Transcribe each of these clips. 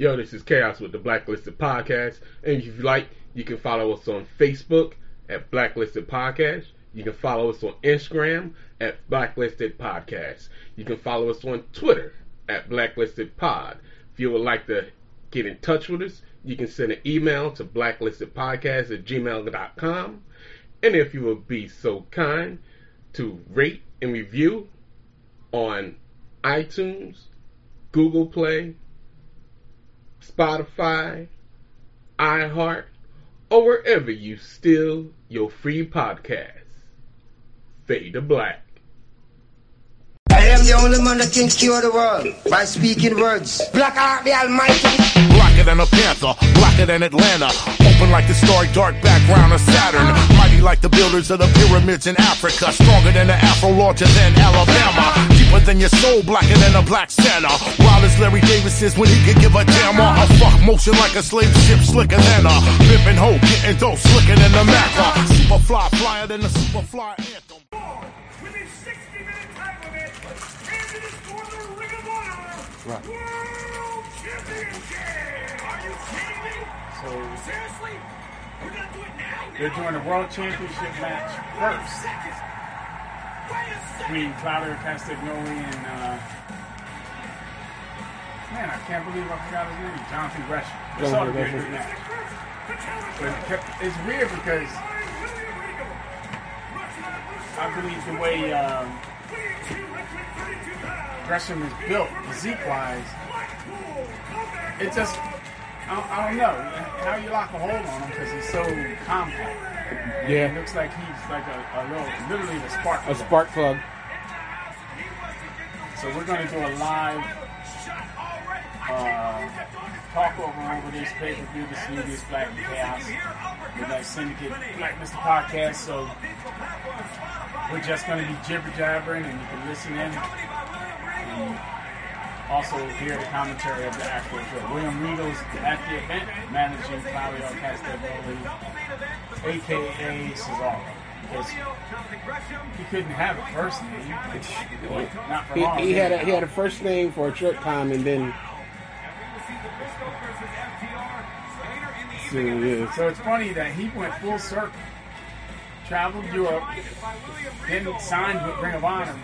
Yo, this is Chaos with the Blacklisted Podcast. And if you like, you can follow us on Facebook at Blacklisted Podcast. You can follow us on Instagram at Blacklisted Podcast. You can follow us on Twitter at Blacklisted Pod. If you would like to get in touch with us, you can send an email to blacklistedpodcast at gmail.com. And if you would be so kind to rate and review on iTunes, Google Play, Spotify, iHeart, or wherever you steal your free podcasts. Fade to black. I am the only man that can cure the world by speaking words. Black Art the Almighty. Blacker than a panther, blacker than Atlanta. Open like the starry dark background of Saturn. Mighty like the builders of the pyramids in Africa. Stronger than the Afro, larger than Alabama. Deeper than your soul, blacker than a black Santa. Wild as Larry Davis is when he could give a damn or a fuck motion like a slave ship slicker than a pimpin' hoe, getting dope slicker than a Maca. Super fly, flyer than a super fly anthem. Within 60 minute time limit, and it is for the Ring of Honor World Championship. Are you kidding me? So Seriously? They're doing a world championship match first Seconds. Wait a between Claudio Castagnoli and uh, man, I can't believe I forgot his name, Jonathan Gresham. This ought to be a good match. But it's weird because I believe the way um, Gresham is built, physique wise, it just I don't, I don't know how you lock a hold on him because he's so compact. It Yeah, looks like he's like a, a little, literally a spark. a spark plug. So we're going to do a live uh, talk over over this pay per view, this Nevious Black and Chaos, with that Syndicate Black Mr. Podcast. So we're just going to be jibber jabbering, and you can listen in and also hear the commentary of the actual show. William Regal's at the event, managing Claudio Castagnoli, aka Cesaro. Because he couldn't have a first name. Not for He, long. he had a, he had a first name for a short time, and then so, yeah. So it's funny that he went full circle, traveled Europe, then signed with Ring of Honor,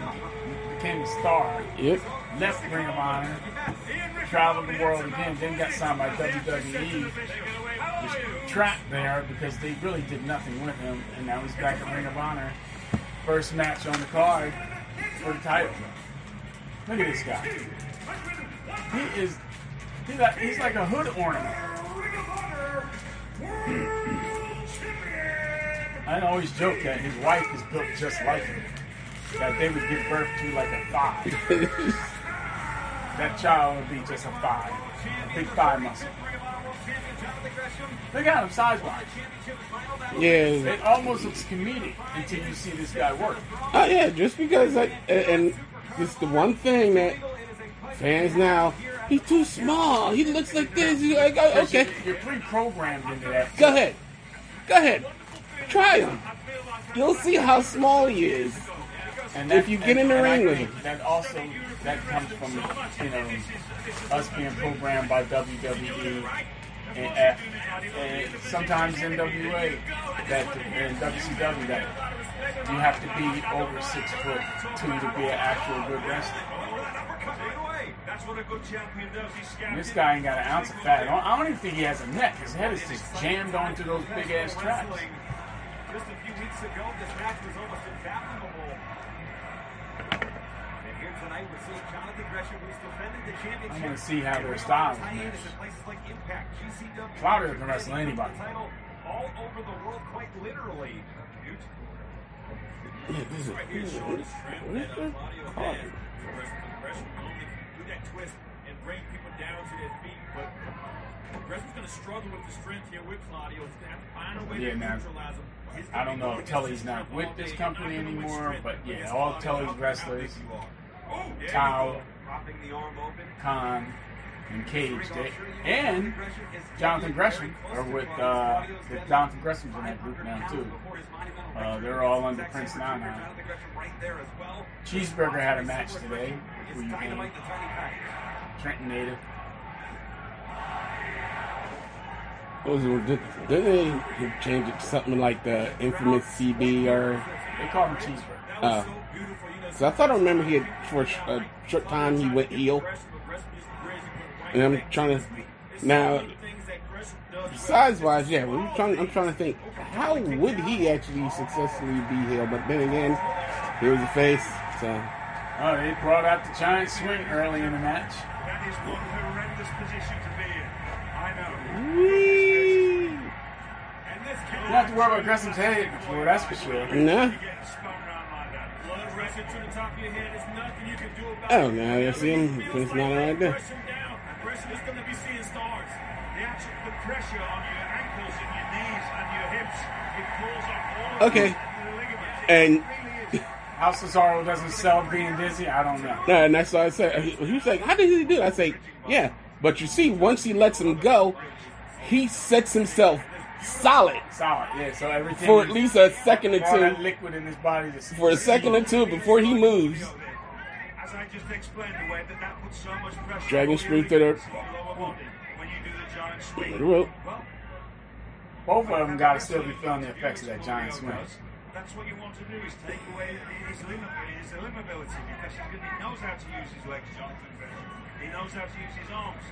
became a star, Yep. Left Ring of Honor, traveled the world again, then got signed by WWE, was trapped there because they really did nothing with him, and now he's back at Ring of Honor. First match on the card for the title. Look at this guy. He is, he's like, he's like a hood ornament. I always joke that his wife is built just like him. That they would give birth to like a five. that child would be just a five. A big five muscle. Look at him size wise. Yeah. It almost looks comedic until you see this guy work. Oh yeah, just because I and it's the one thing that fans now. He's too small. He looks like this. Like, oh, okay, You're pre-programmed into that. go ahead, go ahead, try him. You'll see how small he is. And If you get in the ring with him. that also that comes from you know us being programmed by WWE and, uh, and sometimes NWA that and WCW that you have to be over six foot two to be an actual good wrestler. A this guy ain't got an ounce of fat. I don't, even think he has a neck. His head is just jammed onto those big ass traps. Just a few weeks ago, this match was almost unfathomable. Tonight, we're seeing Jonathan Gresham, who's defended the championship. I'm gonna see how their styles Hiatus mesh. at places like Impact, GCW, Claudio can wrestle anybody. title all over the world, quite literally. Huge. Yeah, this is. Right here, showing the strength that uh, Claudio Gresham, Gresham only do that twist and bring people down to their feet, but Gresham's going to struggle with the strength here with Claudio. He's going to have to find a way Yeah, to man. neutralize him. I don't know if ability Tully's to not with this company not even with anymore, but yeah, all Claudio, Tully's how wrestlers, big you are. Oh, there you Kyle, go. Propping the arm open. Kaun, and Cage, they, and Jonathan Gresham are with, uh, with Jonathan Gresham's in that group now too. Uh, they're all under Prince Nana. Cheeseburger had a match today. Who you Trenton native. Was it? Did, they change it to something like the infamous CB or? They call him cheeseburger. Uh, so I thought I remember he had for a short time he went heel, and I'm trying to now. Size wise, yeah, we're trying. I'm trying to think how would he actually successfully be heel, but then again, he was a face, so Oh, they brought out the giant swing early in the match. That is one horrendous position to be in. I know. Whee! You don't have to worry about Gresham's head before, that's for sure. Nah. Head. There's nothing you can do about Oh, it. now you see him. It's not right there. Press him down. And Gresham is going to be seeing stars. The actual the pressure on your ankles and your knees and your hips, it pulls up all Okay. the ligaments. And. How Cesaro doesn't sell being dizzy, I don't know. No, and that's what I said. He, he was like, "How did he do?" it?" I say, "Yeah, but you see, once he lets him go, he sets himself solid Solid, yeah. So everything for at least a second or all that two. liquid in his body. For a second or two before he moves, As I just explained, the way that that puts so much pressure Dragon on your screw through the- ligaments, your lower body, when you do the giant swing. the rope. Well, Both of them got to still be feeling the effects of that giant swing. That's what you want to do is take away his limit, his limb ability because he knows how to use his legs, Jonathan Gresham. He knows how to use his arms.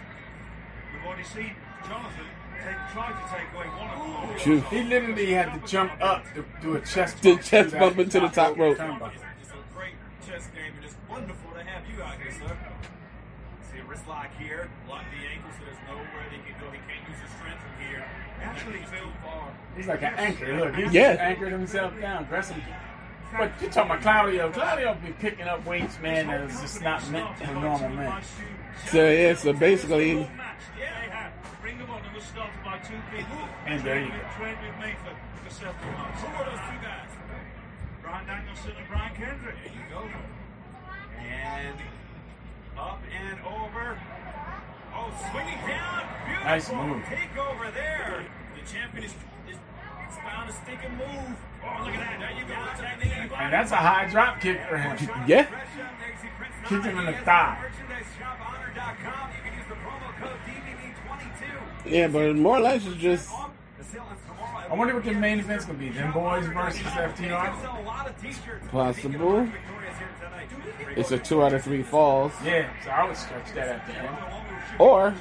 We've already seen Jonathan take, try to take away one of them. Phew. He literally had to jump up to do a chest Do bump. chest bump into the top rope. It's a great chess game, and it's wonderful to have you out here, sir. See a wrist lock here, lock the ankle so there's nowhere they can go. He can't use his strength from here. Actually, He's too far. He's like an anchor. Look, he's Yeah. anchored himself down. Gresham. But you're talking about Claudio? Claudio be picking up weights, man, that is just not meant for normal men. So yeah, so basically. Yeah, they have. Ring of was started by two people. And there you go. trained with me for, several months. Who are those two guys? Bryan Danielson and Brian Kendrick. There you go. And up and over. Oh, swinging down. Beautiful Nice move. takeover there. The champion is, is, found a stinking move. Oh, look at that. There you go. Anybody. And that's a high drop kick for him. yeah, Kicked him in the thigh. Yeah, but more or less it's just The sale is tomorrow. I wonder what the main event's gonna be. Them boys versus FTR. Sell a lot of t-shirts. possible. Victoria's here tonight. It's a two out of three falls, Yeah, so I would stretch that at the end. or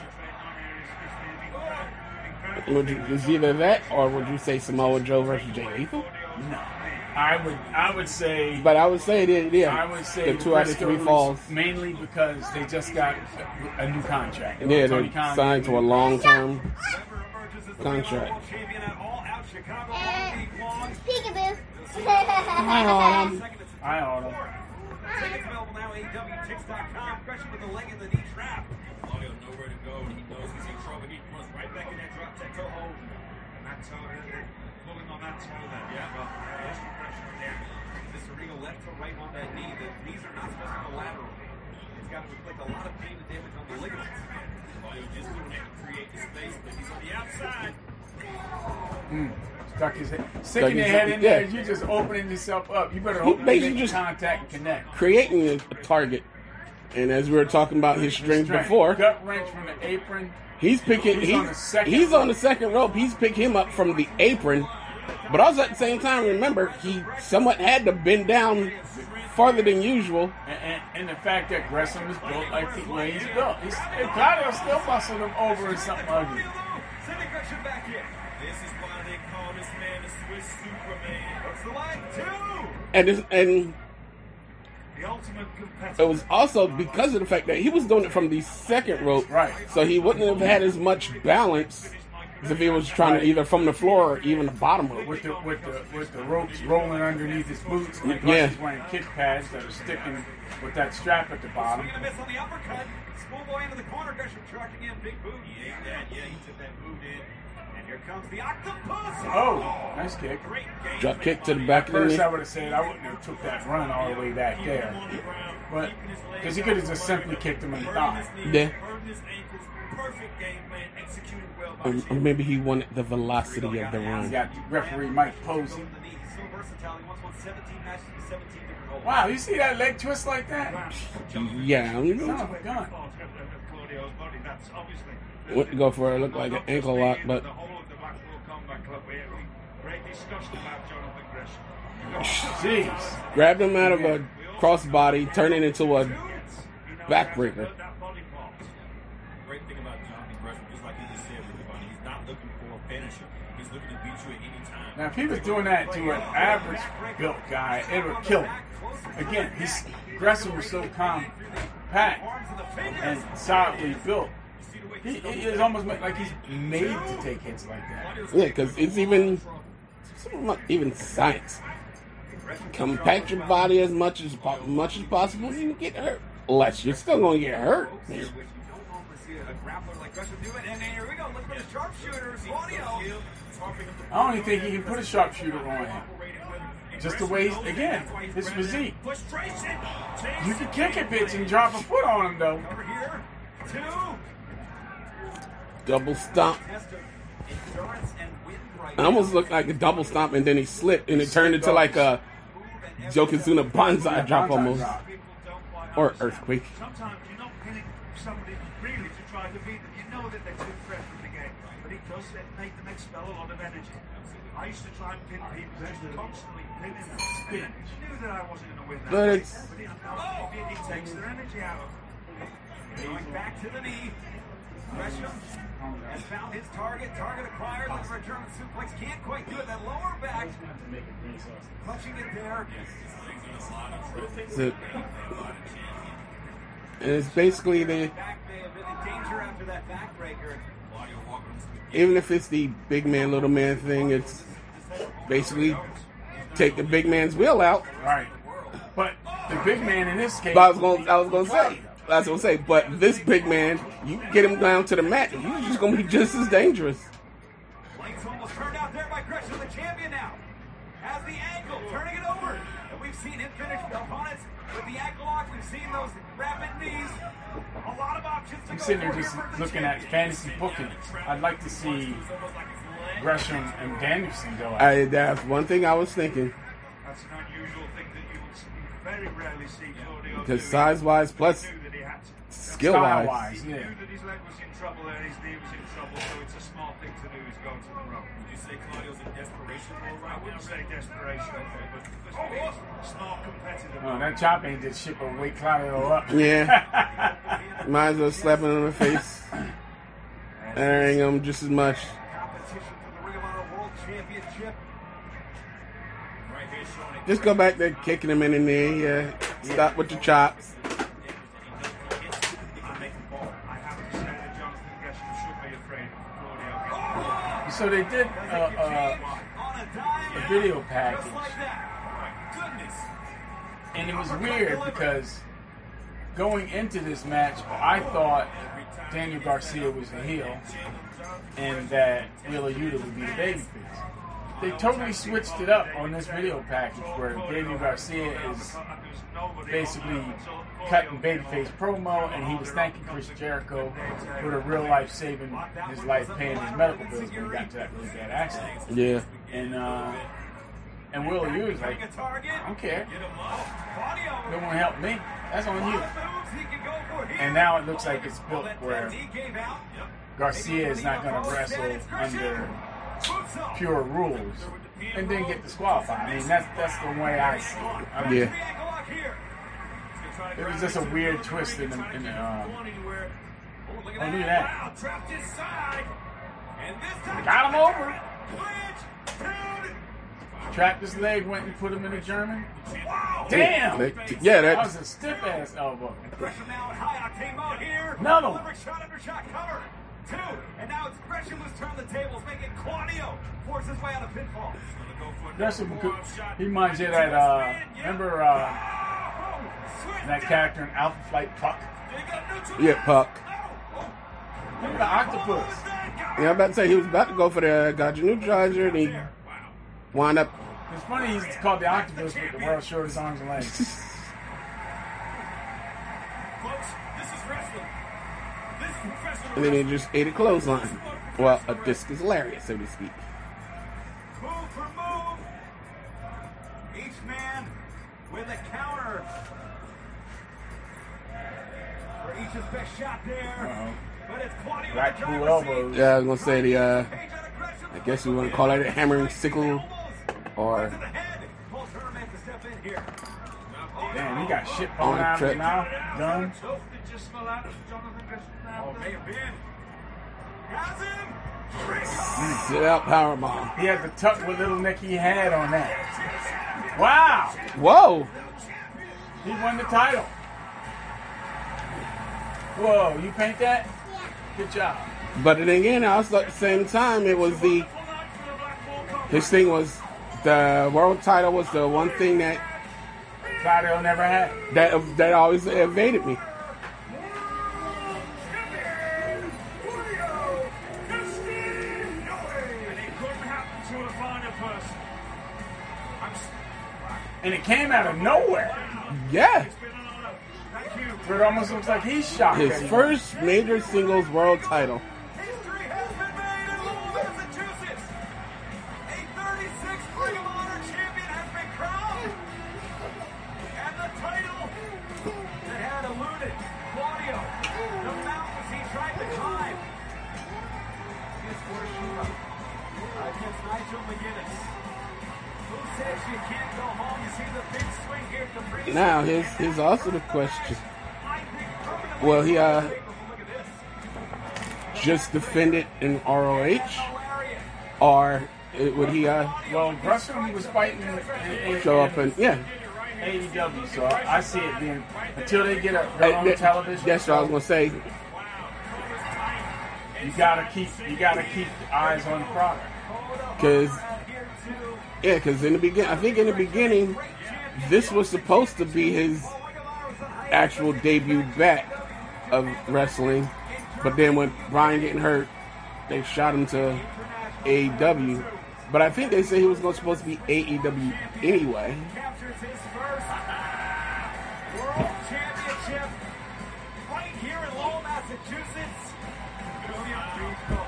would you, it's either that or would you say Samoa Joe versus Jay Lethal? No, I would. I would say. But I would say that yeah, I would say the two out of three falls. mainly because they just got a, a new contract. Yeah, they're Khan- signed to a long term Whoever emerges as the contract. world champion at All Out Chicago all week long. Peekaboo. Hi, Autumn. Second, it's Tickets available now at AEWTix.com. Pressure with the leg in the knee trap. Claudio nowhere to go, and he knows he's in trouble. He runs right back in that drop tech toe hold. That toe, they're pulling on that toe then. Yeah. Well, there's the pressure there. Mr. Regal left to right on that knee. The knees are not supposed to go lateral. It's got to inflict a lot of pain and damage on the ligaments. Claudio just can't create the space, but he's on the outside. Hmm. stuck his head, sticking his your head head- in there. yeah. You just opening yourself up. You better He hope you basically make just- contact and connect. creating a target. And as we were talking about his strength Strength. before, gut wrench from the apron. he's picking. He's He's, on the second he's on the second rope. He's picking him up from the apron, but also at the same time, remember he somewhat had to bend down farther than usual. And, and, and the fact that Gresham is built like the way he's built. He's, and Claudio still muscled him over in something ugly. Sending Gresham back in. This is why they call this man the Swiss Superman. What's the leg? Two! And and The ultimate competitor. it was also because of the fact that he was doing it from the second rope, Right. So he wouldn't have had as much balance as if he was trying to either from the floor or even the bottom rope. With the with the with the ropes rolling underneath his boots, and plus Yeah. he's wearing kick pads that are sticking with that strap at the bottom. Swing and a miss on the uppercut. Schoolboy into the corner. Gresham charging in. Big boot. He ate that. Yeah, he took that boot in. And here comes the octopus. Oh, nice kick. Drop kick to the back of the First, I would have said I wouldn't have took that run all the way back there, but because he could have just simply kicked him in the thigh. Yeah. Burden his ankles. Perfect game plan. Executed well by Or, or maybe he wanted the velocity of the He run. got referee Mike Posey. From the knee. He's so versatile. He won 17 matches in 17 different holds. Wow, you see that leg twist like that? Yeah, Son of a gun. Part of, of Claudio's body. That's obviously. went to go for it. Looked like an ankle lock, but The discussion about Jonathan Gresham. Jeez. Grabbed him out of a crossbody, turned it into a Backbreaker. how to hurt that body part. Great thing about Jonathan Gresham, just like you just said, Riccaboni, he's not looking for a finisher. He's looking to beat you at any time. Now, if he was doing that to an average built guy, it would kill him. Again, he's Gresham was so compact and solidly built. He, he is almost like he's made to take hits like that. Yeah, because it's even even science. Compact your body as much as much as possible, and you get hurt less. You're still gonna get hurt. Which I don't even think he can put a sharpshooter on him. Just the way, he's, again, his physique. Frustration. You can kick it, bitch, and drop a foot on him, though. Over here. Two. Double stomp. Test of endurance and wind right It almost looked like a double stomp, and then he slipped, and it turned into like a Yokozuna banzai drop almost, drop. People don't quite or earthquake. Sometimes you're not pinning somebody really to try to beat them. You know that they're too fresh from the game, but it make them expel a lot of energy. I used to try and pin people, just constantly pinning them. And I knew that I wasn't going to win that. But it's- but it, it, it takes their energy out of them. Going back to the knee. Gresham has found his target. Target acquired. Looking for a German suplex. Can't quite do it. That lower back. Clutching it there. So, and it's basically the Back may have been in danger after that backbreaker. Even if it's the big man little man thing, it's basically take the big man's will out. Right. But the big man in this case. But I was going, I was going to say, I was going to say, but this big man, you get him down to the mat, he's just going to be just as dangerous. Sitting there for just here for looking at champion. fantasy booking. I'd like to see Gresham and Danielson go at. it. I, that's one thing I was thinking. That's an unusual thing that you would s- very rarely see Claudio Because size-wise, plus knew that he had to. skill-wise. Yeah. Trouble and his knee was in trouble, so it's a smart thing to do is go to the rope. Would you say Claudio's in desperation mode I right now? wouldn't say desperation, but because he's a smart competitor. Oh, that chop ain't just ship a weight Claudio up. Yeah. Might as well slap him in the face. Airing him just as much. Competition for the Ring of Honor World Championship. Right here showing it. Just go back there, kicking him in the knee. Yeah. Stop with the chops. So they did uh, uh, a video package, and it was weird because going into this match, I thought Daniel Garcia was the heel, and that Wheeler Yuta would be the babyface. They totally switched it up on this video package where Daniel Garcia is basically cutting babyface promo, and he was thanking Chris Jericho for the real life saving his life, paying his medical bills when he got into that really bad accident. Yeah. And uh, and Will Hughes was like, Pick a target. I don't care. Get him up. Don't want to help me. That's on you. Moves he can go for here. And now it looks like it's built where knee gave out. Garcia is not going to wrestle under pure rules and then get disqualified. I mean, that's that's the way I see it. I don't- Yeah. It was just a weird twist in the, in the um, Oh, look at that. Wow, trapped inside. And this time. got him over. Clinch. Trapped his leg, went and put him in a German. Damn! They- yeah, That that was a stiff ass elbow. Gresham now high octane mode here. Another one. Delivering shot under shot cover. Two. And now it's Gresham who's turned the tables, making Claudio force his way out of pinfall. Gresham, could- he reminds you that, uh, remember uh, that character in Alpha Flight Puck? yeah, Puck. Remember the octopus? Yeah, I'm about to say he was about to go for the uh, got your neutralizer and he wound up. It's funny he's called the octopus with the world's shortest arms and legs. Folks, this is wrestling. This is professional And then he just ate a clothesline. Well, a discus lariat, so to speak. Move for move. Each man with a counter. Each his best shot there. Uh-oh. But it's Claudio Black with the blue driver's seat. elbows. Yeah, I was gonna say the. uh Page out of Gresham. I guess we want to call it a hammering sickle or To the head. Paul Turner makes a step in here. Damn, he got shit On falling the out of his mouth. Gun. Choke that just fell out of Jonathan Gresham. May have been. Has sit out power bomb. He had to tuck what little neck he had on that. Wow. Whoa! He won the title. Whoa, you paint that? Yeah. Good job. But then again, also at the same time, it was the his thing was the world title was the one thing that Claudio never had. that that always evaded me. And it couldn't happen to a finer person. And it came out of nowhere. Yeah, it's been an honor. Thank you. But it almost looks like he's shocked. his that he- first major singles world title. History has been made in Massachusetts. A 36 Ring of Honor champion has been crowned. And the title that had eluded Claudio, the mountains he tried to climb. Against Morishima, against Nigel McGuinness. Who says you can't go home? You see the big swing here at the pre- Now here's here's also the question. I think permanently Well, he uh Look at this. just defended in ROH, or it- would he uh Well, Gresham was fighting in, in, show up and yeah? AEW, so I see it being until they get a their own that- television. That's what I was gonna say. You gotta keep you gotta keep eyes on the product. Cause yeah, cause in the begin, I think in the beginning, this was supposed to be his actual debut back of wrestling, but then when Brian getting hurt, they shot him to AEW. But I think they said he was going supposed to be AEW anyway. captures his first world championship right here in Lowell, Massachusetts. William Regal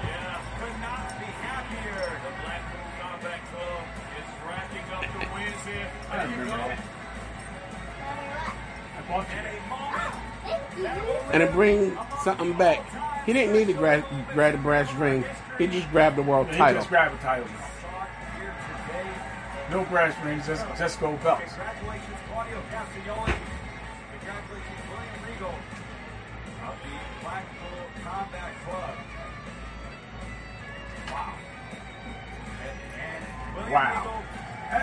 could not be happier. The Blackpool Combat Club is racking up the wins here. I remember that. I bought And you. And to bring something back, he didn't need to grab, grab the brass ring. He just grabbed the world He title. just grabbed the title. No brass rings, just just gold belts. Congratulations, Claudio Castagnoli. Congratulations, William Regal of the Blackpool Combat Club. Wow. And, and Wow. Regal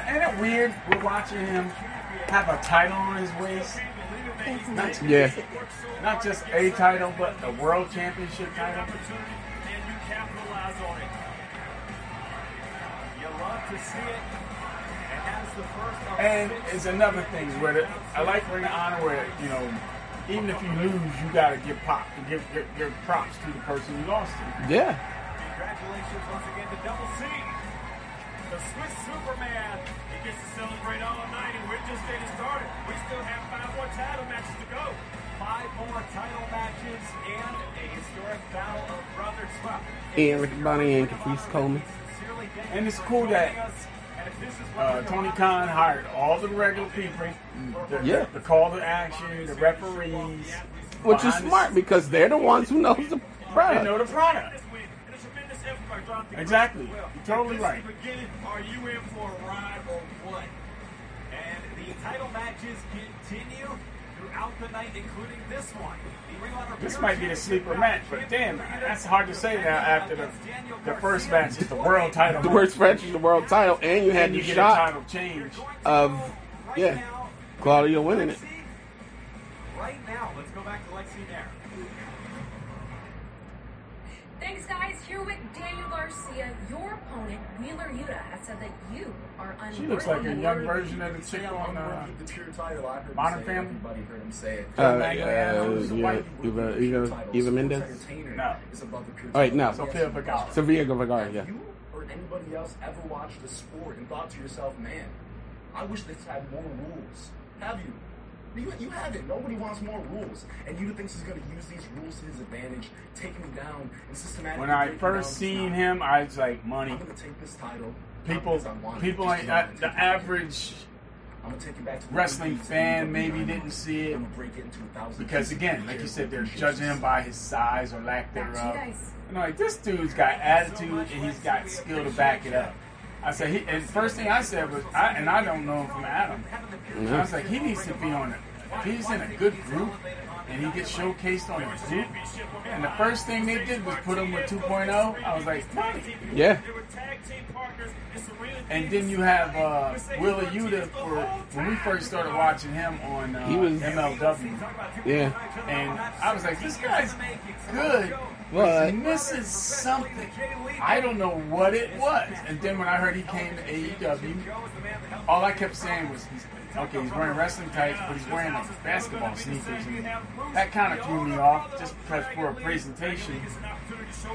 Ain't it weird? We're watching him have a title on his waist. Not, Yeah. not just a title, but a world championship title. Opportunity, and you capitalize on it. You love to see it. And as the first of And six it's another thing where the, I like Ring of Honor where you know, even if you lose, you gotta give pop, give, give, give props to the person you lost to. Yeah. Congratulations once again to Double C. The Swiss Superman. He gets to celebrate all night, and we're just getting started. We still have five more title matches to go. Five more title matches and a historic battle of brothers. Well, Ian Riccaboni and Caprice Coleman. And it's cool that, us. And if this is what Uh, Tony Khan hired all the regular people, the, Yeah. the, the call to action, the referees, Which is smart because they're the ones who knows the They product. know the product. This win, and a tremendous effort by Jonathan. Exactly. Well, You're totally right. beginning, are you in for a ride or what? And the title matches continue throughout the night, including this one. The Ring of Honor This might be the sleeper match, but damn, that's hard to say now after the, the first match is the world title. The match. worst match is the world title, and you had and the you get a shot title change. of Right yeah, now, Claudio winning it. Right now, let's go back to Lexi there. Thanks, guys. Here with Daniel Garcia, your opponent, Wheeler Yuta, has said that you are unworthy. She looks like a young version of the chick on uh, the pure title. I heard Modern say. Family? Everybody heard him say it. Uh, uh, Magliano, the Eva, white- Eva, Eva, Eva Mendes. No. is above the pure Oh, wait, no. title. Sofia Vergara. Sofia Vergara, yeah. You or anybody else ever watched the sport and thought to yourself, man, I wish this had more rules. Have you? You, you have it. Nobody wants more rules. And you thinks he's going to use these rules to his advantage, take me down, and systematically. When I first down. seen him, I was like, money. I'm going to take this title. People, because I want people just ain't 'cause I uh, wanna the average I'm gonna take it back to the wrestling fan maybe didn't see it gonna break it into a thousand because again, like you said, they're judging him by his size or lack Back to you thereof. guys. You know, like this dude's got attitude and he's got skill to back it up. I said, he, and first thing I said was, I, and I don't know him from Adam. I was like, he needs to be on it. If he's in a good group and he gets showcased on a group, and the first thing they did was put him with 2.0, I was like, nice. Yeah. And then you have uh, Wheeler Yuta for when we first started watching him on uh, He was- MLW, Yeah. and I was like, this guy's good, he misses something. I don't know what it was. And then when I heard he came to AEW, all I kept saying was, he's, okay, he's wearing wrestling tights, but he's wearing like basketball sneakers, and that kind of threw me off just because for a presentation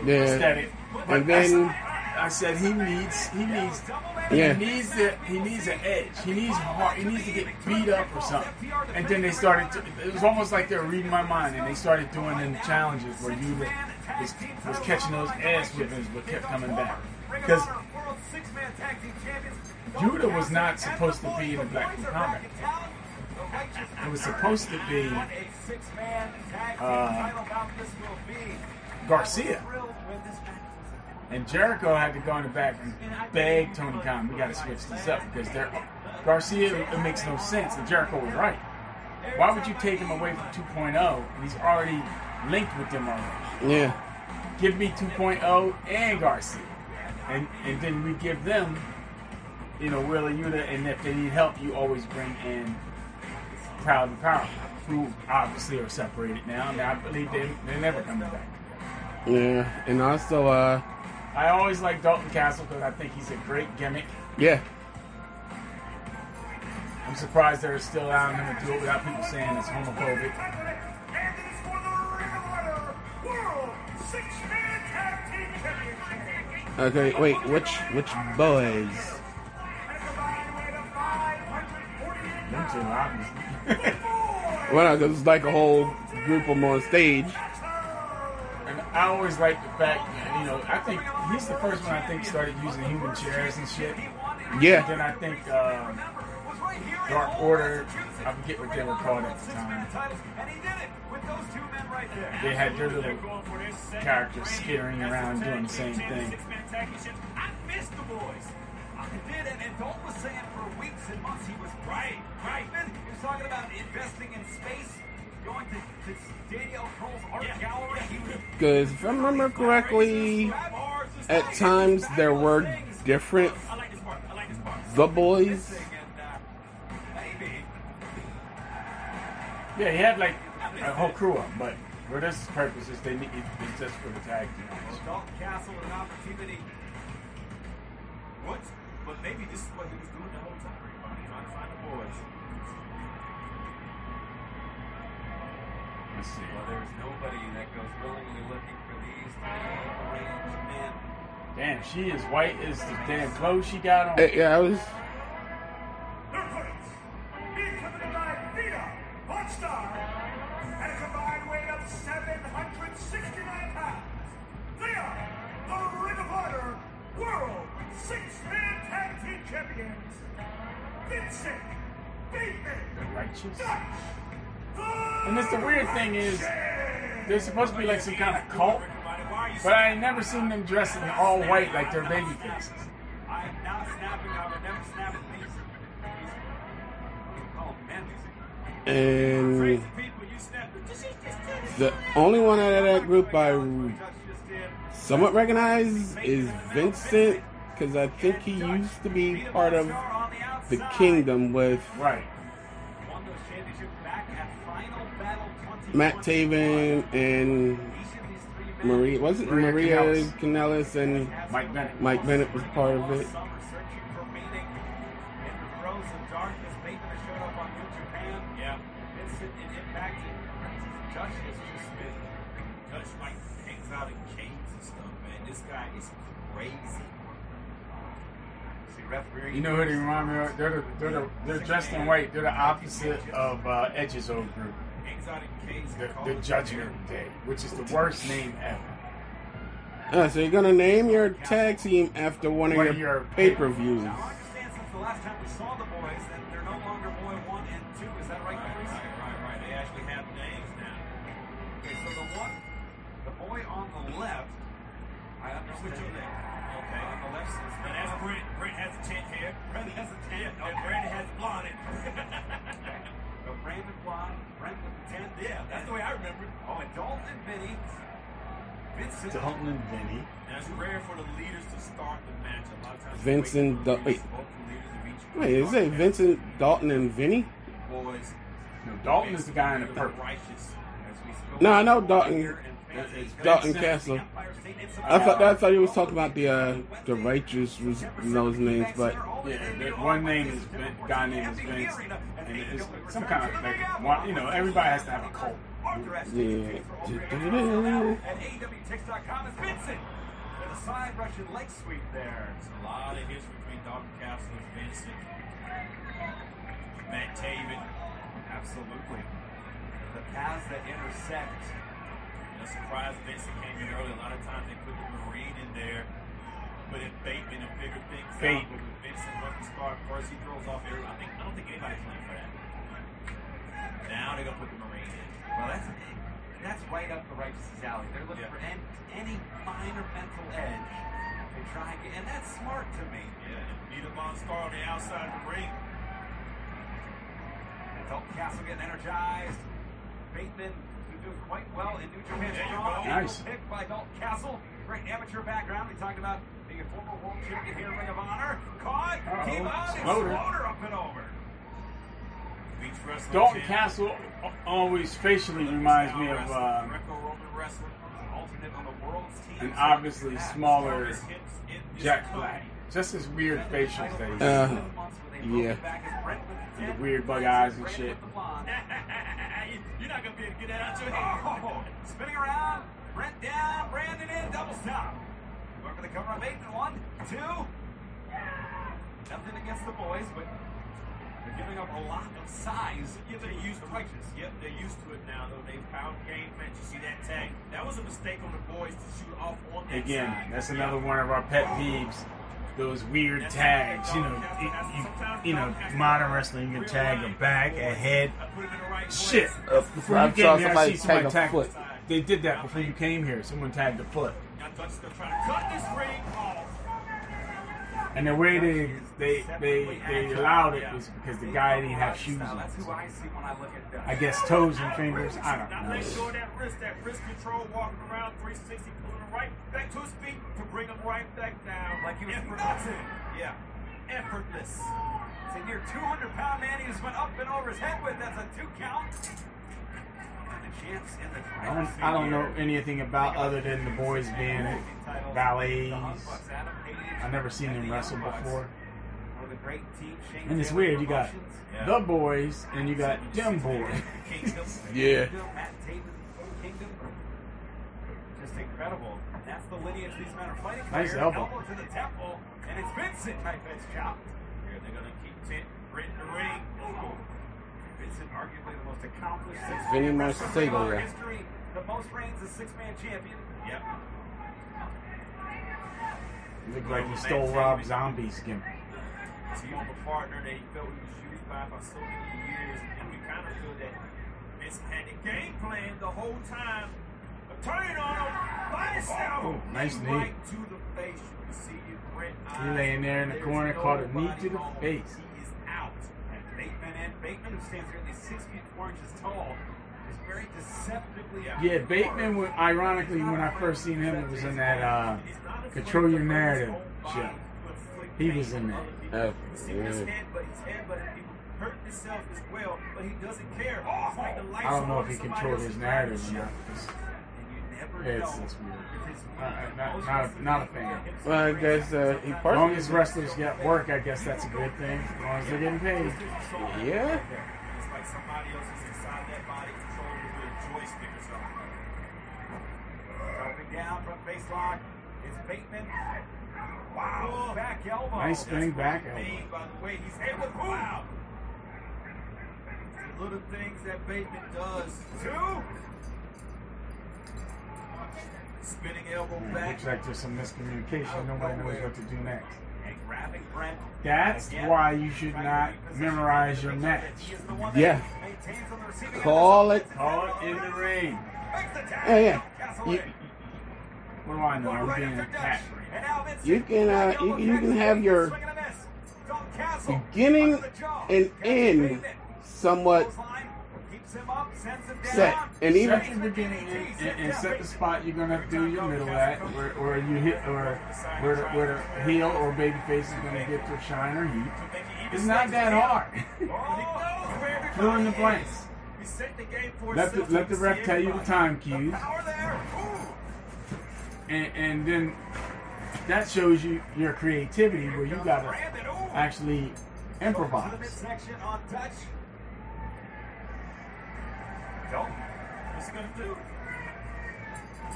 Yeah. aesthetic. But And then- I, I said he needs he needs Yeah. he needs the he needs an edge. He needs hard. He needs to get beat up or something. And then they started. To, it was almost like they were reading my mind, and they started doing them challenges where you was, was catching those ass whippings, but kept coming back because Judah was not supposed to be in the Black Room It was supposed to be uh, Garcia. And Jericho had to go in the back and beg Tony Khan, we got to switch this up because they're, Garcia, it makes no sense. And Jericho was right. Why would you take him away from 2.0 and he's already linked with them already? Yeah. Give me 2.0 and Garcia. And, and then we give them, you know, Wheeler Yuta, and if they need help, you always bring in Proud and Powerful, who obviously are separated now. Now I believe they, they're never coming back. Yeah. And also, uh, I always like Dalton Castle because I think he's a great gimmick. yeah. I'm surprised they're still allowing him to do it without people saying it's homophobic. Okay, wait, which which boys? Them two, obviously. Well, because it's like a whole group of them on stage. and I always like the fact, you know, I think he's the first one I think started using human chairs and shit. Yeah. Then I think um, Dark Order, I forget what they were called at the time. They had their little characters skittering around doing the same thing. I missed the boys. I did, and, and Dalton was saying for weeks and months he was right, right. man. He was talking about investing in space, going to, to Daniel Cole's art gallery. Because if I remember correctly, at times there were different the boys. Uh, yeah, he had like a whole crew up, but for this purpose, is they need it's just for the tag team. match. Dalton Castle an opportunity. What? But maybe this is what he was doing the whole time. Trying to find the boys. Let's see. Well, there's nobody that goes willingly looking for these three range men. Damn, she is white as the damn clothes she got on. Uh, Yeah, I was. Their opponents, being coming by Vita, Hot Star, 769 pounds. They are the Ring of Honor World Six-Man Tag Team Champions, Vincent Bateman, The righteous. Dutch, And it's the weird thing is, they're supposed to be like some kind of cult, but I ain't never seen them dressed in all white like they're baby faces. I am not snapping out of never snapping these. these oh, we call them. And the only one out of that group I Touch just did. somewhat recognize is Vincent, because I think he used to be part of the Kingdom with Right. Won those championships back at Final Battle 2021. Matt Taven and Each of these three men Maria. Was it Maria Maria Kanellis. Canellis and Mike Bennett. Mike Bennett was part of it? You know who they remind me of? They're, the, they're, the, they're dressed in white. They're the opposite of uh, Edge's old group. hangs out in caves. The, and the Judgment Day, which is the worst name ever. Uh, so you're gonna name your tag team after one of One your, of your pay-per-views. Now, I understand since the last time we saw the boys that they're no longer boy one and two. Is that right, Chris? Right, right, right. They actually have names now. Okay, so the one, the boy on the left, I understand that. Tent hair. Brent has the tent. Yeah, and Brandon has blonde. So Brandon Blonde, Brent with the tent. yeah, that's the way I remember it. Oh, and Dalton and Vinny. Vincent. Dalton and Vinny. And it's rare for the leaders to start the match. A lot of times, Vincent you wait for the leaders, both the leaders of each Wait, is it Vincent, Dalton, and Vinny? boys. No, Dalton is the guy in the purple. No, I know Dalton. It's Dalton Vincent. Castle. I thought I thought he was talking about the uh, the righteous was those names, but Yeah, one name is Vin, guy name is Vince, and it's some kind of like one. You know, everybody has to have a cult. yeah. At AEWTix.com is Vincent. With a side Russian leg sweep there. There's a lot of history between Dalton Castle and Vincent. Matt Taven. Absolutely. The paths that intersect. No surprise Vincent came in early. A lot of times they put the Marine in there. Put in Bateman and figure things out. But with Vincent running the start first, he throws off every I think I don't think anybody's playing for that. Now they're gonna put the Marine in. Well, that's that's right up the righteous alley. They're looking Yeah. for any, any minor mental edge to try and get, and that's smart to me. Yeah, and Vita VonStarr on the outside of the ring. Dalton Castle getting energized. Bateman who's doing quite well in New Japan Strong. Nice. Pick by Dalton Castle. Great amateur background. We talked about being a former world champion here in Ring of Honor. Caught. Uh-oh. Team on. and Exploder. Exploder up and over. Beach wrestling Dalton champ. Castle always facially reminds me of uh, Greco-Roman wrestler. Alternate on the world's team. an obviously smaller Hits in this Jack company. Black. Just his weird facial that he's Uh, yeah. The weird bug eyes and shit. You're not gonna be able to get that out your head. Oh, spinning around, Brent down, Brandon in, double stop. Going for the cover on Bateman. One, two. Nothing against the boys, but they're giving up a lot of size. Yeah, they're used to righteous. Yep, they're used to it now, though. They found game match. You see that tag? That was a mistake on the boys to shoot off on that Again, side. that's another one of our pet peeves. Those weird tags, you know, you, you, you know, modern wrestling, you can tag a back, a head. Uh, I put the right Shit. Before you came here, I somebody see somebody tag a foot. They did that before you came here. Someone tagged a foot. Now Dutch still trying to cut this ring off. And the way they they they, they allowed it was because the guy didn't have shoes on. I see when I look at I Dutch. guess toes and fingers. I don't know. Let go of that wrist, that wrist control, walking around 360, pulling him right back to his feet to bring him right back down. Like he was Effortless. nothing. Yeah, effortless. It's a near 200 pound man he just went up and over his head with. That's a two count. The champs in the I don't, I don't know anything about other than the boys being valets. I've never seen them wrestle before. And it's weird. You got the boys and you got them boys. Yeah. Matt Taven, Kingdom. Just incredible. That's the lineage these men are fighting for. Nice here. elbow. to the temple, and it's Vincent type edge chop. Here they're gonna keep tent right in the ring. Vincent, arguably the most accomplished six Vinny man wrestler in Marsego, yeah. history. The most reigns as six man champion. Yep. Look like he stole Rob Zombie's gimmick. Team of a partner that he felt he was used by for so many years, and we kind of feel that Vincent had the game plan the whole time. But turning on him by himself. Oh, nice knee. Right to the face. You can see it red He laying there in the corner, caught a knee to the face. He is out. And Bateman and Bateman, who stands nearly six feet four inches tall, is very deceptively Yeah, Bateman. wa- Ironically, when I first seen him, it was in that uh, Control Your Narrative show. He was in that. Oh, See with his yeah. head, but his head, but people hurting himself as well, but he doesn't care. It's like the I don't know if he controlled his narrative or not. 'cause And you never It's, know it's weird. if his Uh, not, not, a, not a fan. Well, I guess uh, he As long as wrestlers get work, I guess that's a good thing. As long as they're getting paid. Yeah. It's like somebody else is inside that body controlling it with a or something. Dropping down from face lock. It's Bateman. Wow. Back elbow. Nice spinning back elbow. Bane, by the way, he's able to wow. The little things that Bateman does. Two. Spinning elbow It back. looks like there's some miscommunication. Nobody knows what to do next. And grabbing Brent. That's Again, why you should not memorize your Vincent. match. He is the one Yeah. that maintains on the receiving end Call it. Call it in the ring. Makes the tag. Yeah, yeah. You. What do I know? I'm being attacked. And now Vincent. You can uh, you, can- you can have your Swing and a miss. Dalton Castle. beginning Under the jaw. and end somewhat set, and even Set the beginning and, and, set the spot you're gonna have to do your middle at, where, where you hit, or where where heel or baby face is gonna get their shine or heat. It's not that hard. Fill in the blanks. Let the, let the ref tell you the time cues, and, and then that shows you your creativity where you gotta actually improvise. Midsection on touch. Dalton, what's he gonna do?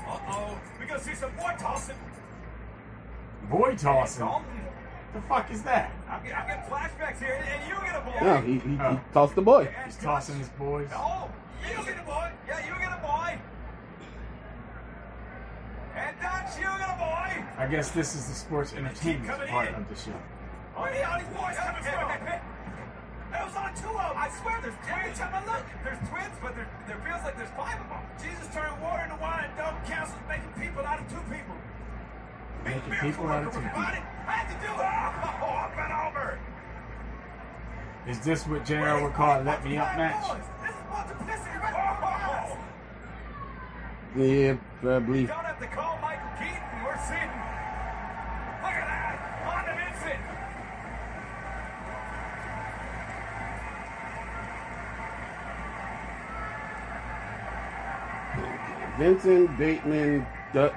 Uh-oh. We're gonna see some boy tossing. Boy tossing. Dalton, The fuck is that? I'm, get- I'm getting flashbacks here, and you get a boy. no, he, he, he Oh. tossed the boy. And He's tossing his boys. Oh, you get a boy. Yeah, you get a boy. And Dutch, you get a boy. I guess this is the sports entertainment part of the show. Oh, yeah, all these boys coming from. It was on two of them. I swear, there's twins. Every time I look, there's twins, but there, there feels like there's five of them. Jesus turned water into wine, and Dalton Castle's making people out of two people. Making miracle people out of two people. everybody. Had to do it. Oh, up and over. Is this what JR would call a let me up match? This is multiplicity. Oh, oh, oh, Yeah, probably. Don't have to call Michael Keaton. We're seeing. Look at that. On to Vincent. Vincent Bateman Dutch,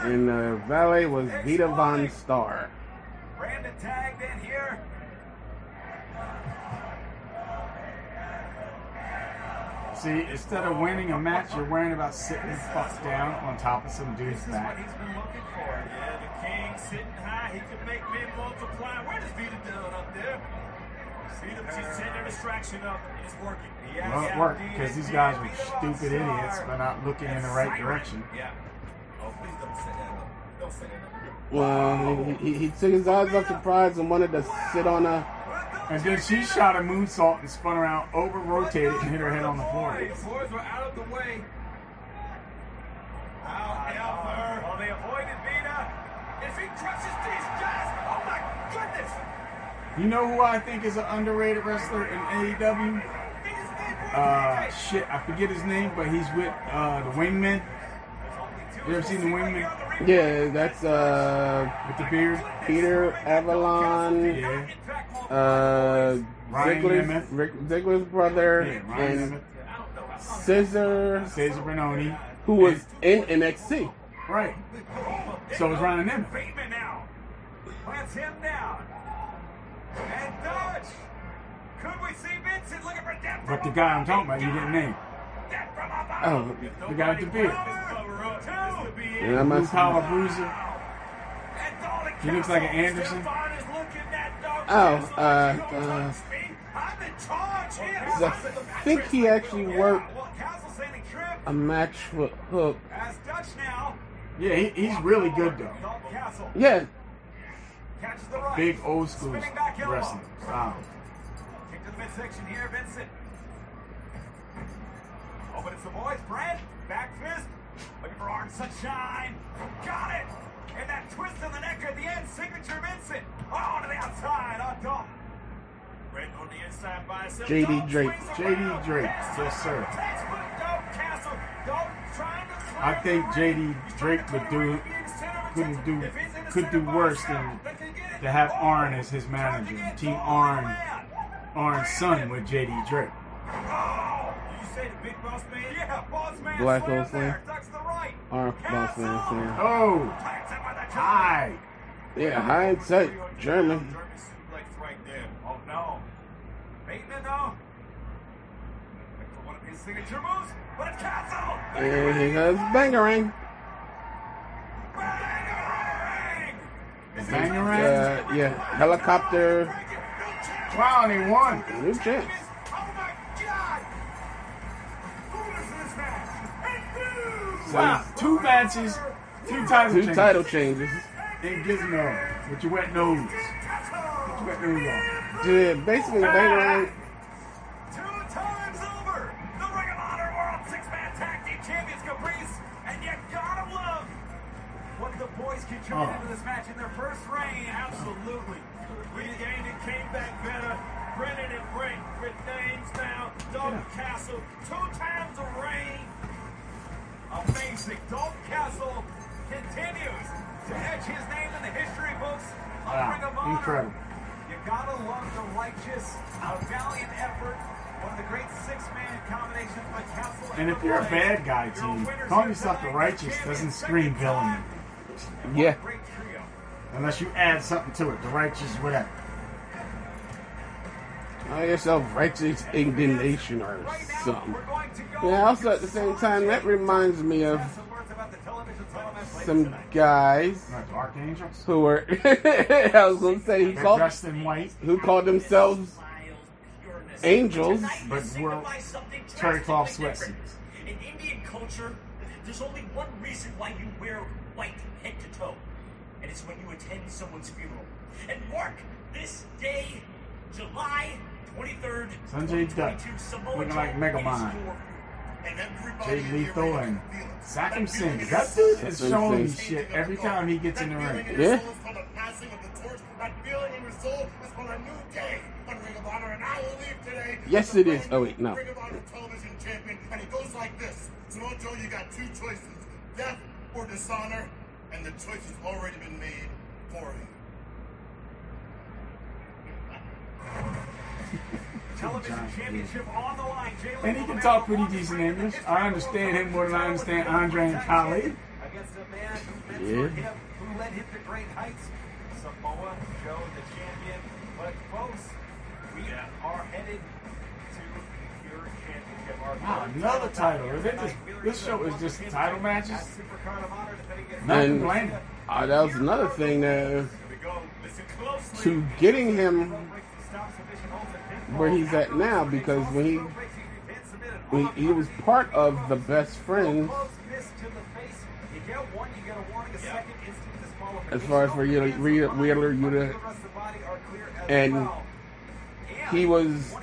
and the valet was Vita VonStarr. Brandon tagged in here. See, instead of winning a match, you're worrying about sitting the fuck down on top of some dude's This is what back. he's been looking for. Yeah, the king sitting high. He can make men multiply. Where does Vita do it up there? Well, it yeah, worked because these guys were stupid idiots for not looking in the right direction. Yeah. Oh, please don't say that. Don't say that. Well, he, he, he took his eyes off the prize and wanted to sit on a. And then she shot a moonsault and spun around, over rotated, and hit her head on the floor. The boys were out of the way. Out, out, for her. Oh, they avoided Vita. If he crushes these guys, oh my goodness! You know who I think is an underrated wrestler in AEW? Uh, shit, I forget his name, but he's with uh, the Wingmen. You ever seen the Wingmen Yeah, that's uh with the beard? Peter Avalon, Yeah. uh Ryan Ziggler's, Nemeth. Rick, Ziggler's brother, Yeah, Ryan and Nemeth. Scissor, Cezar Bononi. who was in NXT. Right. So is Ryan Nemeth. Bateman now. Plants him down. And Dodge. Could we see Vincent looking for death But the guy I'm talking about, you didn't name. Death from above. Oh, The guy with the beard. and I Blue must. collar bruiser. He looks like an Anderson. Oh, uh, uh, I think he actually worked a match with Hook. As Dutch now. Yeah, he, he's really good though. Yeah, catches the right. Big old school back wrestling style. Kick to the midsection here, Vincent. Oh, but it's the boys. Brent, back fist. Looking for Arn Sunshine. Got it. And that twist in the neck at the end. Signature Vincent. Oh, to the outside on Dalton. Brent on the inside by himself. JD Drake. JD. Drake. Yes, sir. Textbook Dalton Castle. Dalton trying to I think. JD Drake would do the ring. Be in the center of couldn't do If he's in the could do worse than to have Arn as his manager. Team Dalton on Arn. Arn's son with JD Drake. Oh, you say the big boss man? Yeah, boss. Black slam Hole Slam. there. Ducks to the right. Arm boss man Castle. Oh, Plants him with a hi. Yeah, hindsight, German. German suplex right there. Oh no. Bateman though. Looking for one of his signature moves, but it's Castle. And he goes bangarang. Bangarang. Uh, yeah, helicopter. Wow, and he won. New champs. Oh my God! Who is this match? Wow, two matches, two title Two changes. title changes. And Gizmo with your wet nose. With your wet nose on. Dude, basically bangarang. Boys contributed Oh. this match in their first reign. Absolutely. We Regained and came back better. Brandon and Brent with names now. Dalton Castle, two times a reign. Amazing. Dalton Castle continues to etch his name in the history books of Wow, Ring of Honor. incredible. You gotta love the righteous, a valiant effort. One of the great six-man combinations by Castle And if you're a bad guy team, calling yourself the righteous doesn't scream villainy. Yeah. Great trio. Unless you add something to it, the righteous, whatever. Call yourself righteous indignation or something. we're going to go. Yeah, also at the same time, that reminds me of Some words about the television title match later some tonight. guys Like the archangels. who were, I was going to say, who called, dressed in white, who called themselves angels. but wear terry cloth sweatsuits. In Indian culture, there's only one reason why you wear white head to toe, and it's when you attend someone's funeral. And mark this day, July 23rd, Sanjay Dutt, 2022, looking like Joe Megamind. is your- And everybody Jay in here Lethal ready and to feel Singh. That dude is showing me shit every time he gets in the ring. feeling in your Yeah. soul is called the passing of the torch. That feeling in your soul is called a new day on Ring of Honor, and I will leave today. Yes, it is. Oh, wait, no. Ring of Honor television champion, and it goes like this. Samoa Joe, you got two choices: death or dishonor, and the choice has already been made for you. Television championship on the line. Jay And he can talk pretty decent English. I understand him more than I understand Andre and Kali. Against a man who Yeah. mentored him, who led him to great heights. Samoa Joe, the champion. But folks, we are headed to pure championship. Our ah, Wow, another title. Is it just- Wheeler this show is just title matches? Supercard of Honor, Nothing And- Uh, that was another thing uh, Here we go. Listen closely. to getting him where he's at now because when he when he was part of the best friends as far as for Wheeler, Wheeler Yuta, and he was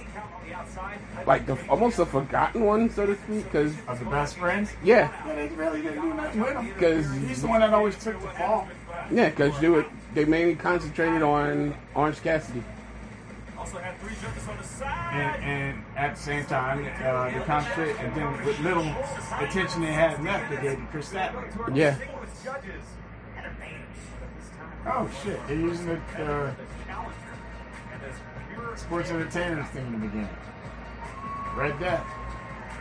like the, almost a forgotten one, so to speak, because Of the best friends? yeah, Yeah, they really didn't do nothing with him. because He's the one that always took the fall. yeah, because they were they mainly concentrated on Orange Cassidy. Also had three judges on the side. And, and at the same time, uh, they concentrate, and then with little attention they had left, they gave to Chris Statler. Yeah, Oh shit, they're using the uh, sports entertainers thing in the beginning. Read that.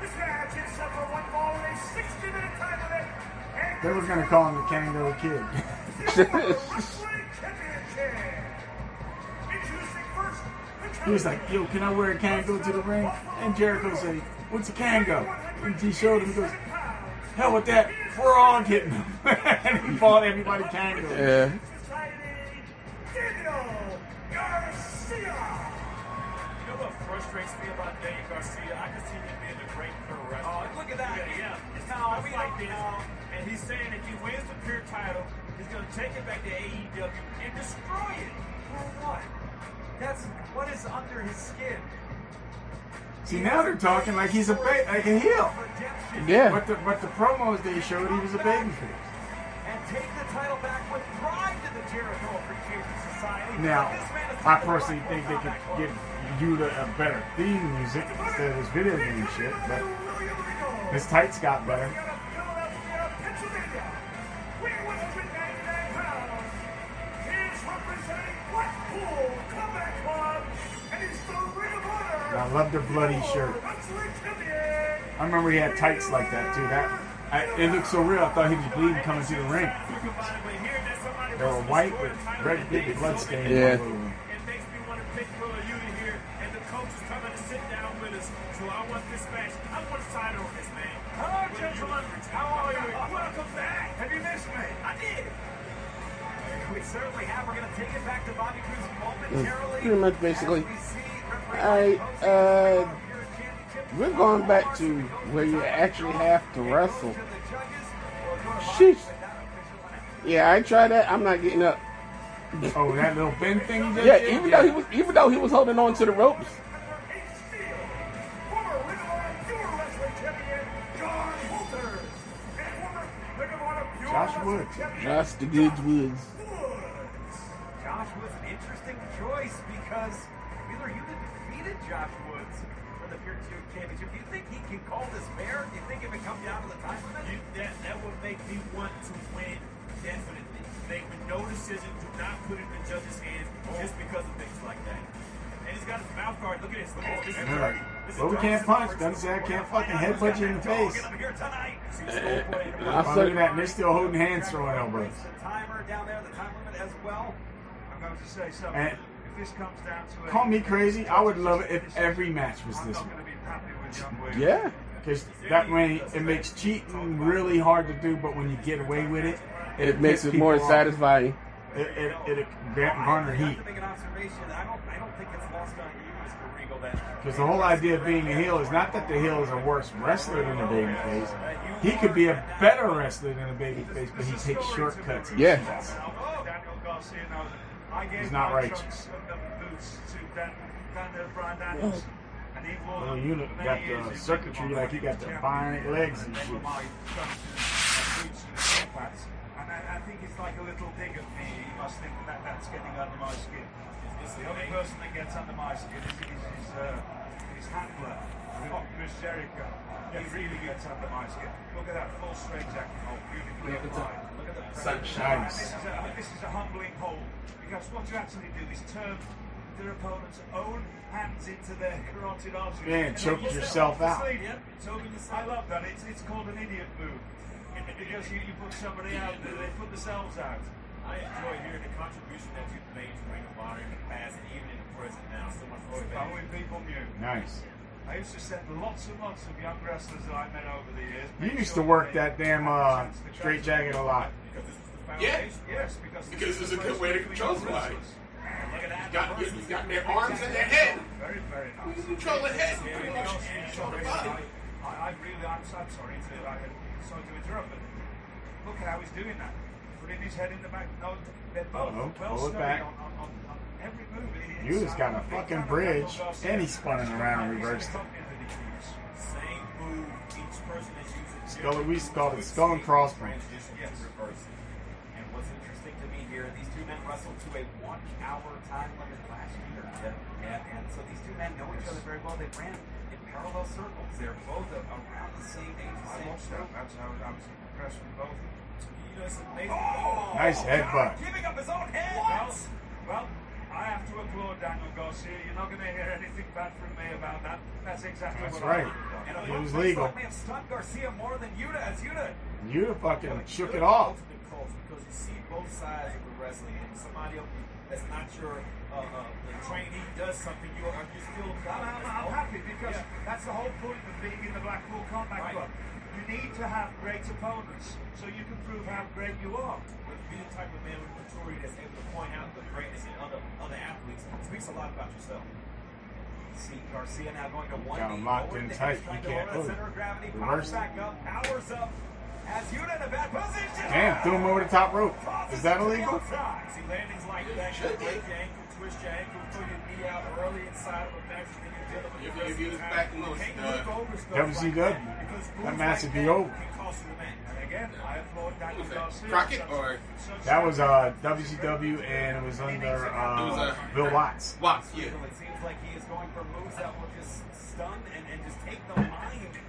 This match is set for one fall in a 60-minute time limit. They were gonna call him the Kango Kid. Wrestling Championship. Introducing first, the he was like, "Yo, can I wear a Kango to the ring?" And Jericho said, "What's a Kango?" And he showed him. He goes, "Hell with that, we're all getting them." and he fought everybody Kango. yeah. Frustrates me about Daniel Garcia? I can see him being a great pro wrestler. Oh, look at that. Yeah, yeah. It's No, just we like don't this. know. And he's saying if he wins the pure title, he's going to take it back to AEW and destroy it. For what? That's what is under his skin. See, now they're talking like he's a ba- like a heel. Yeah. But the but the promos they showed, he was a babyface. And take the title back with pride to the Jericho Appreciation Society. Now, This man is I personally think they could rightful give Yuta a better theme music instead of this video game shit. But his tights got better. Philadelphia, Pennsylvania. Weighing 199 pounds. He's representing Blackpool Combat Club. And he's the Ring of Honor. I love the bloody shirt. I remember he had tights like that too. That I, it looked so real. I thought he was bleeding coming to the ring. They were white with red big blood stains Yeah. That's pretty much basically. As we see Alright, uh, we're going back to where you actually have to wrestle. Sheesh. Yeah, I tried that. I'm not getting up. Oh, that little bend thing he just Yeah, did? even though he was, even though he was holding on to the ropes. Former Ring of Honor Pure Wrestling Champion, John Walters. And former Ring of Honor Pure Josh Woods. Josh the Goods Woods. Choice because Wheeler Yuta defeated Josh Woods for the Pure Two Championship. Do you think he can call this fair? Do you think if it comes down to the time limit? You, that, that would make me want to win, definitely. Make no decision, do not put it in the judge's hands just because of things like that. And he's got his mouth guard. Look at this. Look at this. And they're well, we can't punch. Doesn't say I can't fucking headbutt you in the face. I'm look at that. And they're still holding hands, throwing elbows. The timer down there, the time limit as well. I'm going to say something. And- if this comes down to Call me crazy. I would love it if every match was this not way. going to be happy with Young Wheeler. Yeah. Because that way it makes cheating really hard to do, but when you get away with it, It makes it more off. satisfying. It, it, it, garner heat. To make an observation, I I don't think it's lost on you, Mr. Regal, that Because the whole idea of being a heel is not that the heel is a worse wrestler than the babyface. He could be a better wrestler than a babyface, but he takes shortcuts. Yeah. Cheats. Daniel Garcia knows it. I gave He's not my righteous. trunks of the boots to Dan, Daniel Bryan Daniels. And he wore Well, you look- got the circuitry of like he got the Honor bionic legs and shit. were my trunks and boots and knee pads. And I, I think it's like a little dig at me. He must think that that's getting under my skin. It's the only person that gets under my skin is, is his, uh, his handler, Chris Jericho. He really gets under my skin. Look at that full straight jacket hole, beautifully applied. Look at the Sunshine. this is, a, this is a humbling hold because what you actually do is turn their opponent's own hands into their carotid arteries. Yeah, and then choke yourself out. stadium, choking. I love that. It's, it's called an idiot move because you, you put somebody out there, they put themselves out. I enjoy hearing the contribution that you've made to Ring of Honor in the past and even in the present now. So much If motivation. only people knew. Nice. I used to send lots and lots of young wrestlers that I met over the years. You make used to work that damn uh, straight jacket a lot. Because this is the Yeah. Yes, because Because it's a good way to control young somebody. wrestlers. Look at that. You got, you, you got their arms and their head. Very, very nice. You control the head. You pretty much control the I, body. I, I really, I'm, I'm sorry to, I, sorry to interrupt, but look at how he's doing that. Putting his head in the back. No, they're both Uh-oh, well pull it back. on, on, on, on every move. It- You just got uh, a fucking bridge, Daniel Garcia. and he's spinning around and He's reversed it. something that he keeps. Same move. Each person is using Skull- we used to call it skull and crossbones. Transition Yes. to reverse it. And what's interesting to me here, these two men wrestled to a one-hour time limit last year. Yeah. And, and so these two men know each other very well. They ran in parallel circles. They're both a- around the same age, the I same watched that. That's how I was impressed with both. You know, it's amazing. Oh, Nice headbutt. Giving up his own head. Well, well, I have to applaud Daniel Garcia. You're not going to hear anything bad from me about that. That's exactly That's what right. I would have done. And it It looks was like legal. They have stunned Garcia more than Yuta as Yuta. You fucking shook it off. See both sides of the wrestling. And somebody that's not your uh, uh, the trainee does something, you are you still I'm, I'm, I'm happy because that's the whole point of being in the Blackpool Combat Right. Club. You need to have great opponents so you can prove how great you are. But to be the type of man with maturity that's able to point out the greatness in other other athletes speaks a lot about yourself. See Garcia now going to one Got him knee locked in tight. he's trying He to can't the move. Center of gravity, Reverse. pops back up, powers up. As Yuta in a bad position. Damn, threw him over the top rope. Is that illegal? See landings like that break your ankle, twist your ankle, throw your knee out early inside of a match, and then you're dealing with If you- if you rest the back time. and look, Can't uh, over stuff WCW. that, because That moves match would be over. Can cost you the match. And again, I applaud Daniel was that? Crockett or- That was uh, WCW and it was under It was, uh, uh, Bill Watts. Watts, yeah. It seems like he is going for moves that will just stun and, and take the mind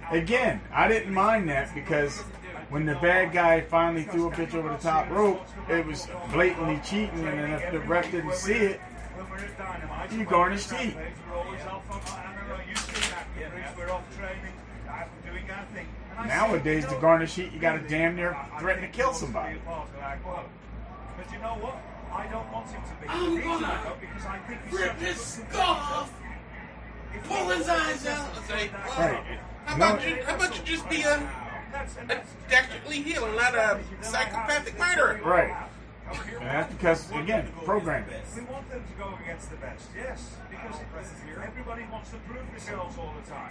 out. Again, I didn't mind that because when the bad guy finally threw a pitch over the top rope, it was blatantly cheating, and if the ref didn't see it, You when garnish we're at teeth. Rampage, We're always off on, I don't know, you see that, Chris, we're off training, I'm doing our thing. And I Nowadays, to garnish heat, you gotta damn near threaten to kill to somebody. But you know what? I don't want him to be. I'm gonna because I think Rip his skull off, pull his eyes out, and say, Right. How about you? How about you just be a, That's- a that's- dastardly and not a psychopathic murderer? Right. And that's because, again, programming. We want them to go against the best, yes, because everybody wants to prove themselves all the time.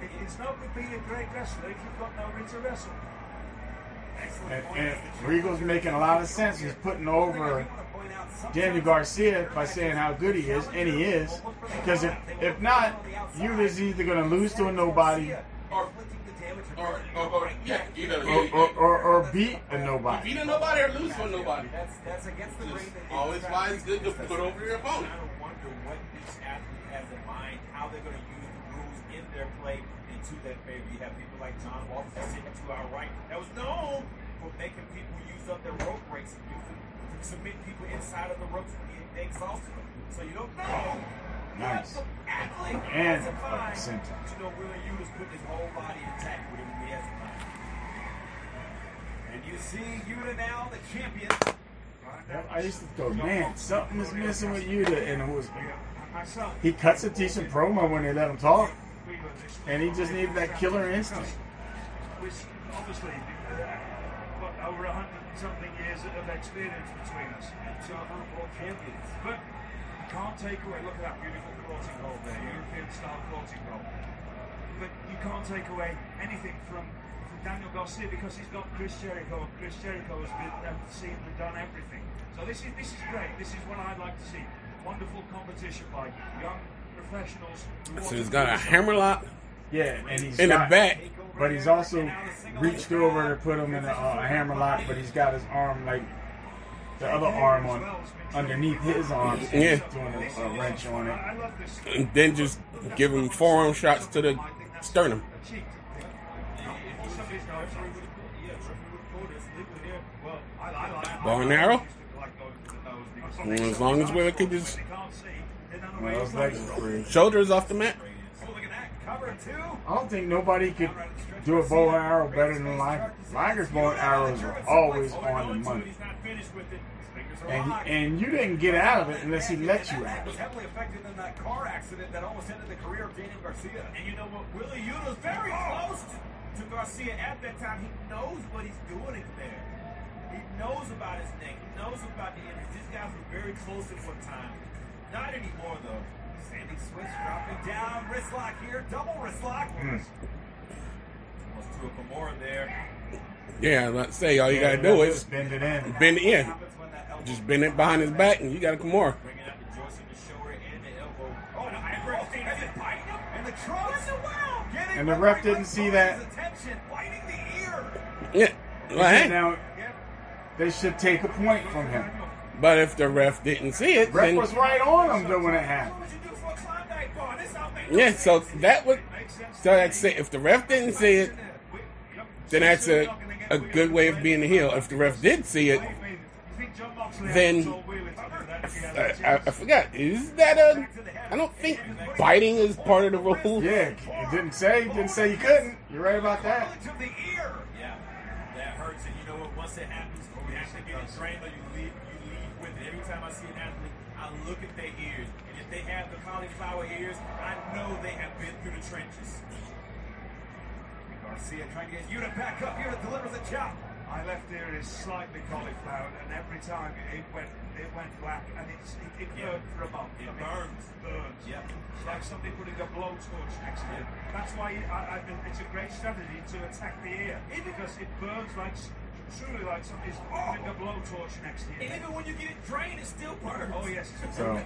It- It's no good being a great wrestler if you've got nobody to wrestle. And, and Regal's making a lot of sense. He's putting over Daniel Garcia by saying how good he is, and he is. Because if, if not, Yuta's either going to lose to a nobody Or, or, or, or Yeah, either or, or, or, or beat a nobody. beat a nobody or lose for nobody. That's that's against the grain. that they Always try why it's good to put over your opponent. I don't wonder what each athlete has in mind, how they're going to use the rules in their play and to their favor. You have people like John Walters sitting to our right that was known for making people use up their rope breaks and to submit people inside of the ropes when they- they exhausted them. So you don't know. Nice. What the athlete And has in fucking mind. center. You know, Wheeler Yuta's putting his whole body intact with him he has in mind. And you see Uda now, the champion. I used to go, man, something is missing with Yuta, and it was he cuts a decent promo when they let him talk, and he just needed that killer instinct. which obviously what, over a hundred and something years of experience between us. And Two world champions. But you can't take away, look at that beautiful courting hold there, European style courting hold. But you can't take away anything from, from Daniel Garcia because he's got Chris Jericho. and Chris Jericho has been, uh, seen and done everything. So this is, this is great. This is what I'd like to see. Wonderful competition by young professionals. So he's got a do hammerlock Yeah, and he's in the back. but he's also reached over to put him in a, uh, a hammer lock, but he's got his arm like the other arm on underneath his arm, and Yeah. doing a, a wrench on it. I love this. And then just give him forearm shots to the sternum. cheat. If somebody's not sorry, would have- yeah, sorry, would have called us liquid here. Well, I, I like Bow and arrow? like going for the nose because Well, as long as Wheeler keeps his can't see. They don't know Well, where those he's legs coming are from. free. shoulders off the mat. Look at that. Cover two. I don't think nobody could do a bow and arrow better than Liger. Liger's bow and arrows are always on the money. And, and you didn't get out of it unless he let you out. was heavily affected in that car accident that almost ended the career of Daniel Garcia. And you know what? Wheeler Yuta's very close to, to Garcia at that time. He knows what he's doing in there. He knows about his neck. He knows about the injuries. These guys were very close at one time. Not anymore, though. Standing switch, dropping down, wrist lock here, double wrist lock. Hmm. Almost to a Kimura there. Yeah, let's say all you Yeah, gotta do is bend it in. bend it in. Just bend it behind his back, and you got a Kimura. Bringing up the joints the shoulder and the elbow. Oh, and Ivory Steve is biting him. And the trunks. Getting And the ref Ivory didn't see that. His attention, biting the ear. Yeah. Well, hey, Now, they should take a point from him. but if the ref didn't see it, Ref then was right on him though when it happened. What would you do for a Klondike bar? This outmakes yeah. So that would so that's it. If the ref didn't see it, then that's a a good way of being a heel. If the ref did see it, then I, I, I forgot. Is that a? I don't think biting is part of the rule. Yeah, it didn't say, didn't say you couldn't. You're right about that. To the. Yeah, that hurts. And you know what? Once it happens, you actually get it drained or you leave, you leave with it. Every time I see an athlete, I look at their ears. And if they have the cauliflower ears, I know they have been through the trenches. Garcia trying to get Yuta back up. here to deliver the chop. My left ear is slightly cauliflowered, and every time it went, it went black, and it's, it, it Yeah. burned for a month. It I mean, burns. burns. Yep. It's like somebody putting a blowtorch next to it. That's why I, I, it's a great strategy to attack the ear, because it burns like truly like somebody's oh! putting a blowtorch next to you. And even when you get it drained, it still burns. Oh yes. So,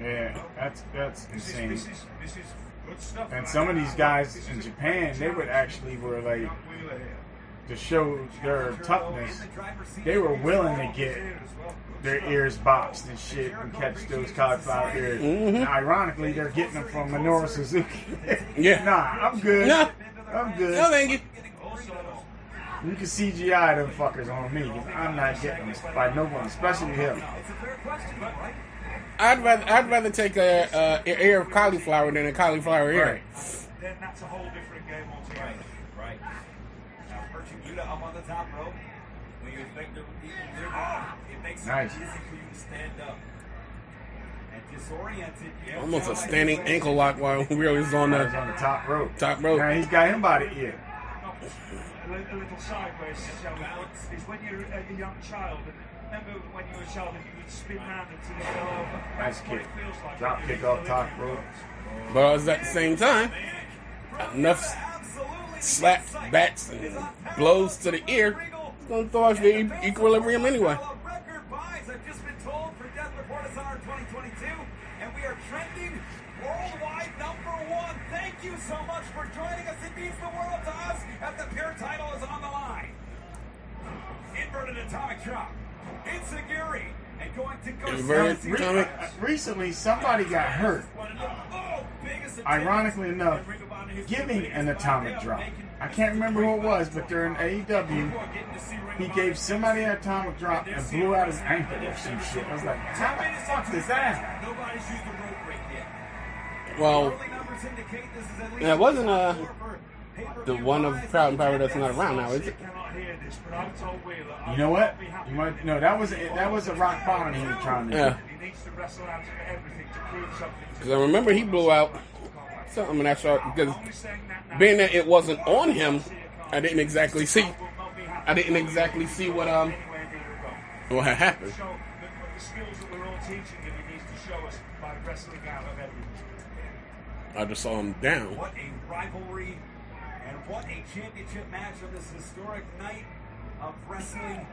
yeah, that's that's This is, insane. this is this is good stuff. And man. some of these guys in Japan, they would actually were like Young Wheeler here. To show their toughness. They were willing to get their ears boxed and shit and catch those cauliflower ears. Mhm. And ironically, they're getting them from Minoru Suzuki. Yeah. nah, I'm good. No. I'm good. No, thank you. You can CGI them fuckers on me. 'cause I'm not getting them by no one, especially him. It's a fair question, but right? I'd rather I'd rather take a, a, a ear of cauliflower than a cauliflower ear. Right. Then that's a whole different game altogether. Right. Now perching Yuta up on the top rope. When you affect the liver, it makes Nice. it easy for you to stand up. And disoriented. Yeah. Almost a standing ankle lock while Wheeler's on He's the on the top rope. top rope. Now he's got him by the ear. A li- a little sideways, shall we put, when you're a a young child. And remember when you were a child and you would spin round until you fell over. Nice That's what kick. feels like Drop kick off top delivering rope. blows. But at the same time, enough slaps, bats, and blows to the ear, it's gonna throw off your equilibrium anyway. Record buys, I've just been told, for Death Before Dishonor 2022. And we are trending worldwide number one. Thank you so much for joining us. It means the world to us the title is on the line. Atomic. Insecurity. And going to go Inverted Re- atomic- recently, somebody got hurt. Ironically enough, giving an atomic drop. I can't remember who it was, but during AEW, he gave somebody an atomic drop and blew out his ankle or some shit. I was like, how the fuck does that happen? Nobody's used the rope break yet. Well, Early numbers indicate this is at least yeah, it wasn't uh pay-per-view the one of Proud and Power that's not around now, is it? cannot hear this, but I'm told Wheeler. I You know what? not be happy You might no. That was that was a rock bottom he was trying to. Yeah. He needs to wrestle out of everything to prove something. Because I remember he blew out something, and I saw because being that it wasn't on him, I didn't exactly see. I didn't exactly see what um what had happened. Show the, the skills that we're all teaching him, he needs to show us by wrestling out of everything. I just saw him down. What a rivalry and what a championship match on this historic night of wrestling.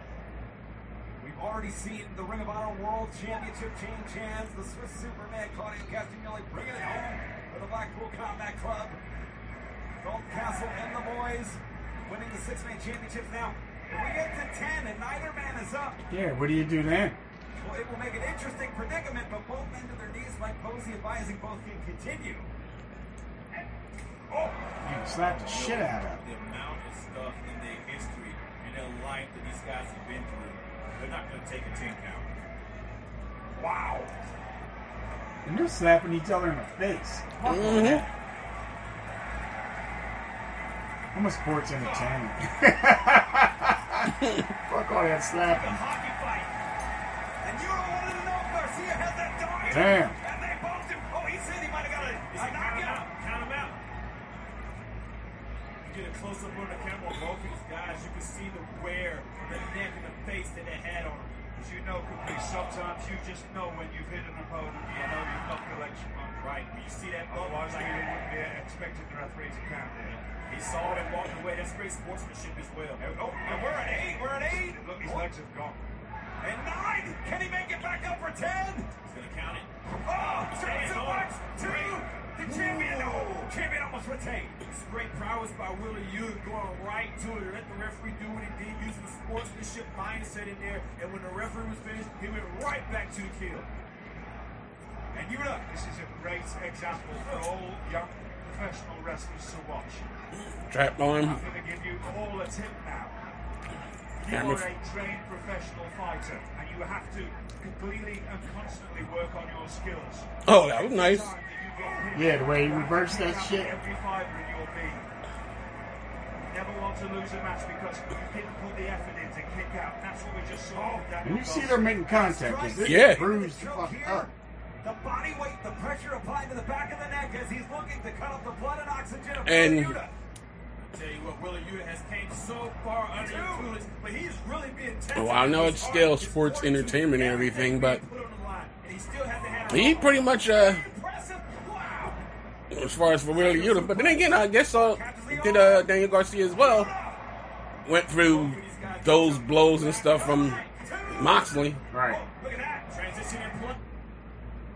We've already seen the Ring of Honor World Championship change hands. The Swiss Superman Claudio Castagnoli bringing it home for the Blackpool Combat Club. Dalton Castle and the boys winning the six-man championships now. If we get to 10 and neither man is up, Yeah. What do you do then? well, it will make an interesting predicament, but both men to their knees, Mike Posey advising both can continue. Oh, You slap the shit out of him. The amount of stuff in their history and their life that these guys have been through, they're not going to take a 10 count. wow. And they're slapping each other in the face. Fuck all Mhm. that. I'm a sports entertainment. Fuck all that slapping. hockey get a close up on the camera both of these guys, you can see the wear on the neck and the face that they had on. As you know, Caprice, sometimes you just know when you've hit an opponent, you know you've legs from under. Right, when you see that bump, like, Wheeler wouldn't be expecting the referee to count there. he saw it and walked away. That's great sportsmanship as well. Oh, and we're at eight. We're at eight. Look, his legs have gone. And nine. Can he make it back up for ten? He's going to count it. Oh, suplex. Two. The champion. Oh, champion almost retained. It's great prowess by Willie Yu going right to it. Let the referee do what he did, using the sportsmanship mindset in there. And when the referee was finished, he went right back to the kill. And you look, this is a great example for all young professional wrestlers to watch. Trapped on him. I'm going to give you all a tip now. You are a trained professional fighter, and you have to completely and constantly work on your skills. Oh, that was nice. Time that you get hit, Yeah, the way he reversed that shit. Every fiber in your being. Never want to lose a match because you didn't put the effort in to kick out. That's what we just saw. And you see they're making contact this Yeah. bruised the fuck here. up. The body weight, the pressure applied to the back of the neck as he's looking to cut off the blood and oxygen of And- Bermuda. Tell you what, Willie Yu has came so far under the influence, but he's really being tested. Well, I know it's still sports entertainment and everything, but put on the line, and he still has to have he pretty much uh Impressive. Wow. As far as for Wheeler Yuta. But then again, I guess uh did uh Daniel Garcia as well. Went through those blows and stuff from Moxley. Right. Look at that. transition and play.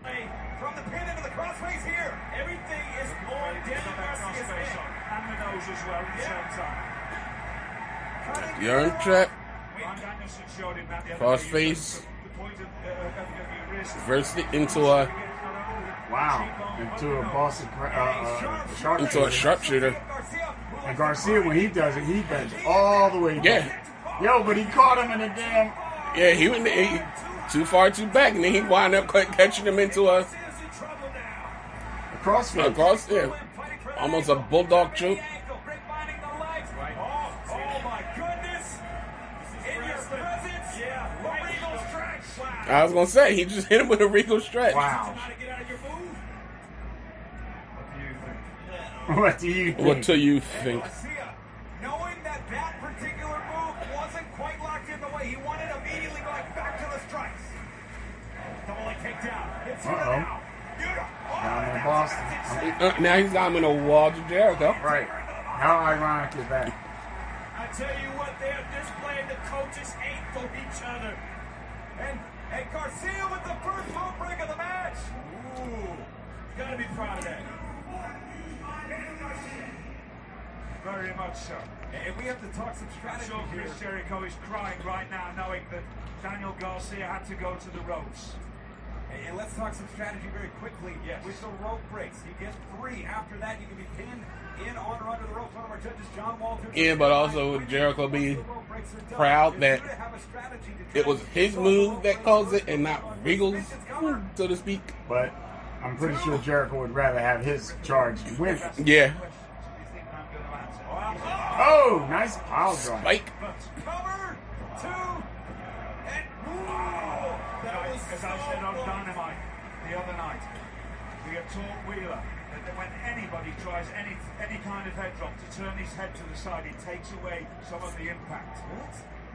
Hey, from the pin into the crossface here. Everything is on Put Daniel that Garcia's crossface head. And the nose as well at the same time. Cutting Yarn through. trap, Ron Danielson showed him that the other Cross day. face. The point of WWE wrist. reversed it into a Wow. Into a Boston uh, uh, sharp into a sharpshooter. Garcia. And Garcia, when he does it, he bends all the way Yeah, back. Yo, but he caught him in the damn yeah, he went he, too far too back, and then he wound up catching him into a, crossface. a cross, yeah, almost a bulldog choke. Ankle, grapevine the legs. My goodness. In your presence. Yeah. The Regal stretch. Wow. I was gonna say he just hit him with a regal stretch. Wow. What do you think? What do you think? Garcia, knowing that that particular move wasn't quite locked in the way he wanted, immediately going back to the strikes. Double leg takedown. It's here Uh-oh. now. Yuta. Oh, Down in Boston. Uh, now he's got him in a wall to Jericho. Right. How ironic is that? I tell you what, they're displaying the coaches hate for each other. And, and Garcia with the first rope break of the match. Ooh, you gotta be proud of that. Very much so. If we have to talk some strategy So here. Chris Jericho is crying right now, knowing that Daniel Garcia had to go to the ropes. And- And let's talk some strategy very quickly. Yes. With the rope breaks, you get three. After that, you can be pinned in, on, or under the ropes. One of our judges, John Walters. Yeah, but also would Jericho be proud that it was his move that caused it and not Regal's, so to speak. But I'm pretty sure Jericho would rather have his charge win. Yeah. Oh, nice pile drive. Spike. Cover, two, and Oh, as I said on Dynamite the other night, we have taught Wheeler that when anybody tries any any kind of head drop to turn his head to the side, it takes away some of the impact.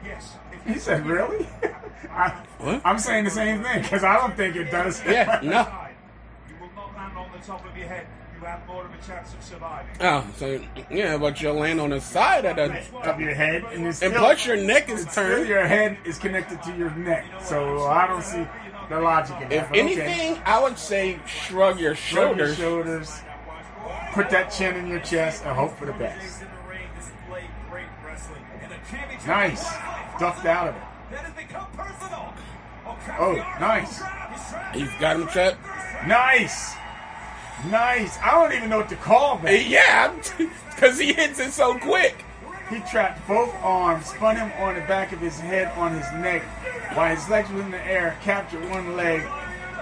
Yes. He said, "Really?" I, What? I'm saying the same thing because I don't think it does. Yeah, no. You will not land on the top of your head. You have more of a chance of surviving. Oh, so yeah, but you'll land on the side of the. Of your head, and, And still- plus your neck is turned. Your head is connected to your neck, so I don't see the logic in that. If okay. anything, I would say shrug your Shrug your shoulders. shoulders, put that chin in your chest, and hope for the best. Nice, ducked out of it. that has become personal. Oh, nice, He's got him trapped. nice, nice. I don't even know what to call that. Yeah, because he hits it so quick. He trapped both arms, spun him on the back of his head on his neck, while his legs were in the air, captured one leg,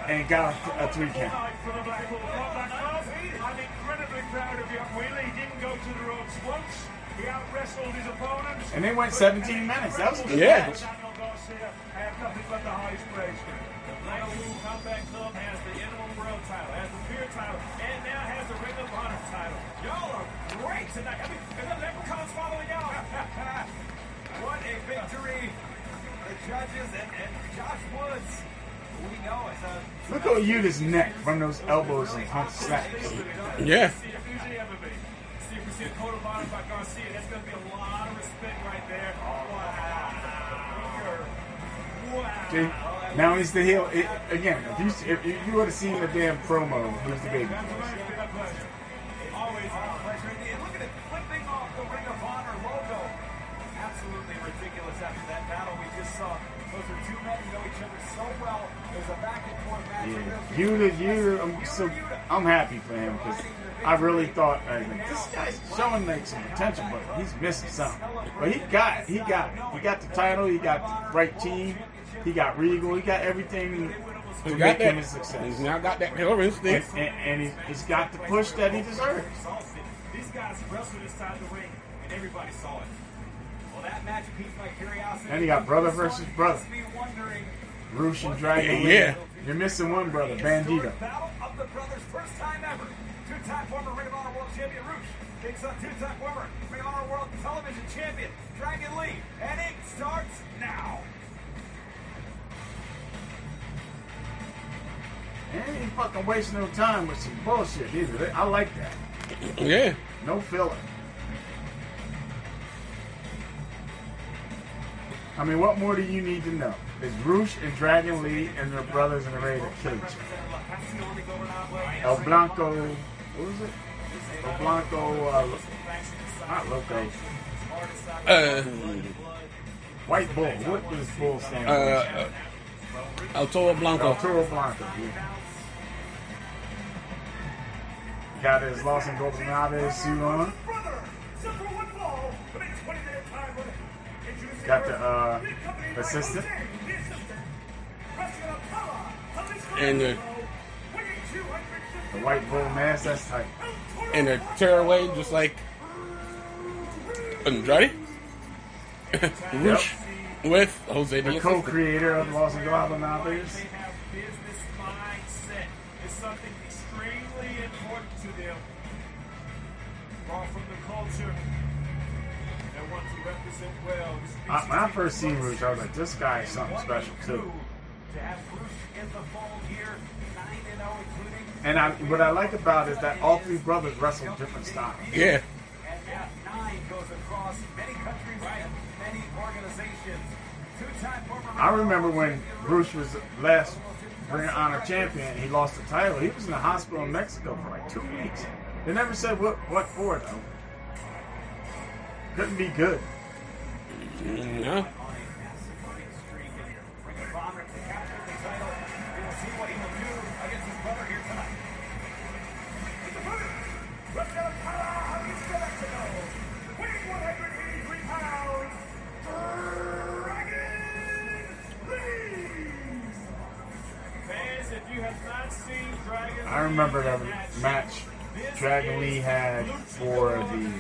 and got a, a three count. For the Blackpool Club, that club, I'm incredibly proud of young Wheeler. He didn't go to the ropes once. He out wrestled his opponents. And they went 17 minutes. That was a good Yeah. match. Daniel Garcia, I have nothing but the highest praise. The Club tonight. I mean, and the Leprechauns following y'all. What a victory. The judges and, and Josh Woods. We know it's a Look at Yuta's neck from those elbows and punch slaps. Yeah. See if who's he ever. See if we see a coat of honor by Garcia. That's going to be a lot of respect right there. Wow. Wow. See? Now he's the heel. It, again, if you, if you would have seen the damn promo, he's the baby. Match. Yeah. Yuta, Yuta, I'm so I'm happy for him because I really thought uh, like, this guy's showing like some potential, but he's missing something. But he got. He got. He got the title. He got the right team. He got Regal. He got everything He to got make him a success. He's now got that killer And, instinct. and, and he's, he's got the push that he deserves. These guys wrestled inside the ring, and everybody saw it. Well, that match piqued my curiosity. And he got brother versus brother. Makes Rush and Dragon. Yeah, yeah. You're missing one brother, Bandido. Historic battle of the brothers, first time ever. Two-time former Ring of Honor World Champion Rush takes on two-time former Ring of Honor World Television Champion Dragon Lee, and it starts now. And he ain't fucking wasting no time with some bullshit either. I like that. Yeah. No filler. I mean, what more do you need to know? It's Rush and Dragon Lee and their brothers in the ready to kill each other? El Blanco, what was it? El Blanco, uh, not Loco. Uh, White Bull. What does Bull stand for? uh, El Toro Blanco. El Toro Blanco. Yeah. Got his Los Ingobernables suit on. Got the uh, assistant. And the The white bull mask, that's tight. and the tearaway just like Andrade. Rush with Jose The co-creator of Los Ingobernables. They have business mindset. It's something extremely important to them. Brought from the culture. They want to represent well. I, when I first seen Rush, I was like, this guy is something special too. To have Rush in the fold here, 9 and 0, including And I, what I like about it is that all three brothers wrestle different styles. Yeah. 9 goes across many countries and many organizations. Two-time former I remember when Bruce was last Ring of Honor champion, he lost the title. He was in the hospital in Mexico for like two weeks. They never said what what for though. Couldn't be good. No. Fans, if you have not seen Dragon I remember that match Dragon Lee had for the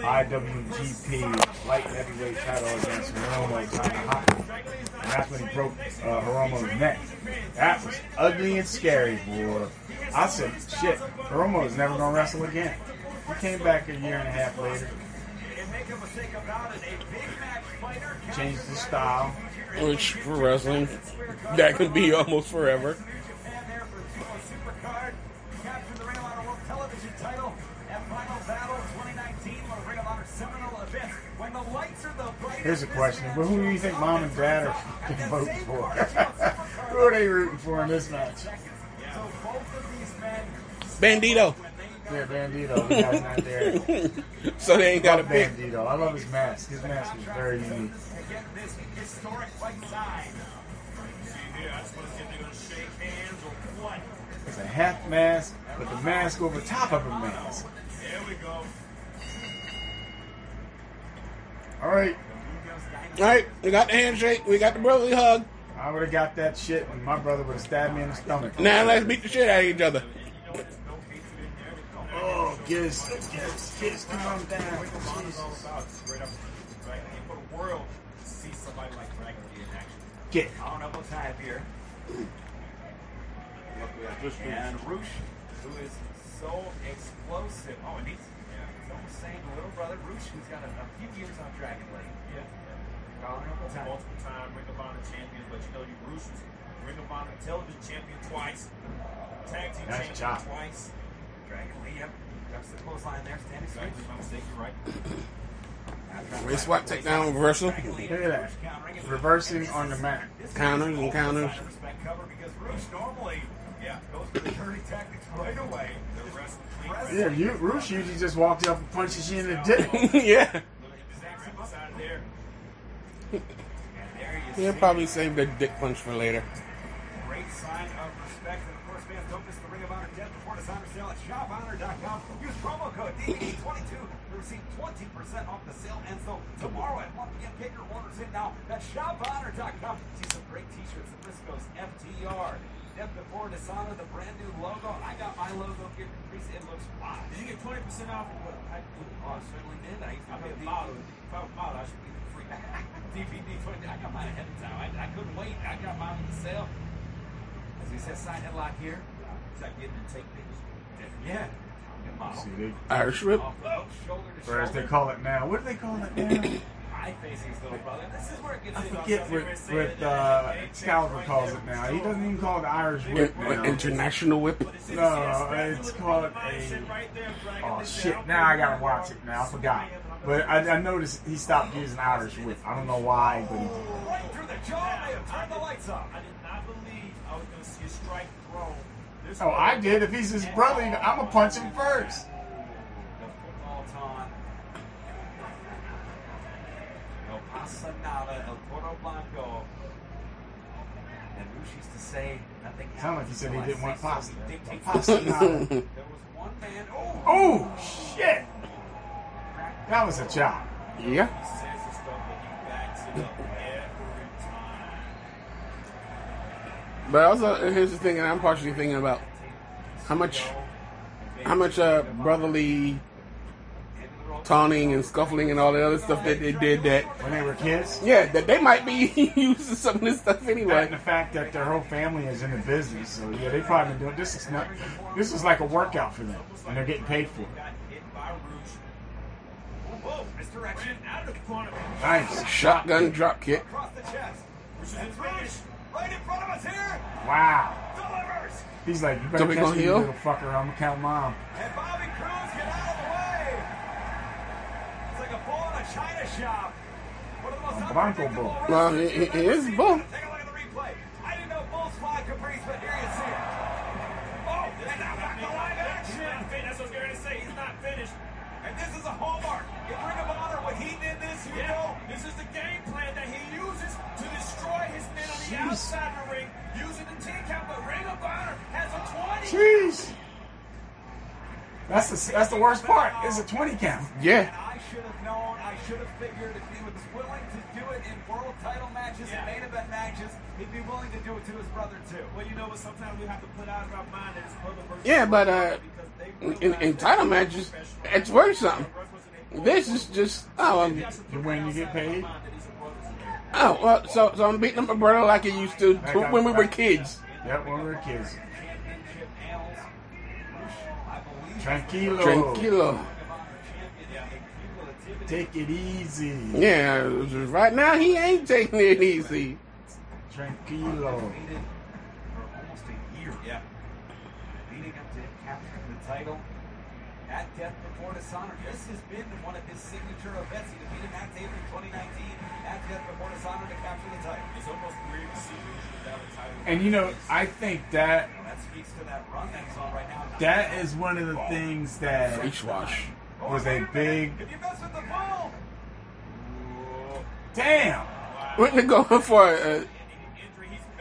IWGP light heavyweight title against Hiromu Takahashi. And that's when he broke uh, neck. That was ugly and scary, boy. I said, shit, Hiromu is never going to wrestle again. He came back a year and a half later, changed the style. Which for wrestling, that could be almost forever. Here's a question. But who do you think mom and dad are fucking voting for? who are they rooting for in this match? so both of these men Bandido. Yeah, Bandido. The guy's not there. So they ain't got a pick. Bandido. I love his mask. His mask was very unique. get this historic fight signed. here, I just want to see if they're going to shake hands or what. It's a half mask, but the mask over top of a mask. There we go. All right. All right, we got the handshake. We got the brotherly hug. I would have got that shit when my brother would have stabbed me in the stomach. Now let's beat the shit out of each other. Oh, Giz, Giz, Giz, calm down. Jesus. Straight up, right? And for the world to see somebody like Dragon Lee in action. Get. Honorable time here. And Roosh, who is so explosive. Oh, and he's, he's almost saying to little brother Roosh, who's got a, a few years on Dragon Lee. Yeah. Honorable. Multiple time Ring of Honor champion, but you know you Bruce was Ring of Honor television champion twice, tag team Nice champion job. twice. Dragon Lee, yep. That's the clothesline there, standing straight. Exactly, my mistake, you're right. Wrist swap, takedown, reversal. Look at that. Reversing on the mat. Counters and counters. Respect cover because Roosh normally, yeah, goes for the dirty tactics right away. They're wrestling. Yeah, you, Roosh usually just walks up and punches you in the dick. yeah. Look at the Zach inside there. And there you He'll probably save the dick punch for later. Great sign of respect. And of course, fans, don't miss the Ring of Honor Death Before Dishonor sale at shophonor.com. Use promo code DVD22 to receive 20% off the sale. And so tomorrow at 1 p.m., get your orders in now at shophonor.com. See some great t-shirts. The Briscoes FTR. Death Before Dishonor, the brand new logo. I got my logo here. Caprice. It looks fine. Did you get 20% off or what? I, Oh, I certainly did. I, I'm a model. If I was a model, I should be free. DVD 20. I got mine ahead of time. I, I couldn't wait. I got mine on the sale. As he says, sign headlock here. It's like getting to take pictures. Yeah. See, they, Irish whip. Off the hook, shoulder to or as they call it now. What do they call it now? Eye facing little brother. This is where I forget what, what uh, Excalibur calls it now. He doesn't even call it the Irish whip now. International whip. No, it's called a. Oh shit! Now I gotta watch it. Now I forgot. But I, I noticed he stopped using Irish whip. I don't know why, but he did. right through the jaw. They have turned the lights off. I did not believe I was going to see a strike thrown. This Oh, I did. If he's his brother, I'm gonna punch him first. The football taunt. El pasa nada, el toro blanco. And Rush used to say nothing Sound like he said he didn't want pasta. Dictate Pasta. There was one man. Oh shit! That was a job. Yeah. He says the stuff, but he backs it up every time. But also, here's the thing, and I'm partially thinking about how much, how much uh, brotherly taunting and scuffling and all the other stuff that they did. That When they were kids, yeah, that they might be using some of this stuff and anyway. the fact that their whole family is in the business, so yeah, they probably been doing this. Is not. This is like a workout for them, and they're getting paid for it. Got hit by Rush. whoa, misdirection. Out of the corner. Nice. Shotgun drop kick. Across the chest. Rush is in And finish. Rush, right in front of us here, Wow. He's like, you better we catch me, you little fucker. I'm gonna count mom. And Bobby Cruz get out of the way. It's like a bull in a china shop. One of the most Bronco unpredictable bull. Well, wrestlers he- you've he is seen. bull. Take a look at the replay. I didn't know bulls fly Caprice, but here you see outside the ring, using the 10 count, but Ring of Honor has a 20. Jeez. That's the that's the worst part. It's a twenty count. Yeah. I should have known. I should have figured if he was willing to do it in world title matches and main event matches, he'd be willing to do it to his brother too. Well, you know what? Sometimes we have to put out of our mind that it's brother versus Yeah, but uh, in, in title matches, it's worth something. This is just oh, um, You win, you get paid. Oh, well, so so I'm beating up my brother like I used to when we were kids. Yep, when we were kids. Tranquilo. Tranquilo. Take it easy. Yeah, right now he ain't taking it easy. Tranquilo. For almost a year. Yeah. Leading up to capturing the title at Death Before Dishonor. This has been one of his signature events. He defeated Matt Taven in 2019 at Death Before Dishonor to capture the title. It's almost weird to see Rush without a title. And you know, I think that That speaks to that run that he's on right now. that is one of the things that Face wash. was a big If you mess with the damn. Went to go for a Injury,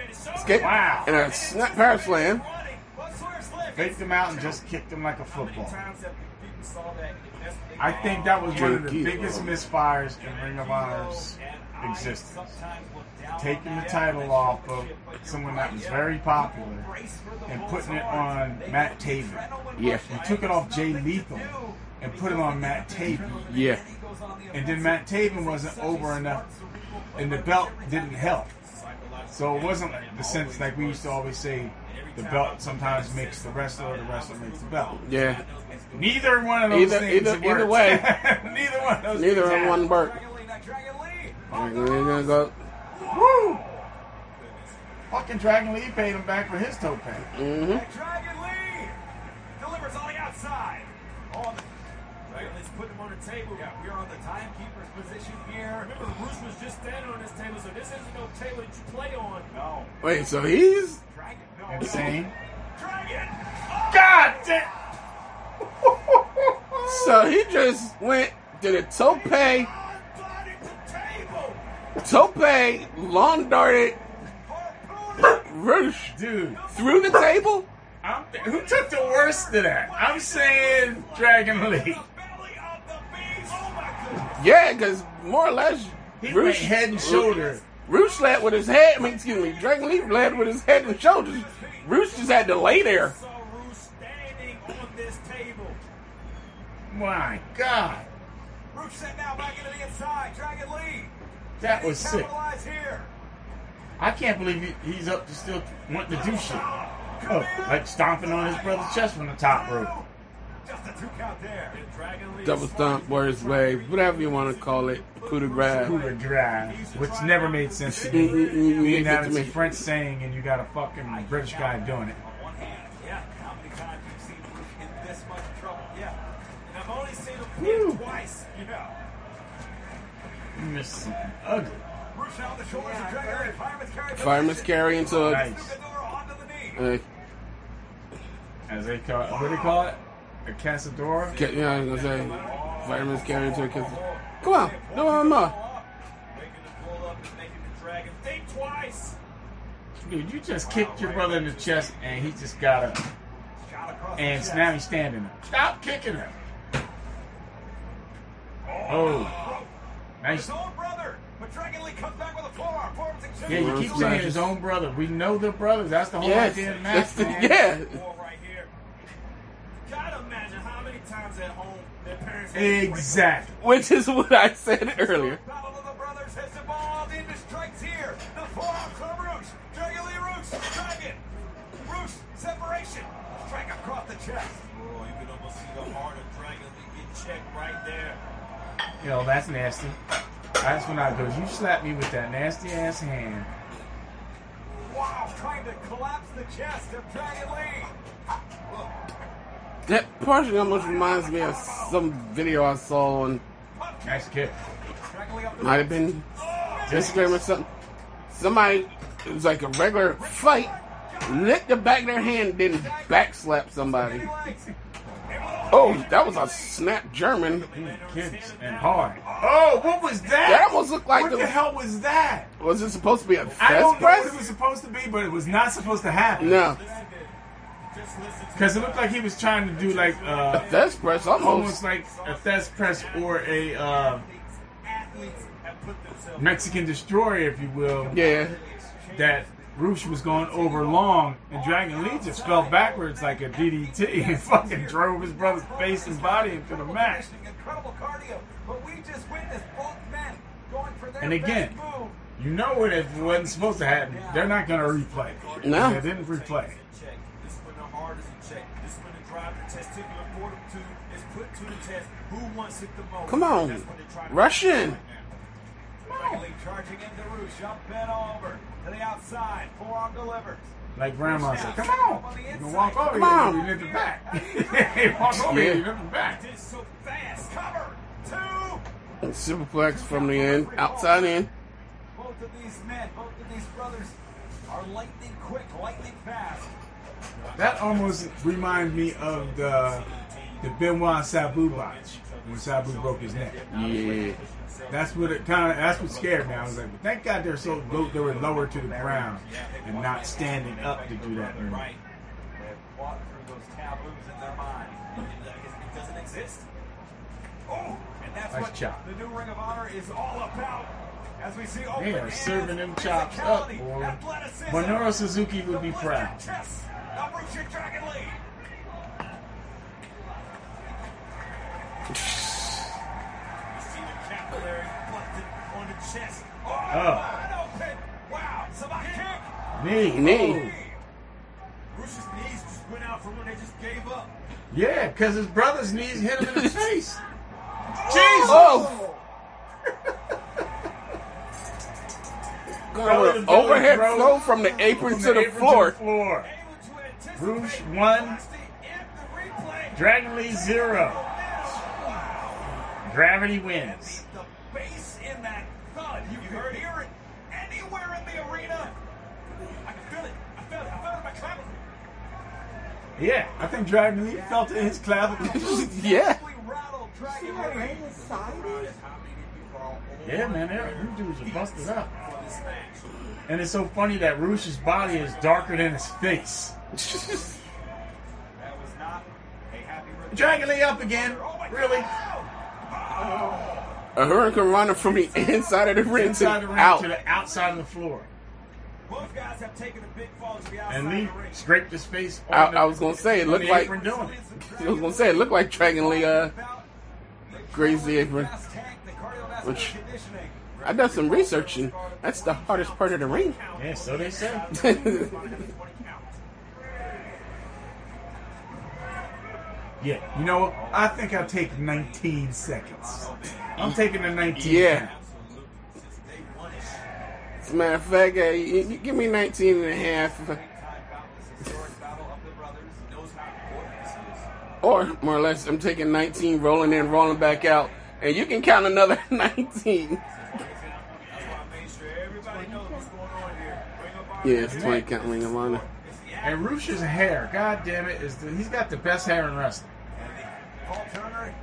he's escape Wow. and a snap power slam. running. what's Swerve Slick? Faked him out and just kicked him like a football. times have people saw that? investigate- I think that was one of the biggest um, misfires in Ring of Honor's um, Existence. sometimes look down Taking the title off of someone that was very popular brace for the and putting it on Matt Taven. Yeah. You took it off Jay Lethal and put it on Matt Taven. Yeah. And then Matt Taven wasn't over enough, and the belt didn't help. So it wasn't the sense like we used to always say, the belt sometimes makes the wrestler, or the wrestler makes the belt. Yeah, Neither one of those Either- things either- either way. Neither one of those neither one work. Dragon Lee, now Dragon Lee. We're gonna go. Woo! Fucking Dragon Lee paid him back for his toe pad. hmm Dragon Lee delivers on the outside. On the Right, let's put him on the table. Yeah, we're on the timekeeper's position here. Remember, Bruce was just standing on this table, so this isn't no table that you play on. No, Wait, so he's Dragon. No, Insane. Dragon. God damn! so he just went did a tope, Body to table. Tope, long darted Harpoon. Roosh Dude, through the table. I'm, who took the worst of that? I'm saying Dragon Lee. Belly of the beast. Oh my goodness. Yeah, because more or less, He went Roosh head and shoulder. Roosh led with his head. I mean, excuse me, Dragon Lee led with his head and shoulders. Roosh just had to lay there. Saw Bruce standing on this table. My God, Roof set now back into the inside. Dragon Lee. That was sick. Capitalize. I can't believe he, he's up to still wanting to do shit. Oh, like stomping on his brother's chest from the top rope. Just a two count there. And Dragon Lee Double stomp, Warriors way, whatever you want to call it, coup de grace. Coup de grace, which never made sense to mm, me. Mm-mm-mm, Being mm, mm, that it's a. French saying and you got a fucking British guy doing it. On You something ugly. Roof on the shoulders of Dragon Lee. Fireman's carry. Fireman's into a. Nice. Luchador onto the knee. Uh, As they call it, what do they call it? A Casadora? ca- yeah, I was gonna say, fireman's carry into a kiss. Come on, do one more. Making the pull up and making the Dragon think twice. Dude, you just kicked your brother in the chest and he just got up. And now he's standing up. Stop kicking him. Oh. Nice. His own brother. But Dragon Lee comes back with a forearm. Forearm's exchange. Yeah, you keep saying his own brother. We know they're brothers. That's the whole Yes, idea of the that's match. the, yeah. Right here. Gotta imagine how many times at home their parents Exactly. Which is what I said earlier. Battle of the brothers has evolved into strikes here. The forearm from Roosh. Dragon Lee Roosh. Dragon. Roosh. Separation. Strike across the chest. Oh, you can almost see the heart of Dragon Lee get checked right there. You know, that's nasty. That's when I go, you slap me with that nasty ass hand. Wow. Trying to collapse the chest of Dragon Lee. That partially almost reminds me of some video I saw on, Nice kick. Dragon Lee up the might have been Instagram or something. Somebody, it was like a regular fight, licked the back of their hand, then back slap somebody. Legs. Able to Oh, that was a snap German. And hard. Oh, what was that? That almost looked like what the- the hell was that? Was it supposed to be a I don't know what it was supposed to be, but it was not supposed to happen. No, Because it looked like he was trying to do like uh, a fest press almost almost. like a Fest Press or a uh, Mexican destroyer, if you will. Yeah, That Roosh was going over long, and Dragon Lee just fell backwards like a DDT and fucking drove his brother's face and body into the mat. Incredible cardio, but we just witnessed both men going for their And again, you know what it wasn't supposed to happen. They're not going to replay. No. They didn't replay. This is when the heart is in check. This is when the drive, the testicular fortitude is put to the test. Who wants it the most? Come on. That's when they try to Rush in. Riley charging into Roosh, up and over to the outside, forearm delivers. Like grandma said, come on. You can walk over Come here on. and you lift it back. you walk over here Yeah. and you lift it back. Did so fast, cover, two. superplex from the end, outside in. Both of these men, both of these brothers are lightning quick, lightning fast. That almost reminds me of the the Benoit Sabu botch when Sabu broke his neck. Yeah, That's what it kind of. That's what scared me. I was like, but thank God they're so low, they were lower to the ground and not standing up to do that. move. They have fought through those taboos in their mind. It doesn't exist. Oh, and that's Nice what chop. the new Ring of Honor is all about. As we see They open are serving them chops up, physicality, boy. Minoru Suzuki would be the proud. chest of Richard Dragon Lee. You see the capillary busted on the chest. Oh, Oh. wide open. Wow, somebody kick. Knee, Knee. Bruce's knees just went out from when they just gave up. Yeah, because his brother's knees hit him in the face. Jesus! Oh! oh. To Going overhead throw flow from the apron from to the apron floor. floor. To anticipate Rush one. Dragon Lee zero. Gravity wins. The bass in that thud, you can hear it anywhere in the arena. I can feel it. I feel it. I feel it in my clavicle. Yeah, I think Dragon Lee felt it in his clavicle. Yeah. We rattled Dragon Lee. yeah, man, they're- dudes are busted up. And it's so funny that Roosh's body is darker than his face. That was not a happy rhythm. Dragon Lee up again. Really? Oh A hurricane runner from the inside of the ring Inside the to ring out. to the outside of the floor. Both guys have taken a big fall to the outside And of Lee the ring. scraped his face. I, the- I was gonna say it looked like apron doing it. I was gonna say it looked like Dragon Lee uh grazed the apron. Fast tank, the cardiovascular Which- I done some researching. that's the hardest part of the ring. Yeah, so they say. Yeah, you know. I think I'll take 19 seconds. I'm taking the 19. Yeah. count. As a matter of fact, uh, you, you give me 19 and a half. Or, more or less, I'm taking 19, rolling in, rolling back out. And you can count another 19. Yeah, it's 20 count Ring of Honor. And Roosh's hair, god damn it, is the, he's got the best hair in wrestling. Paul Turner.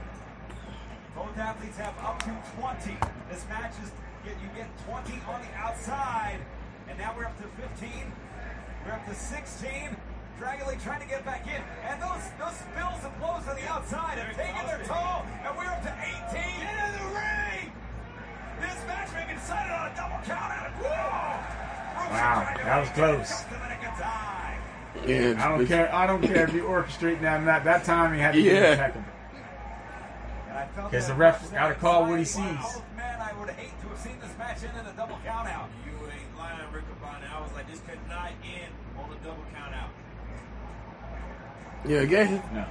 Both athletes have up to 20. This match is get you get 20 on the outside. And now we're up to 15. We're up to 16. Dragon Lee trying to get back in. And those those spills and blows on the outside have taken their toll. And we're up to 18. Into the ring! This match may be decided on a double count out. Whoa! Wow, that was close. Just a minute of time. Yeah, I don't care. I don't care if you orchestrate that. That that time he had to be Yeah. impeccable. And I felt Because the ref gotta call what he sees. Man, I would hate to have seen this match end in a double count out. You ain't lying, Rick Cabana. I was like, this could not end on a double count out. Yeah, again. No.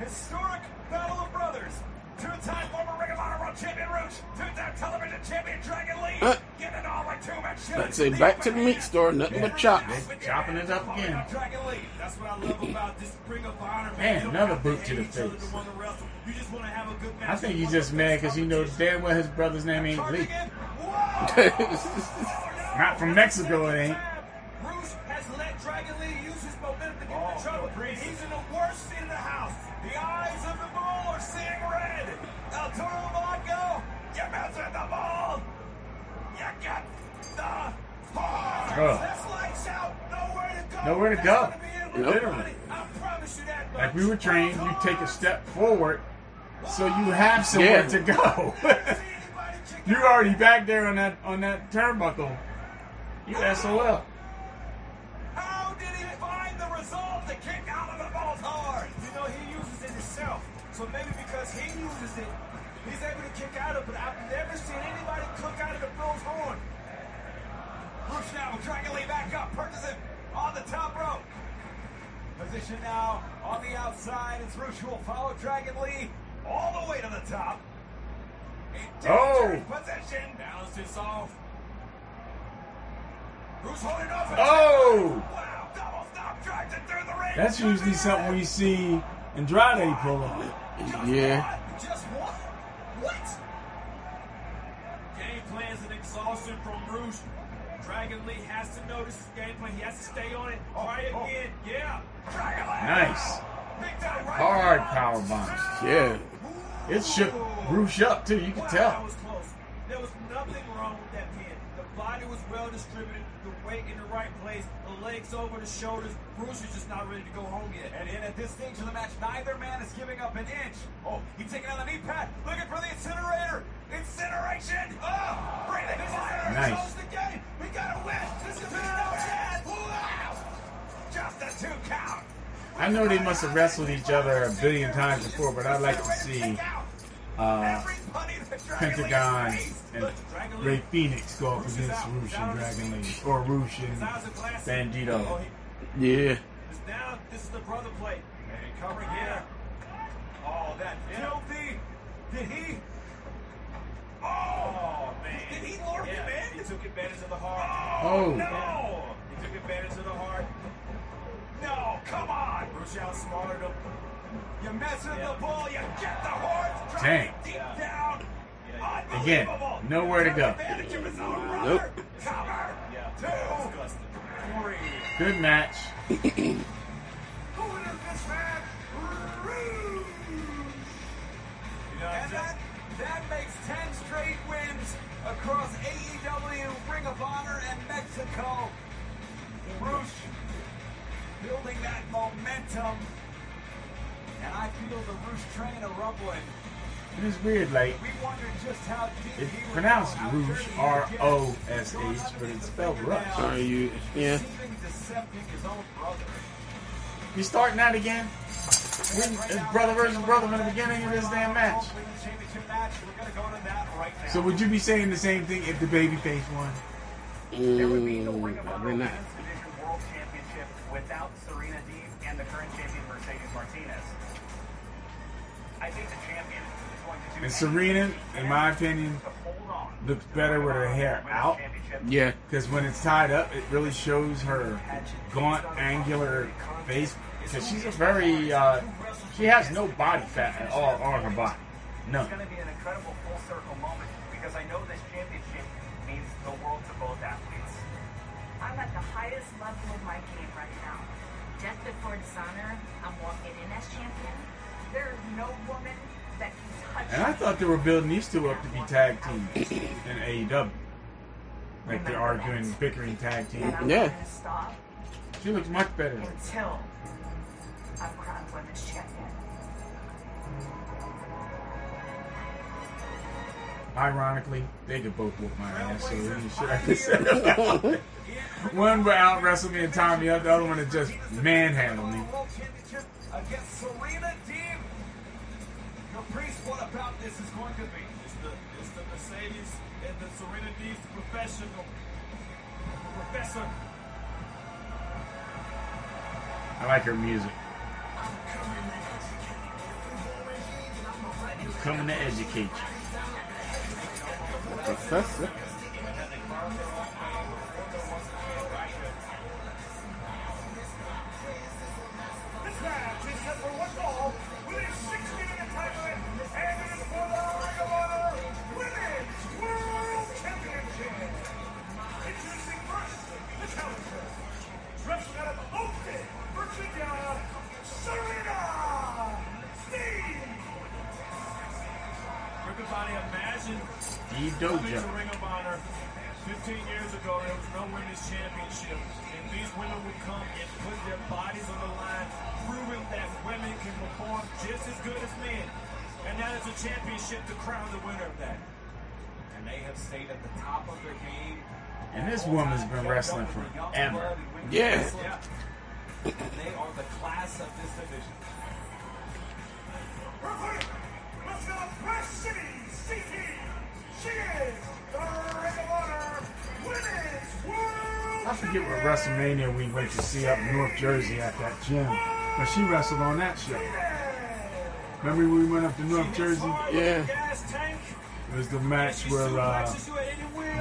Historic Battle of Brothers. Two-time former Ring of Honor World Champion Rush. Two-time television champion Dragon Lee. Uh, Getting it all like two-man shit. Let's say back to the meat store, nothing but chops. Chopping it up again. Dragon Lee. That's what I love about this Ring of Honor. Man, You don't another boot to the face. wanna. You just want to have a good match. I think he's just mad because he knows damn well his brother's name ain't Charging Lee. in. Whoa! Not from Mexico, it ain't. Bruce has let Dragon Lee use his momentum to get in trouble. And he's in the worst seat in the house. The eyes of the bull are seeing red. El Toro Blanco, you mounted the ball. You get the horse. Oh. This lights out. Nowhere to go. Nowhere to go. Nope. Literally. Like we were trained, you take a step forward so you have somewhere yeah. to go. You're already back there on that on that turnbuckle. You SOL. How did he find the result to kick out of the ball's hard? So maybe because he uses it, he's able to kick out of it. But I've never seen anybody cook out of the Bull's horn. Bruce now Dragon Lee back up. Purchase on the top rope. Position now on the outside. It's who will follow Dragon Lee all the way to the top. Oh. position. Balanced this off. Bruce holding off. Oh! Wow, double stop drives it through the ring. That's usually something we see Andrade pull off. Yeah. Just what? What? Game plans and exhaustion from Bruce. Dragon Lee has to notice his game plan. He has to stay on it. Try oh. again. Yeah. Dragon Nice. Right Hard power bombs. Yeah. It shook Bruce up too, you can Wow, that tell. was close. There was nothing wrong with that pin. The body was well distributed, the weight in the right place, the legs over the shoulders. Bruce is just not ready to go home yet. And in at this stage of the match, neither man is giving up an inch. Oh, he's taking out the knee pad, looking for the incinerator. Incineration. Oh, breathing fire. Nice. Close the game. We got to win. This is no chance. Wow. Just a two count. I know they must have wrestled each other a billion times before, but I'd like to see uh, Pentagon and Rey Fenix go up against Roosh and Dragon Lee, or Roosh and Bandido. Yeah. Now, this is the brother play. And covering here. Oh, that filthy. Did he? Oh, man. Did he lure yeah, him in? He took advantage of the heart. Oh. No. He took advantage of the heart. No, come on. Bruce outsmarted him. You mess with the ball, you get the horse. Drive Dang. Deep down. Again, nowhere to go. Advantage of his own Nope. Cover. Two. Three. Good match. Who is this man? Rude. And that, that makes 10 straight wins across AEW, Ring of Honor, and Mexico. Bruce building that momentum. And I feel the Roosh train a rumbling. It is weird, like We wondered just how it's pronounced go, how Roosh, dirty he would R get. O S H, but it's spelled Rush. Are you? Yeah. Deceiving, decepting his own brother. You starting that again? When, it's brother versus brother from the beginning of this damn match. Women's Championship match. We're gonna go to that right now. So would you be saying the same thing if the baby babyface won? There would be no Mm, Ring of Honor probably not. Women's Division World Championship without Serena Deeb and the current champion Mercedes Martinez. And Serena, in my opinion, to hold on. looks better with her hair out. Yeah. Because when it's tied up, it really shows her gaunt, angular face. Because she's a very, uh, she has no body fat at all on her body. No. It's going to be an incredible full circle moment because I know this championship means the world to both athletes. I'm at the highest level of my game right now. Death before dishonor. And I thought they were building these two up to be tag teams in AEW. Like they're arguing, bickering tag team. Yeah. not going to stop She looks much better. until I'm crowned women's champion. Ironically, they could both whoop my ass, so any shit I can say about. One would out wrestle me and Tommy up, the other one would just manhandle me. Against Serena Deeb. Caprice, what about this is going to be? It's the, it's the Mercedes and the Serena Deeb's professional. Professor. I like her music. I'm Coming to educate you. Professor. Everybody imagine Steve coming to Dojo. Ring of Honor 15 years ago, there was no women's championship. And these women would come and put their bodies on the line, proving that women can perform just as good as men. And now there's a championship to crown the winner of that. And they have stayed at the top of their game. And this woman's been wrestling forever. Yeah. And they are the class of this division. I forget what WrestleMania we went to see up in North Jersey at that gym. But she wrestled on that show. Remember when we went up to North Jersey? Yeah. It was the match where uh,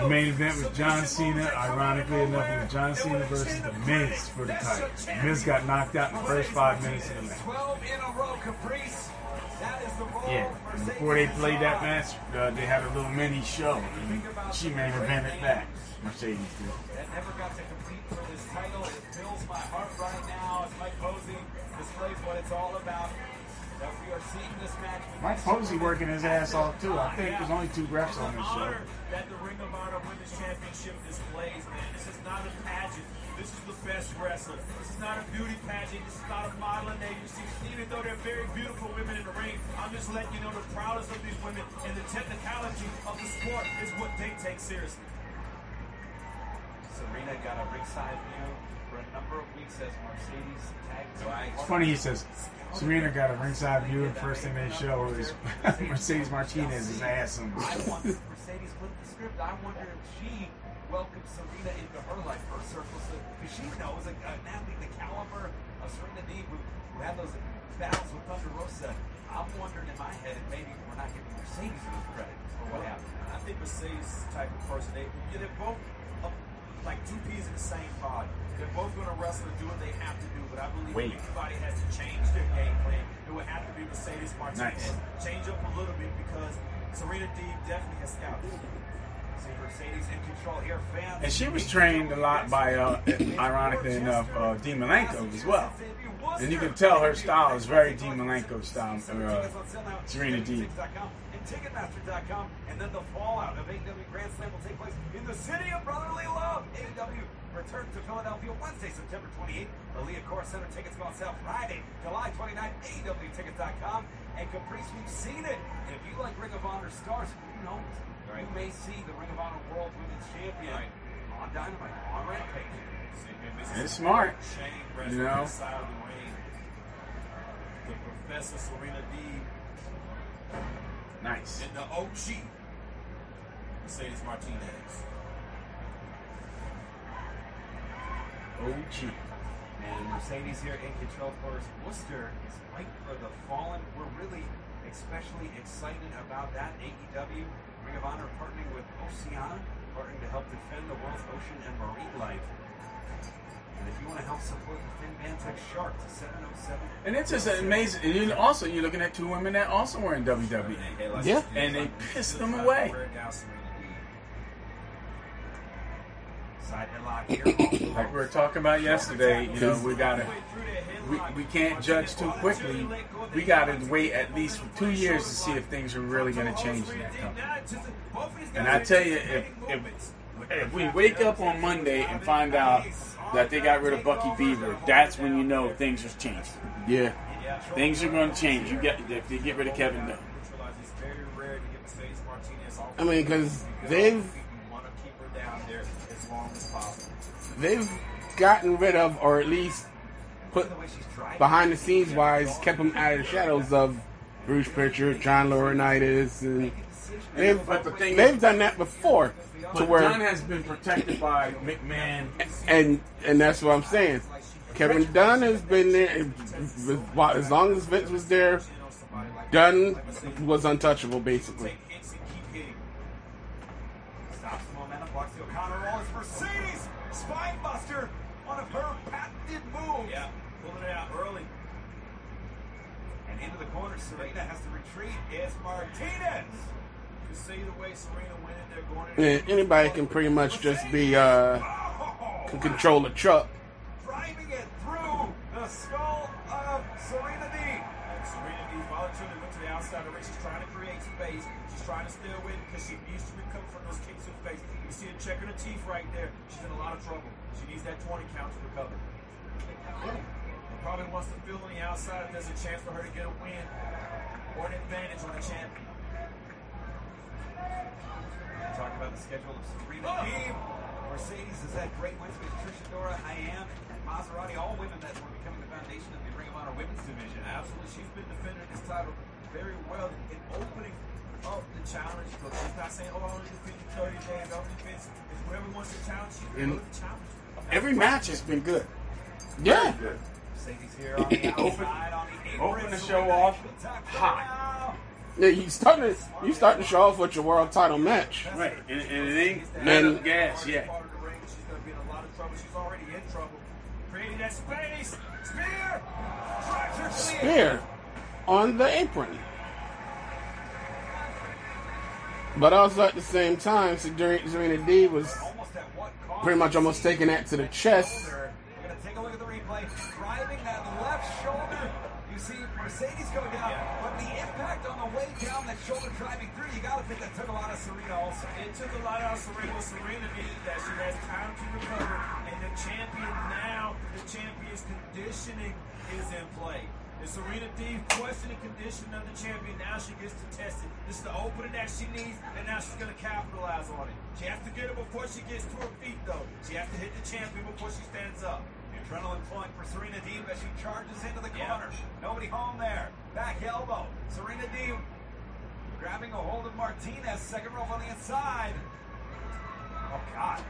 the main event was John Cena. Ironically enough, it was John Cena versus The Miz for the title. Miz got knocked out in the first five minutes of the match. 12 in a row, Caprice. That is the role Yeah, and before they played that match, uh, they had a little mini show. And she main evented that. Mercedes did. that never got to compete for this title. It fills my heart right now as Mike Posey displays what it's all about. That we are seeing this match. Mike Posey working his ass off too. I think there's only two refs on this show. that the Ring of Honor Women's Championship displays, man. This is not a pageant. This is the best wrestler. This is not a beauty pageant. This is not a modeling agency. Even though they're very beautiful women in the ring, I'm just letting you know the proudest of these women and the technicality of the sport is what they take seriously. Serena got a ringside view for a number of weeks as Mercedes tagged right. It's funny he says Serena got a ringside view and first thing they show is Mercedes Martinez's ass on the I show. wonder, Mercedes flipped the script. I wonder if she welcomed Serena into her life, her circle, because she knows a, an athlete the caliber of Serena Deeb, who, who had those battles with Thunder Rosa. I'm wondering in my head if maybe we're not giving Mercedes enough credit for what happened. I think Mercedes type of person they yeah, they're both uh, like two peas in the same pod. They're both going to wrestle and do what they have to do. But I believe Wait. if anybody has to change their game plan, it would have to be Mercedes Martinez. Nice. Change up a little bit because Serena Deeb definitely has scouted. And she was trained a lot by, uh, ironically enough, uh, Dean Malenko as well. And you can tell her style is very Dean Malenko style, uh, Serena Deeb. and Ticketmaster.com. And then the fallout of AEW Grand Slam will take place in the city of brotherly love. AEW returns to Philadelphia Wednesday, September 28th. The Liacouras Center tickets go on sale Friday, July 29th. AEWTix.com. And Caprice, we've seen it. And if you like Ring of Honor stars, who knows? You may see the Ring of Honor World Women's Champion on Dynamite, on Rampage. It's smart, Shane you know. of the ring. The Professor Serena Deeb Nice. and the OG Mercedes Martinez. OG. And Mercedes here in control, of course. Worcester is right for the fallen. We're really especially excited about that. AEW, Ring of Honor partnering with Oceana, partnering to help defend the world's ocean and marine life. And if you want to help support the Finn Bantech Shark to 707. And it's just amazing. And you also, you're looking at two women that also were in WWE. Yeah. And they pissed them away. Side headlock here. Like we were talking about yesterday, you know, we gotta, we, we can't judge too quickly. We gotta wait at least two years to see if things are really gonna change in that company. And I tell you, if, if, if we wake up on Monday and find out that they got rid of Bucky Beaver, that's when you know things are changing. Yeah. Things are gonna change. You get if they get rid of Kevin Dunn. It's very rare to get Mercedes Martinez off. I mean, because they've want to keep her down there as long as possible. they've gotten rid of, or at least put behind the scenes wise, kept them out of the shadows of Bruce Pritchard, John Laurinaitis, and they've the thing they've done that before. To where Dunn has been protected by McMahon. and and that's what I'm saying. Kevin Dunn has been there as- as long as Vince was there. Dunn was untouchable, basically. Serena has to retreat. It's Martinez. You see the way Serena went in there going in Yeah, anybody can pretty much just be uh can control a truck. Driving it through the skull of Serena Deeb. Serena Deeb voluntarily went to the outside of the ring. She's trying to create space. She's trying to stay away because she needs to recover from those kicks in the face. You see her checking her teeth right there. She's in a lot of trouble. She needs that 20 count to recover. And probably wants to feel on the outside if there's a chance for her to get a win or an advantage on the champion. Talk about the schedule of Serena Deeb. Mercedes has had great wins with Trish Adora, I am, and Maserati, all women that were becoming the foundation of the Ring of Honor women's division. Absolutely. She's been defending this title very well in opening up the challenge. Look, she's not saying, oh, I only defend you 30 days. I only defend if whoever wants to challenge you, And to challenge. Every match has been good. Yeah. Very good. Mercedes here on the outside on the. Open the show off hot. Yeah, you starting to you starting to show off with your world title match. Right, and, and it ain't And- none gas yet. Part of the ring, she's going to be in a lot of trouble. She's already in trouble. Creating that space. Spear. Drives her clear. Spear on the apron. But also at the same time, Serena Serena Deeb was pretty much almost taking that to the chest. We're going to take a look at the replay. Driving that left shoulder. You see Mercedes go down, but the impact on the way down, that shoulder driving through, you got to think that took a lot of Serena also. It took a lot out of Serena. Serena needed that. She has time to recover. And the champion now, the champion's conditioning is in play. And Serena Deeb questioning condition of the champion. Now she gets to test it. This is the opening that she needs, and now she's going to capitalize on it. She has to get it before she gets to her feet, though. She has to hit the champion before she stands up. Adrenaline flowing for Serena Deeb as she charges into the corner. Nobody home there. Back elbow. Serena Deeb grabbing a hold of Martinez. Second rope on the inside. Oh, God.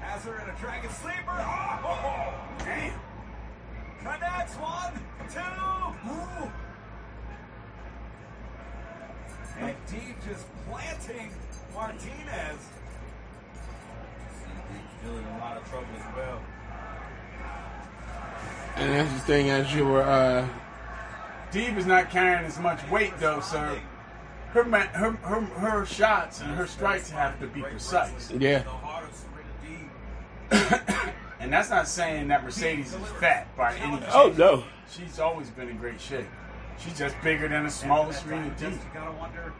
Has her in a dragon sleeper. Oh, damn. Connects one, two. Ooh. And Deeb just planting Martinez. Still in a lot of trouble as well. And that's the thing as you were uh Deeb is not carrying as much weight though, so her ma- her her, her shots and her strikes have to be precise. Yeah. And that's not saying that Mercedes is fat by any means. Oh, no. She's always been in great shape. She's just bigger than the smallest Serena Just Deeb. You gotta wonder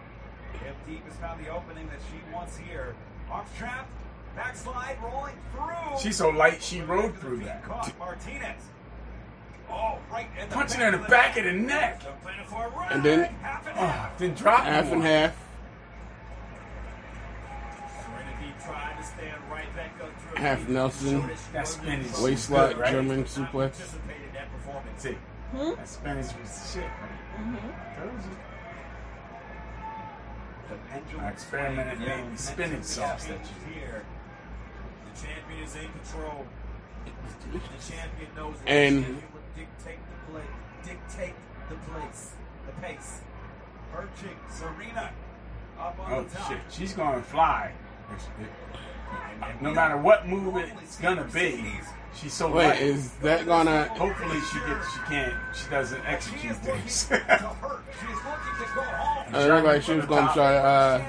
if Deeb has found the opening that she wants here. Arms trapped, backslide, rolling through. She's so light she rode through that. Caught Martinez. Oh, right in the Punching her in the back of the neck. and then Oh, then drop half and half. Serena Deeb tried to stand right back up to her Half. Nelson. Showed that she That wasn't spin is Waist lock, right? German suplex. that performance. Hmm? that spinach was shit. Told you. The pendulum I experimented and made me spinach sauce that you Here, the champion is in control. The champion knows. And- he will dictate the play, dictate the place, the pace. urging Serena up on Oh the top. shit, she's gonna fly. No matter what move it's gonna be, she's so Wait, light. is that gonna Hopefully she gets, she can't, she doesn't execute things. To hurt. She is looking to go home. it looked like she was gonna try uh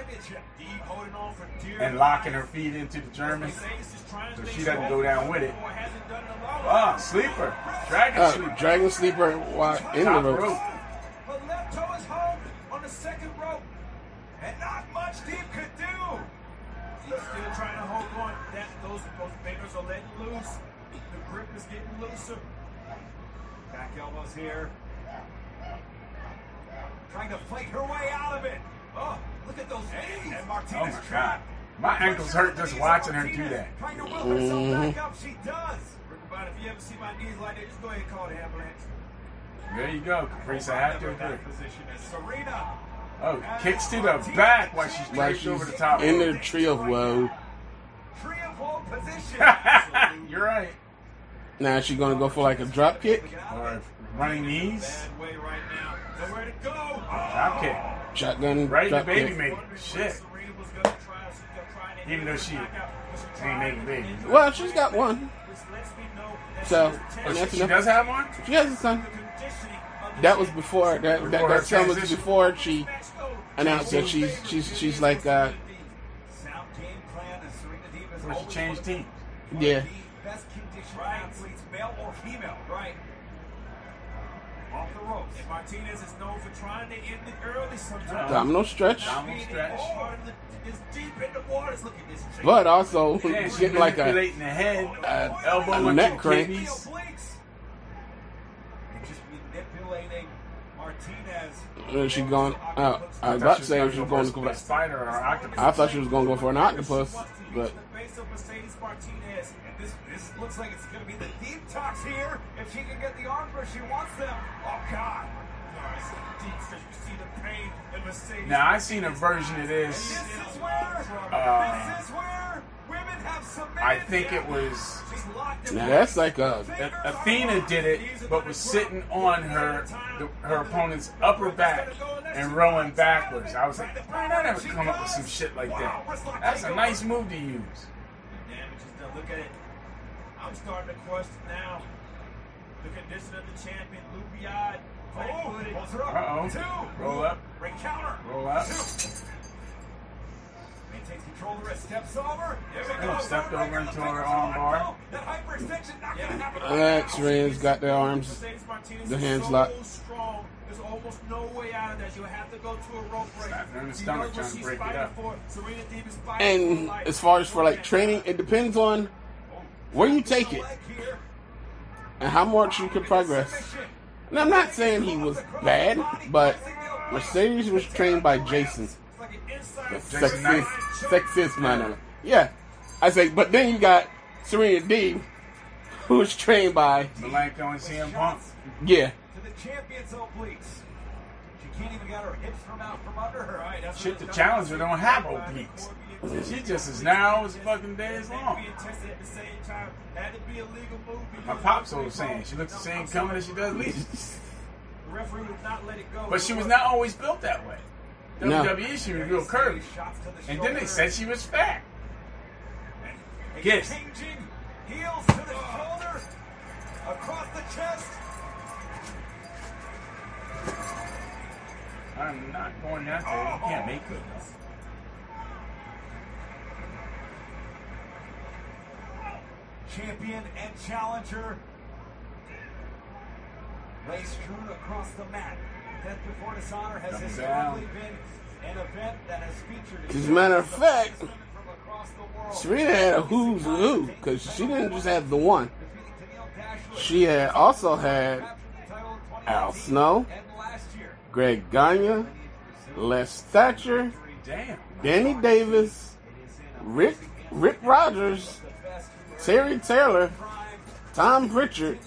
and locking her feet into the German, Mercedes is trying to so she doesn't go down with it. Or hasn't done it alone. Ah, sleeper, dragon uh, sleeper. Dragon Sleeper while in the Top ropes. rope. Her left toe is home on the second rope. And not much Deeb could do. He's still trying to hold on. That those those fingers are letting loose. The grip is getting looser. Back elbows here. Trying to fight her way out of it. Oh, look at those knees. And Oh Martinez my god, trapped. My ankles hurt just watching her do that. Trying to will herself Mhm. back up. She does. Everybody, if you ever see my knees like that, just go ahead and call the ambulance. There you go, Caprice. I have to agree. Serena. Oh, kicks to the back while she's While draped over the top. in the tree of woe. Tree of woe position. You're right. Now she's gonna go for like a drop kick? Or running knees, right now. Nowhere to go. drop kick, Shotgun right in the baby kick. maker. Shit. Even though she ain't making babies. Well, she's got one. Which lets me know that So she Oh, and she, she does have one. She has a son. conditioning of the That was before that that, Before her that son was before she announced that she's she's she's like uh Sound game plan as Serena Deeb is Before she changed teams. yeah. best conditioned athletes, male or female. Right. Off the ropes. And Martinez is known for trying to end it early sometimes. Domino stretch. Domino stretch. It's deep in the waters. Look at this. chick. But also Yeah, she's getting like a, manipulating the head, a, elbow a into neck the crank. kidneys. And just manipulating Martinez. And she going. Uh, I was thought about she to say gonna she was go going for to a go. spider or octopus. I thought she was going to go for an octopus, but The base of Mercedes Martinez. And this, this looks like it's going to be the deep talks here. If she can get the arms where she wants them. Oh, God. No, it's deep stretch. You see the pain in Mercedes. Now I've seen a version of this. This is where, Uh, this is where women have submitted. I think it was now that's like a. Athena did it, but was sitting on her the, her opponent's upper back and rolling backwards. I was like, man, I never come up with some shit like that. That's a nice move to use. Damage is done. Look at it. I'm starting to question now. The condition of the champion. Oh, her up. Uh-oh. Roll up. Ring counter. Roll up. Two. Maintains control of the wrist. Steps over. There we go. stepped over into her fingers. arm bar. No, That hyperextension not gonna happen. Uh, Serena's got their arms, the is hands so locked. strong. There's almost no way out of that. You have to go to a rope break. Slapping her in the stomach trying to break it up. for. Serena Deeb is fighting for And as far as for like training, it depends on where you take it and how much you can progress. And I'm not saying he was bad, but Mercedes was trained by Jason, the Jason Knight? sexist, sexist man. Yeah, I say, but then you got Serena Deeb, who's trained by Malenko and CM Punk. yeah. to the champion's obliques. She can't even get her hips from out from under her. All right, that's Shit, the challenger don't have obliques. She just as narrow as fucking day as long. Being tested at the same time had to be a legal move. My because pops always saying she looks the same coming as she does leaving. The referee would not let it go. But she was not always built that way. No. WWE, she was real curvy. And then they said she was fat. Yes. Changing heels to the shoulder, across the chest. I'm not going that way. You can't make it. Champion and challenger lay strewn across the mat. Death Before Dishonor has Double historically down. been an event that has featured. As a matter of fact, from across the world. Serena had a who's who because she didn't just have the one. She had also had Al Snow, Greg Gagne, Les Thatcher, Danny Davis, Rip Rip Rogers, Terry Taylor, Tom Pritchard,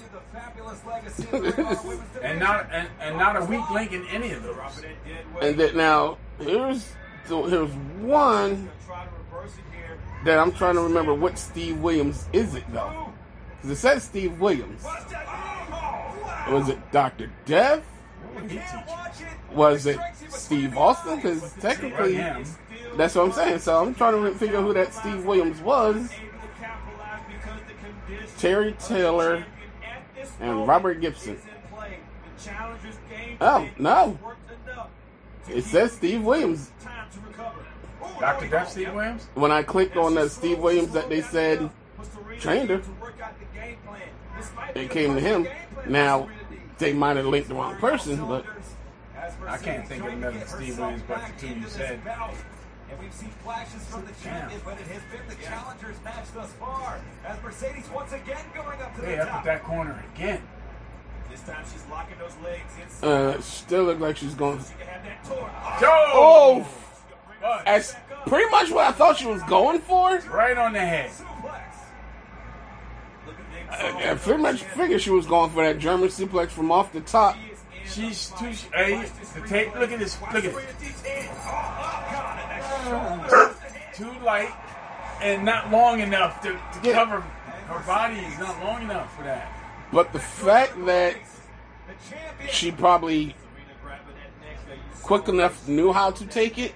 And not and, and not a weak link in any of those. and that now here's so here's one that I'm trying to remember what Steve Williams is it though? Because it says Steve Williams. Was it Dr. Death? Was it Steve Austin? Because technically, that's what I'm saying. So I'm trying to figure out who that Steve Williams was. Terry Taylor and Robert Gibson. Oh no! It says Steve Williams. Dr. Death Steve Williams? When I clicked on the Steve Williams that they said trained her, it came to him. Now they might have linked the wrong person, but I can't think of another Steve Williams but the two you said. And we've seen flashes from the champion, but it has been the challenger's match thus far. As Mercedes once again going up to Hey, the up top. at that corner again. This time she's locking those legs inside. uh, still look like she's going. She can have that torque. Oh, that's pretty much what I thought she was going for. Right on the head. I, I pretty much figured she was going for that German suplex from off the top. She's too. Hey, the tape. Look at this. Look at it. Too light and not long enough to, to cover her body. Is not long enough for that. But the fact that she probably quick enough knew how to take it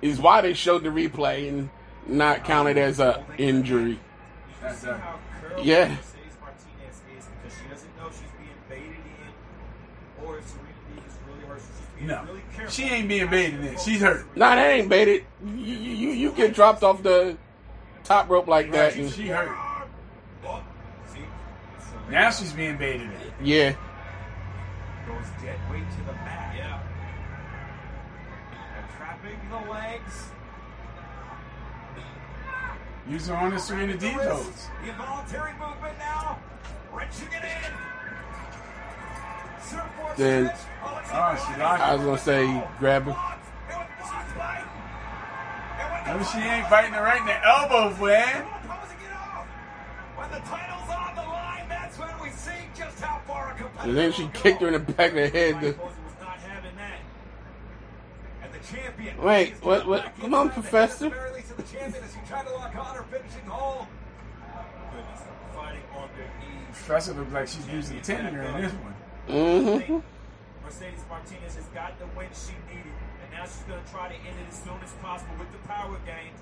is why they showed the replay and not counted as a injury. Yeah. Mercedes Martinez is because she doesn't know she's being baited in, or Serena Deeb really hurt. She's just being no. Really careful. She ain't being baited in. She's hurt. Nah, that ain't baited. You, you, you get dropped off the top rope like that. And, she hurt. Now she's being baited in. yeah. goes dead weight to the mat. Yeah. And trapping the legs. Use her on the Serena The Deeb wrist. The involuntary movement now. Wrenching it in. Is. I was gonna say grab her. Blocked. It was blocked by- And when No, the- she ain't biting her right in the elbow, man. Closing it off. When the title's on the line, that's when we see just how far a And then she kicked her in the back of the head. Michaels was not having that. And the champion. Wait, what- what- come on, Professor. head of the Very least of the champion as he tried to lock on her finishing hole. Goodness, fighting on. Professor looked like she's using tenure in this one. Mm-hmm. Mercedes Martinez has got the win she needed, and now she's going to try to end it as soon as possible with the power game.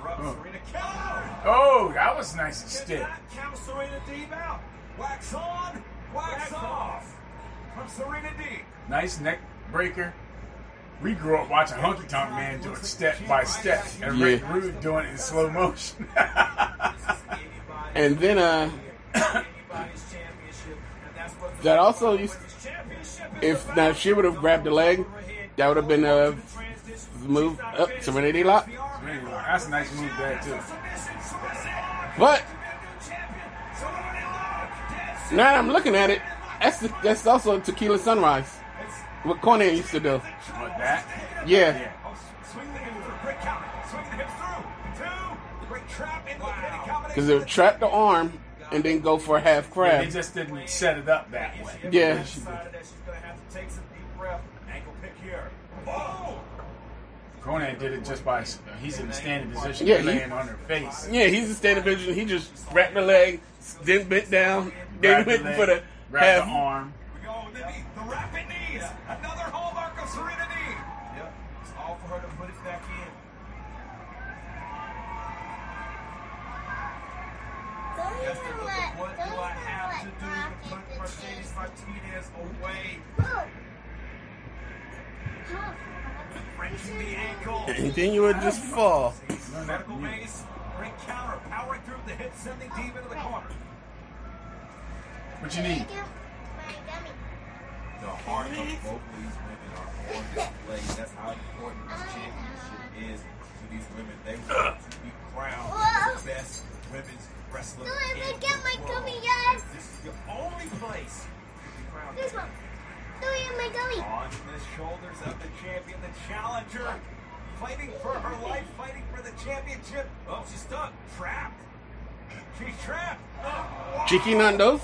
Oh. Serena Keller. Oh, that was nice and Did stiff. not count Serena Deeb out. Wax on, wax, Wax off. From Serena Deeb. Nice neck breaker. We grew up watching Honky Tonk Man do it step by step, and Rick Yeah. Rude doing it in slow motion. And then uh, that also used. If now she would have grabbed the leg, that would have been a move up Serenity lock. That's a nice move there too. But now that I'm looking at it, that's the, that's also Tequila Sunrise. What Konnan used to do. What that? Yeah. Swing the hips through. Great count. Swing the hips through. Two. Great trap into the pinning combination. Because it would trap the arm and then go for a half crab. They just didn't set it up that way. Yeah. Decided that she's going to have to take some deep breath. Ankle pick here. Oh! Konnan did it just by he's in a standing position, Yeah, he- laying on her face. Yeah, he's in a standing position. He just wrapped the leg, then bent down, then Grabbed the went leg, for the grabbed the half. arm. We go with the knee. The rapid knees. Another Don't Just even look let, what don't do I have to do Brock to put Mercedes chance. Martinez away. Oh. Huh. Wrenching the ankle. And then you would just fall. Vertical mace. Great counter. Powering through the hip, sending deep into the corner. What you need? My gummy. The heart of both these women are on display. That's how important this championship is to these women. They want to be crowned the best women's wrestler Don't let me in get my world. gummy yet. This is your only place to be crowned. This one. Don't eat my gummy. On the shoulders of the champion, the challenger. Fighting for her life, fighting for the championship. Oh, she's stuck. Trapped. She's trapped. Oh, Cheeky Nando's.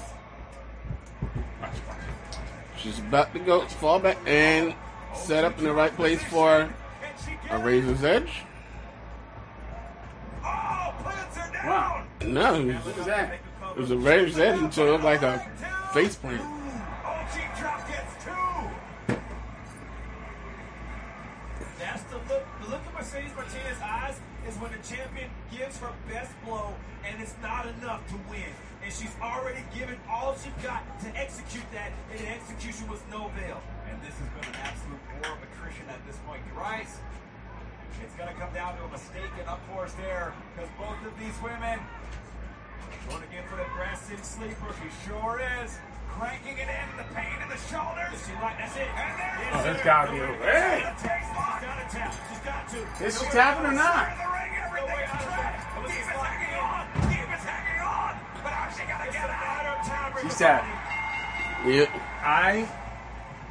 She's about to go fall back and set up in the right place for a razor's edge. Wow. No, it was, What was that? it was a razor's edge until it looked like a face plant. Oh, cheap drop gets two. That's the look. The look of Mercedes Martinez's eyes is when the champion gives her best blow, and it's not enough to win. And she's already given all she got to execute that, and the execution was no avail. And this has been an absolute war of attrition at this point. You're right. It's going to come down to a mistake and unforced error because both of these women going again for the Graston sleeper. She sure is. Cranking it in, the pain in the shoulders. She like that's it. And there Oh, it that's is. gotta be over. Hey! She's got to tap. She's got to. Is she tapping or not? In the ring, everything's trapped. Deeb hanging on. Deeb is hanging on. But how's she going to get out? She's tapping. Yep. I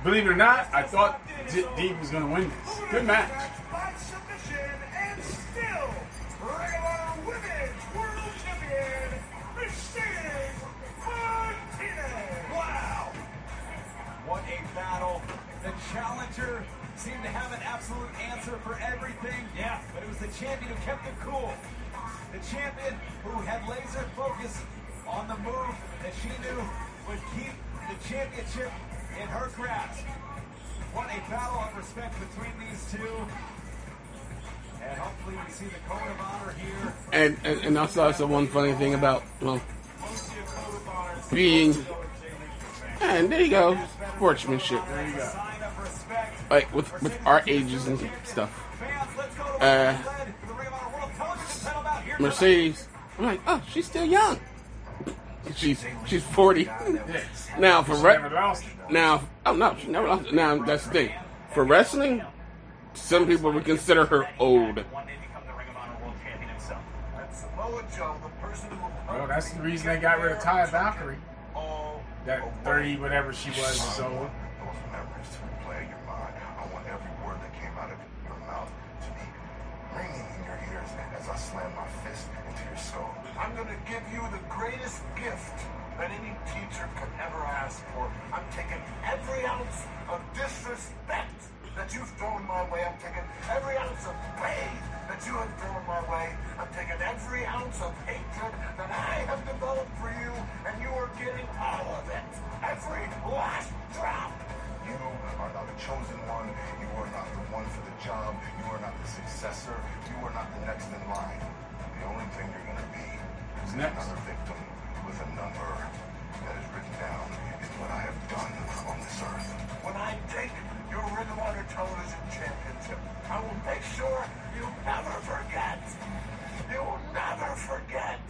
believe it or not, I thought D- Deeb was gonna win this. Good match. Regular women's world champion, Mercedes Martinez. Wow. What a battle. The challenger seemed to have an absolute answer for everything. Yeah. But it was the champion who kept it cool. The champion who had laser focus on the move that she knew would keep the championship in her grasp. What a battle of respect between these two. And hopefully we see the code of honor here. And, and and also also one funny thing about well being and there you go sportsmanship There you go. Like with with our ages and stuff. Uh, the. Mercedes, I'm like, oh, she's still young. She's she's forty. now for re- now oh no, she never lost. Now that's the thing. For wrestling, some people would consider her old. Well, that's the reason they got rid of Taya Valkyrie. That 30, whatever she was, years old. Those memories to replay in your mind. I want every word that came out of your mouth to be ringing in your ears as I slam my fist into your skull. I'm gonna give you the greatest gift that any teacher could ever ask for. I'm taking every ounce of disrespect that you've thrown my way. I'm taking every ounce of pain that you have thrown my way. I'm taking every ounce of hatred that I have developed for you, and you are getting all of it. Every last drop. You are not the chosen one. You are not the one for the job. You are not the successor. You are not the next in line. The only thing you're going to be is another victim with a number that is written down in what I have done on this earth. When I take your Ring of Honor Television Championship, I will make sure you never forget. You will never forget.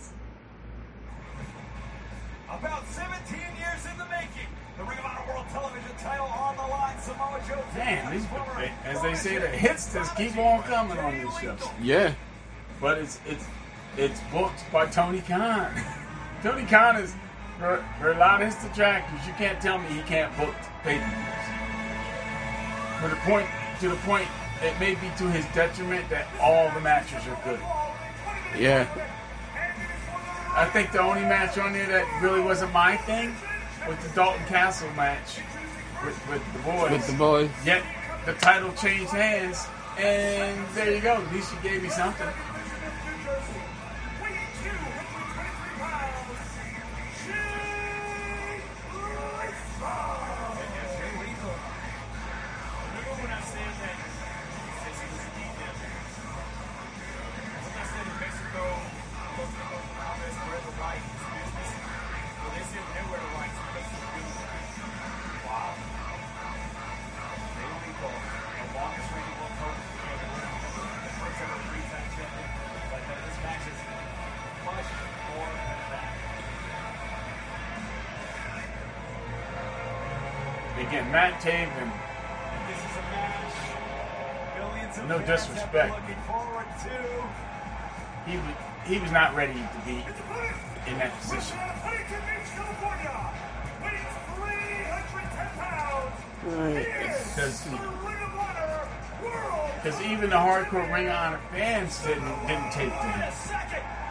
About 17 years in the making. The Ring of Honor World Television title on the line. Samoa Joe. Damn, these, as they say, the hits just keep on coming on these shows. Yeah. But it's it's it's booked by Tony Khan. Tony Khan is for, for a lot of his detractors. You can't tell me he can't book pay per views. For the point to the point, it may be to his detriment that all the matches are good. Yeah. I think the only match on there that really wasn't my thing was the Dalton Castle match with, with the boys. With the boys. Yet the title changed hands, and there you go. At least you gave me something. Remember Again, Matt Taven, This is a match. Millions of No fans have been disrespect. Looking forward to. he was, he was not ready to be in that position. Because even the hardcore Ring of Honor fans didn't didn't take to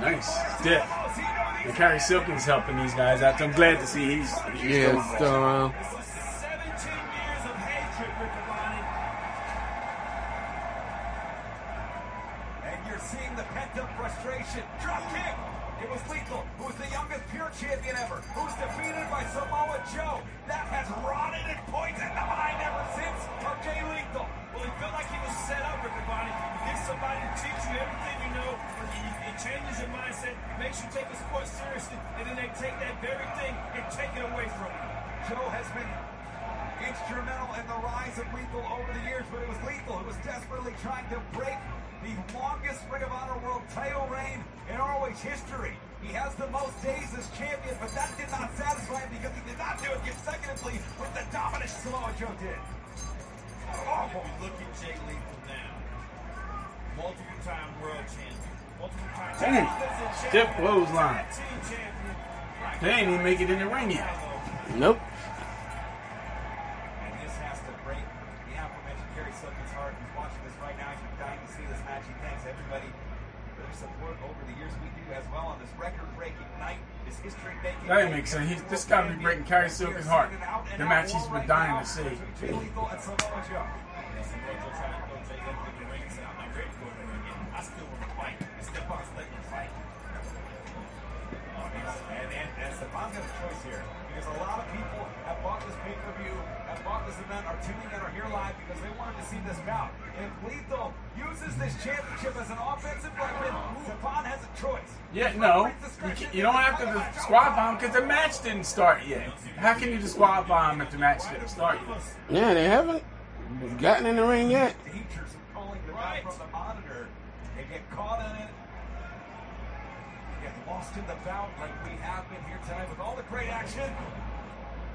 Nice, forward stiff. the most. He knew these And Cary Silkins helping these guys out. I'm glad to see he's, he's Yeah, still around. Uh, the fight. And Stephon's letting him fight. And, and, and Stephon's got a choice here because a lot of people have bought this pay-per-view, have bought this event, are tuning in, are here live because they wanted to see. If Lethal uses this championship as an offensive weapon, Stephon has a choice. Yeah, no. You, can't- you don't have to disqualify him because the match didn't start yet. How can you disqualify him if the match didn't start yet? Yeah, they haven't gotten in the ring yet. Teachers calling the guy from the monitor. get caught in it, They get lost in the bout like we have been here tonight with all the great action.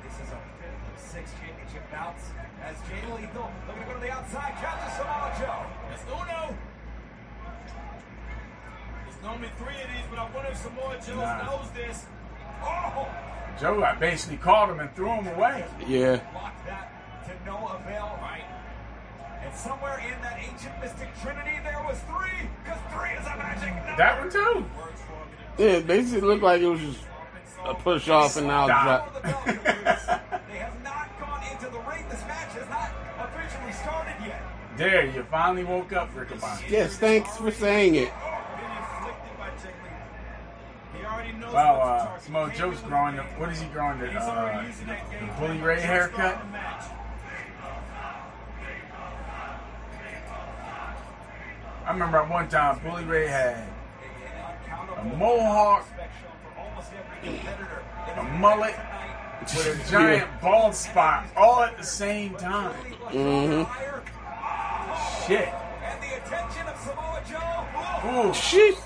This is a fifth of six championship bouts as Jay Lethal looking to go to the outside, catches Samoa Joe. It's uno. There's normally three of these, but I wonder if Samoa Joe Nah. knows this. Oh! Joe I basically called him and threw him away. Yeah. Block that to no avail. Right. And somewhere in that ancient mystic trinity, there was three, because three is a magic number. That one too. Yeah, it basically looked like it was just a push off and now drop. They have not gone into the ring. This match has not officially started yet. There, you finally woke up, Riccaboni. Yes, thanks for saying it. Oh, Wow, uh, Samoa Joe's growing. The, what is he growing? The, uh, the Bully Ray haircut. I remember at one time Bully Ray had a mohawk, a mullet, with a giant bald spot all at the same time. Mm-hmm. Shit. And the attention of Samoa Joe. Ooh, shit.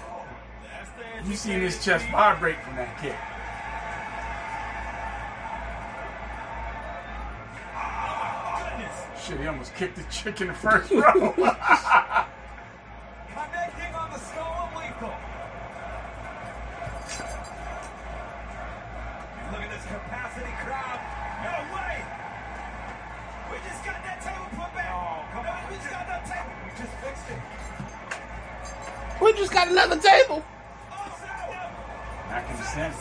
You seen his chest vibrate from that kick. Shit, he almost kicked the chick in the first row. Connecting on the skull of Lethal. Look at this capacity crowd. No way. We just got that table put back. Oh, come on. We just got that table. We just fixed it. We just got another table. Back in the center.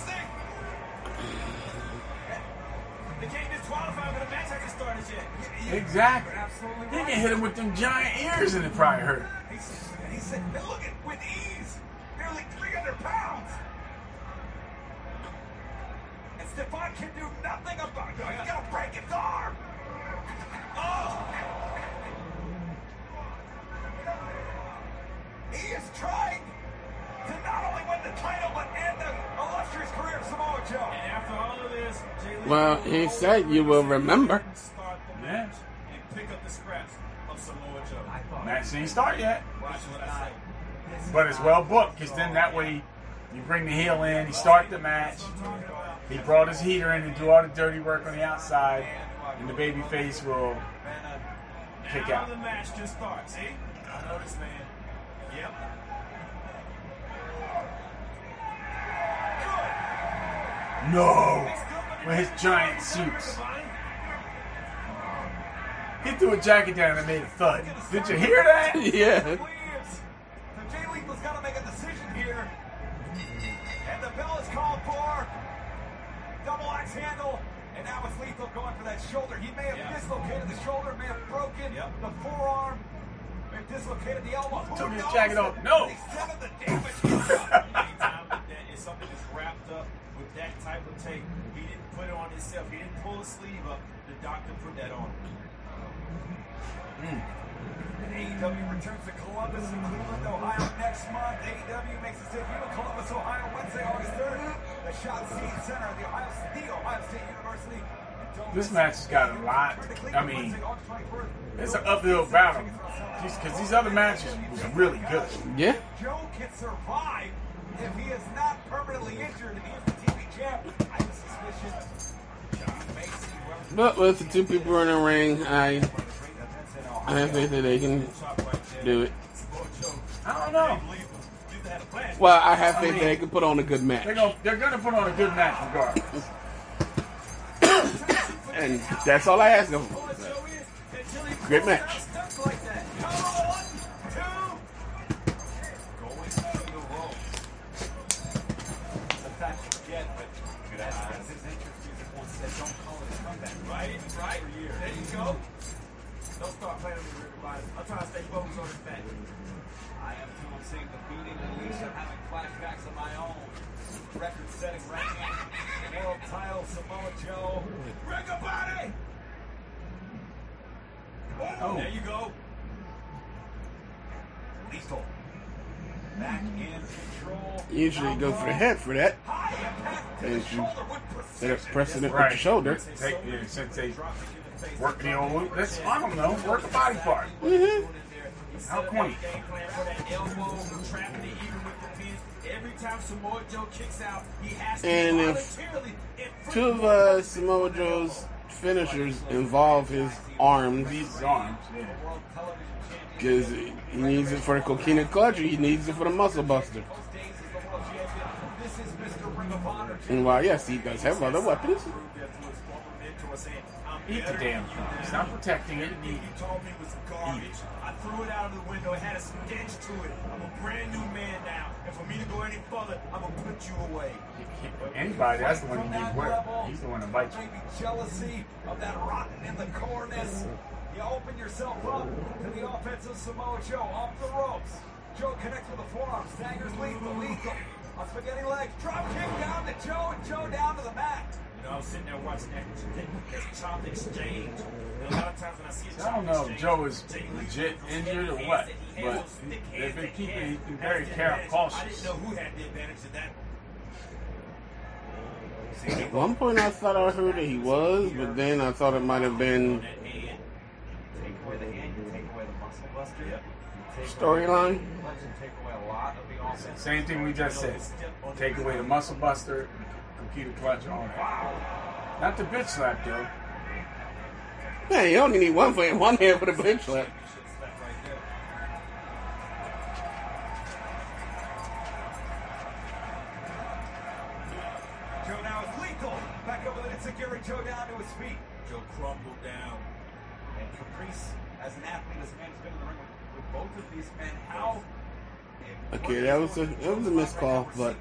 The game is qualified, but the match hasn't started yet. Exactly. He can hit him with them giant ears and it probably hurt. He said, he said, look at with ease, nearly 300 pounds. And Stephon can do nothing about it. He's gonna break his arm. Oh! He is trying to not only win the title, but end the illustrious career of Samoa Joe. And after all of this, Jay Lethal Well, he said you will remember. start the match and pick up the scraps of Samoa Joe. Match ain't start yet. Watch what I say. But it's well booked because then that way you bring the heel in, he start the match. He brought his heater in to do all the dirty work on the outside, and the baby face will kick out. the match can start. See? I know this man. Yep. No! With his giant suits. He threw a jacket down and made a thud. Did you hear that? Yeah. So Jay Lethal's got to make a decision here. And the bell is called for. Double axe handle. And now it's Lethal going for that shoulder. He may have dislocated the shoulder, may have broken the forearm, may have dislocated the elbow. Who Took his jacket off. No. But he's the damage. Anytime something that's wrapped up with that type of tape, he didn't put it on himself. He didn't pull his sleeve up. The doctor put that on. Hmm. And AEW returns to Columbus and Cleveland, Ohio next month. AEW makes its debut in Columbus, Ohio, Wednesday, August 3rd. The Schottenstein Center at the Ohio, the Ohio State University. This match has got a lot. I mean, it's an uphill battle. Because these other matches was really good. Yeah. Joe can survive if he is not permanently injured and he is the TV champ. I have a suspicion John Macy, whoever But with the two people in the ring, I I have faith that they can do it. I don't know. Well, I have faith that they can put on a good match. They're gonna, they're gonna put on a good match regardless. And that's all I ask of them. Great match. Right, right. There you go. Don't start playing with me, everybody. I'm trying to stay focused on the match. I am too. I'm seeing the beating Alicia. I'm having flashbacks of my own. Record-setting ranking. World title, Samoa Joe. Ring a body! Oh, there you go. Lethal. Back in control. Usually go for the head for that. And you set up precedent with your shoulder. Take, yeah, since they work the old, that's, I don't know, work the body part. Mhm. How quaint. Game plan for that elbow, trapping it even with the pins. Every time Samoa kicks out, he has to And if two of uh, Samoa Joe's finishers involve his arms, His arms, yeah. Because he needs it for the coquina clutch, or he needs it for the muscle buster. And while yes, he does have other weapons, Eat the damn thing. Stop protecting it. He told me it was garbage. I threw it out of the window. It had a stench to it. I'm a brand new man now. And for me to go any further, I'm going to put you away. Anybody, that's the one you need work. He's the one that bites you. Maybe jealousy of that rotten in the corners. You open yourself up to the offensive Samoa Joe off the ropes. Joe connects with the forearm, staggers lethal, lethal. A spaghetti leg, drop kick down to Joe, and Joe down to the mat. You know, I was sitting there watching that, that chop exchange. And a lot of times when I see a I don't know if Joe is legit injured or what, but had, those thick they've been keeping, had, he's been that's very careful, care- advantage. I didn't know who had the advantage of that. At one point, I thought I heard that he was, but then I thought it might have been offense. Same thing we just said. Take away the muscle buster, coquina clutch on. Not the bitch slap though. Man, you only need one hand, one hand for the bench slap. Joe now is lethal. Back over the Itsukiri, Joe down to his feet. Joe crumbled down. And Caprice, as an athlete, as a man Okay, that was a that was a missed call, but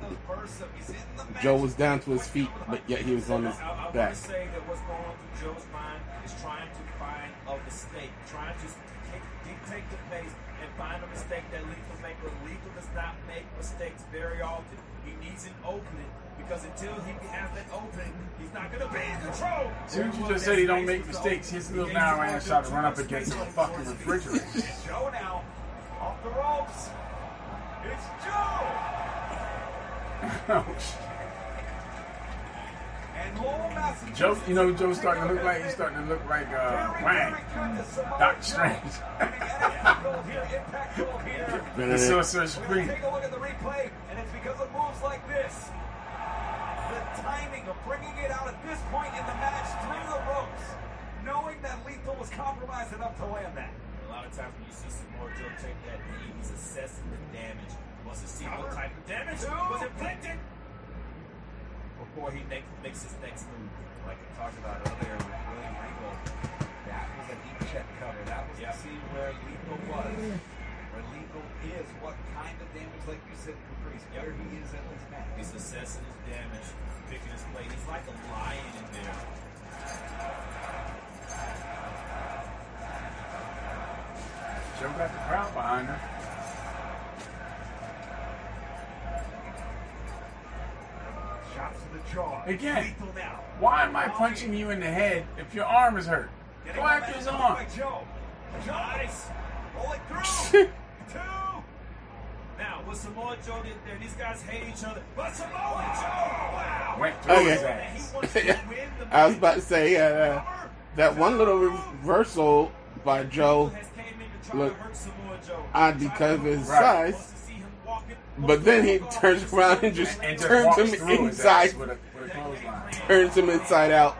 Joe was down to his feet, but yet he was on his I, I want back. to say that what's going on through Joe's mind is trying to find a mistake, trying to take, dictate the pace and find a mistake that Lethal make. But Lethal does not make mistakes very often. He needs an opening because until he has that opening, he's not going to be in control. As soon as you just said he don't make mistakes, his little narrow ass shot to run up against a fucking refrigerator. Joe now off the ropes. It's Joe. And Lowell Massey. Joe, you know, Joe's starting to look like he's starting to look like uh, Wong, Doctor Strange. the Sorcerer Supreme. Take a look at the replay, and it's because of moves like this. The timing of bringing it out at this point in the match through the ropes, knowing that Lethal was compromised enough to land that. A lot of times when you see Samoa Joe take that knee, he's assessing the damage. Wants to see what type of damage was inflicted before he make, makes his next move. Like we talked about earlier with William Regal, that was a deep check cover. That was the scene where Lethal was. Where Lethal is what kind of damage, like you said, Caprice, where he is at this match. He's assessing his damage, picking his plate. He's like a lion in there. Joe got the crowd behind him. Shots to the jaw. Again, Lethal now. why am I punching you in the head if your arm is hurt? Go after his arm. By Joe. Nice. Rolling through. Two. Now, what Samoa Joe did there, these guys hate each other. But Samoa Joe, wow! Went through Oh, his yeah. ass. I was about to say uh, that one little reversal by Joe looked odd because of his Right. size, but then he turns around and just And just turns him inside, with a, with a turns him inside out.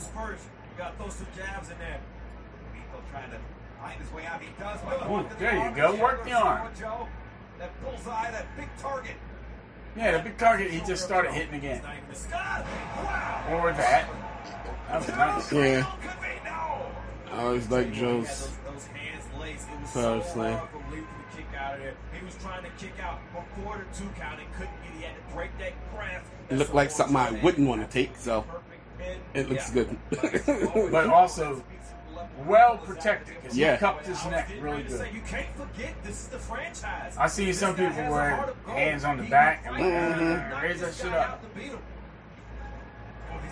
Knockout first. You gotta throw some jabs in there. Lethal trying to find his way out. He does. But Ooh, there you go. Work the arm. Joe, that bullseye, that big target. Yeah, the big target, he just started hitting again. Or that. That was nice. Yeah, I always like Joe's Those hands laced. It was power slam. hard for Lethal to kick out of there. He was trying to kick out before the two count and couldn't get. He had to break that grasp. It looked like something I wouldn't want to take, so it looks good. But also, well protected because Yeah. he cupped his neck really good. You can't forget this is the franchise. I seen some people wear hands on the back. I'm like, Mhm. "Uh, raise that shit up. These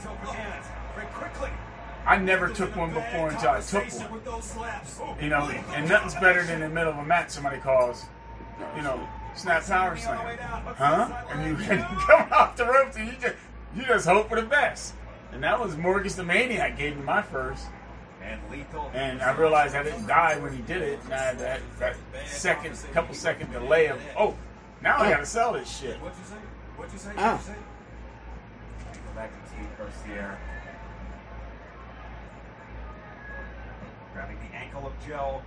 open hands. Very quickly. I never took one before until I took one. You know, and nothing's better than in the middle of a match somebody calls, you know, snap power slam, huh? And you, and you come off the ropes and you just you just hope for the best. And that was Morgus the Maniac gave me my first. And lethal. And I realized I didn't die when he did it. And I had that, that second, couple second delay of, oh, now I gotta sell this shit. What'd you say? What'd you say? Ah. What'd you say? Go back to Steve Garcia. Grabbing the ankle of Joe.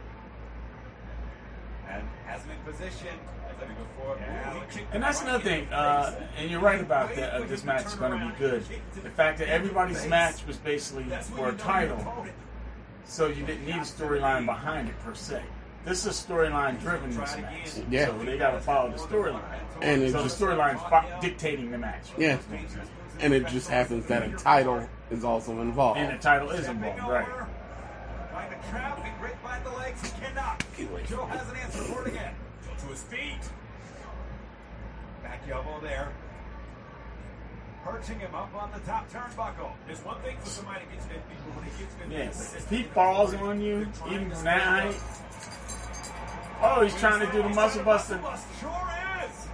And has him in position. Let me go forward. Ooh, he kicked And that's another thing, uh, and you're right about that. Uh, this match is going to be good. The fact that everybody's match was basically for a title, so you didn't need a storyline behind it per se. This is storyline driven this match, Yeah. so they got to follow the storyline. And it so just- the storyline's fo- dictating the match. Yeah. And it just happens that a title is also involved. And the title is involved, right? Trying to trap, he right by the legs, he cannot. Joe has an answer for it again. His feet. Back elbow there. Perching him up on the top turnbuckle. There's one thing for somebody to get to feet, but when he gets to Yes. If he falls on you, even from that height, oh, he's trying to do the muscle buster. Sure is.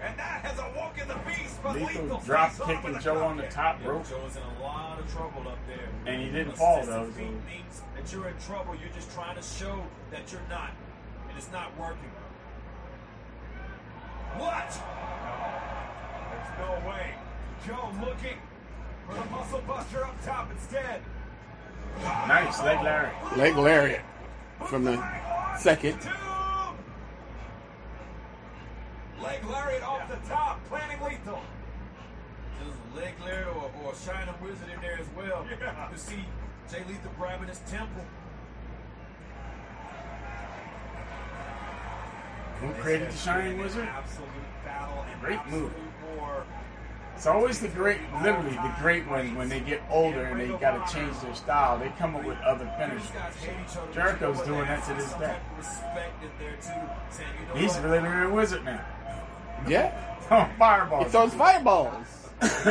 And that has awoken the beast. But Lethal lethal drop kicking a Joe on the top rope. Joe is in a lot of trouble up there. And he didn't fall, though, Assisted feet so- means that you're in trouble. You're just trying to show that you're not, and it's not working. What? No, There's no way. Joe looking for the muscle buster up top instead. Nice leg Larry. Leg lariat from the second. Leg lariat off the top, planning lethal. There's a leg lariat or, or a shining wizard in there as well. Yeah. You see Jay Lethal grabbing his temple. Who created the Shining Wizard? Absolute battle and Great move. It's always the great, literally the great one when they get older and they got to change their style. They come up with other finishes. Jericho's doing that to this day. Respect in there too. Saying, you know He's what? really a wizard now. Yeah. Oh, fireballs. He throws fireballs. Center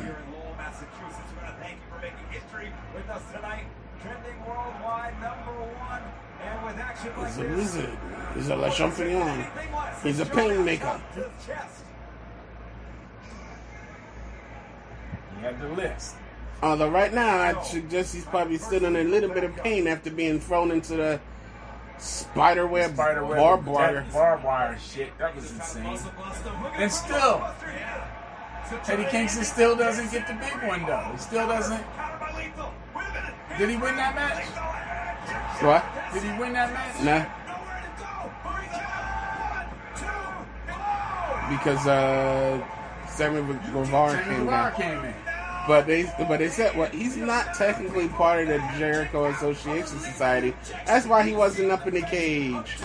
here in Lowell, Massachusetts. We're going to thank you for making history with us tonight. Trending worldwide, number one. And with action like a this, wizard. He's a La Champion. He's a pain maker. to the chest. He had the list. Although right now, I suggest he's probably still in a little bit of pain after being thrown into the spider web, Spider web, barbed wire. barbed wire shit. That was insane. And still, Eddie Kingston still doesn't get the big one though. He still doesn't. Did he win that match? What? Did he win that match? Nah. Because uh, Sammy Guevara came Guevara came in. But they but they said well he's not technically part of the Jericho Association Society. That's why he wasn't up in the cage.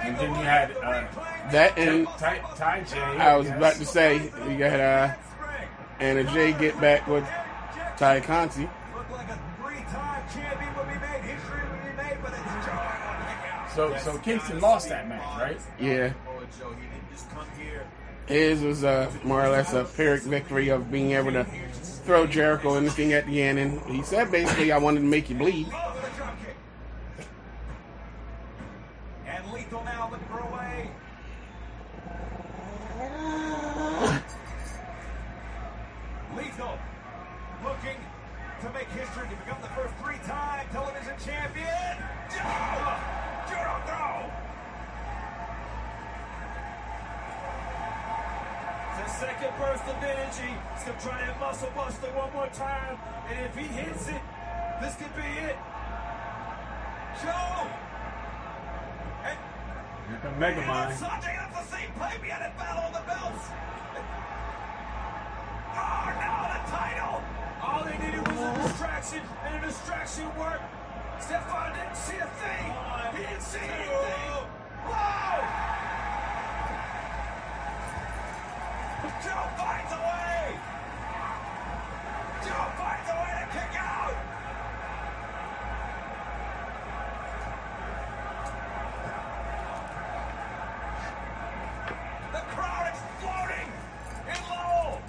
And then you had uh, That and Ty, Ty J. I was about to say you got uh Anna Jay get back with Tay Conti. So so Kingston lost that match, right? Yeah. His was uh, more or less a Pyrrhic victory of being able to throw Jericho anything at the end, and he said basically, "I wanted to make you bleed." And lethal now looking for a way. Lethal looking to make history to become the first second burst of energy. Still trying that muscle buster one more time. And if he hits it, this could be it. Joe! And Here come Megamind. Sonjay up the same play behind that battle of the belts. Oh, now the title. All they needed was a distraction, and a distraction worked. Stephon didn't see a thing. He didn't see anything. Whoa! Joe finds a way! Joe finds a way to kick out! The crowd exploding in Lowell!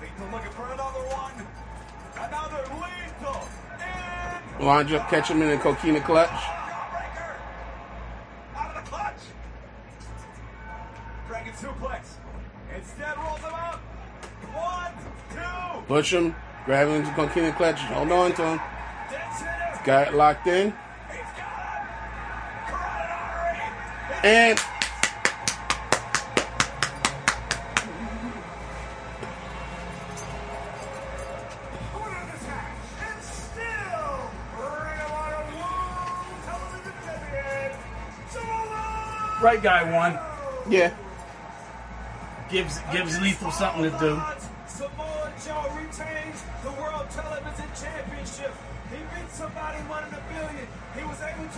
Lethal looking for another one. Another lethal! Laundry, catch him in a coquina clutch. Push him, grab him into coquina clutch, hold on to him. Got it locked in. And Right guy won. Yeah. Gives gives Lethal something to do.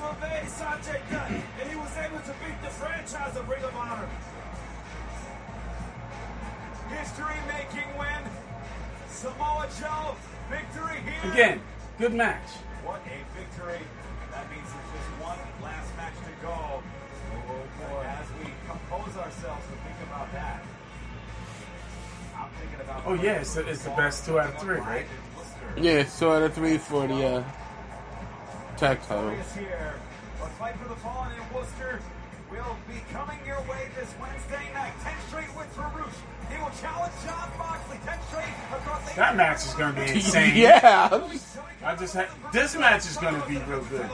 To evade Sonjay Dutt, and he was able to beat the franchise of Ring of Honor. History-making win. Samoa Joe, victory here. Again, good match. What a victory. That means there's just one last match to go. Oh boy. As we compose ourselves to think about that, I'm thinking about. Oh yeah, it's, it's the best two out of three, right? yeah, two out of three for the uh, tag title. Victorious here. A fight for the fallen in Worcester will be coming your way this Wednesday night. 10 straight wins for Rush. He will challenge Jon Moxley. 10 straight across the That match is going to be insane. Yeah. I just had this match is going to be real good.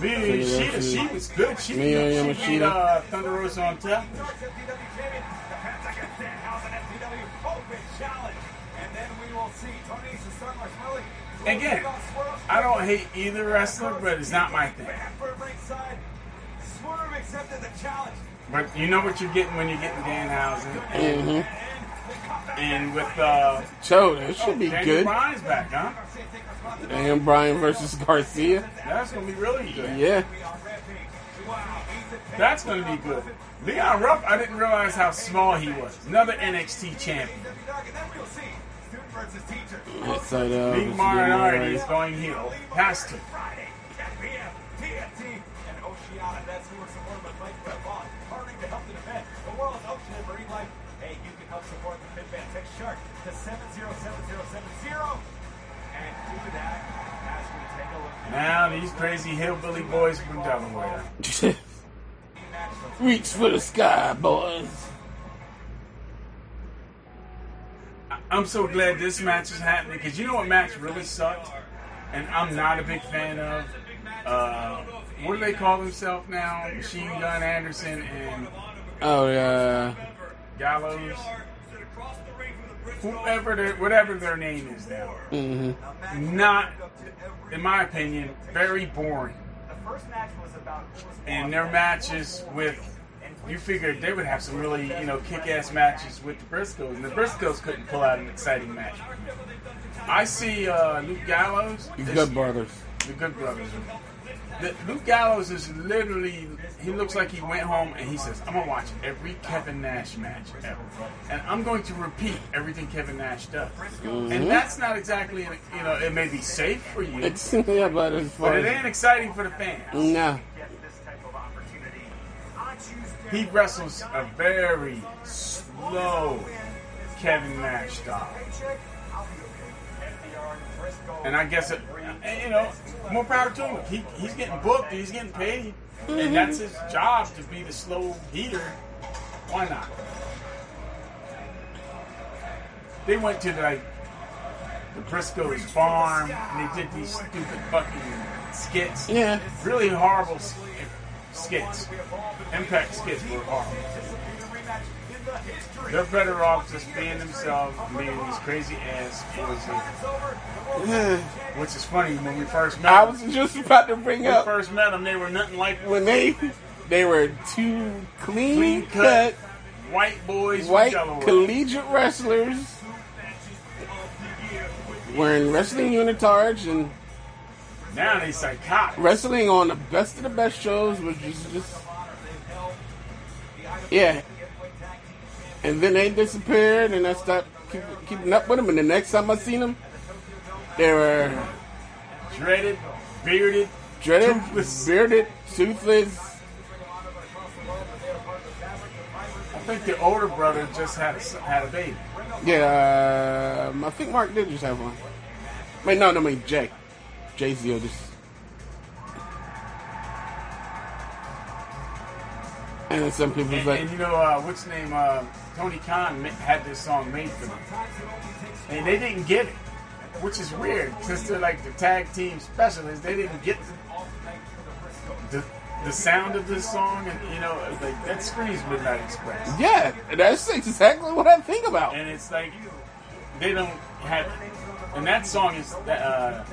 Me and Miyu Shida, Yamashita. she was good. She, Miyu she beat Yamashita. uh, Thunder Rosa on top. Again, I don't hate either wrestler, but it's not my thing. Swerve accepted the challenge. But you know what you're getting when you're getting Danhausen. And, Mm-hmm. and with uh, So that should be Daniel good. Bryan's back, huh? And Bryan versus Garcia. That's gonna be really good. Yeah. That's gonna be good. Leon Ruff, I didn't realize how small he was. Another NXT champion. Inside out. Big Moriarty is going heel. Has to. TNT and Oceana. That's who we're supported by Mike Brevon. Partnering to help the defend. The world Ocean Marine Life. Hey, you can help support the Fit Band. Text Shark to 707070 and do that as we take a look Now these crazy hillbilly boys from Delaware. Reach for the sky, boys. I'm so glad this match is happening because you know what match really sucked, and I'm not a big fan of. Uh, what do they call themselves now? Machine Gun Anderson and Oh yeah. Gallows. Whoever their whatever their name is now. Mm-hmm. Not, in my opinion, very boring. The first match was about And their matches with you figured they would have some really, you know, kick-ass matches with the Briscoes, and the Briscoes couldn't pull out an exciting match. I see uh, Luke Gallows. Is- good brothers. The Good Brothers. The, Luke Gallows is literally, he looks like he went home and he says, I'm going to watch every Kevin Nash match ever. And I'm going to repeat everything Kevin Nash does. Mhm. And that's not exactly, you know, it may be safe for you, It's yeah, but as but it ain't exciting for the fans. no. He wrestles a very slow Kevin Nash style. And I guess it, you know, more power to him. He, he's getting booked, he's getting paid, and mm-hmm. that's his job to be the slow heater. Why not? They went to like the Briscoes farm and they did these stupid fucking skits. Yeah. Really horrible skits. Impact skits were horrible. They're better off just being themselves and being these crazy ass voices. Which is funny when we first met. I was just about to bring when we up first met them, they were nothing like when they they were two clean, clean cut, cut white boys white collegiate wrestlers wearing wrestling unitards and Now they psychotic. wrestling on the best of the best shows, which is just yeah. And then they disappeared, and I stopped keep, keeping up with them. And the next time I seen them, they were Dreaded, bearded, dreaded, toothless. bearded, toothless. I think the older brother just had a, had a baby. Yeah, um, I think Mark did just have one. Wait, no, no, I mean Jay. The oldest. And then some people's And, like, and you know, uh, what's name? Uh, Tony Khan had this song made for them. And they didn't get it, which is weird. Since they're like the tag team specialists, they didn't get the, the sound of this song. And, you know, like that screams Midnight Express. yeah, that's exactly what I think about. And it's like, they don't have. And that song is uh,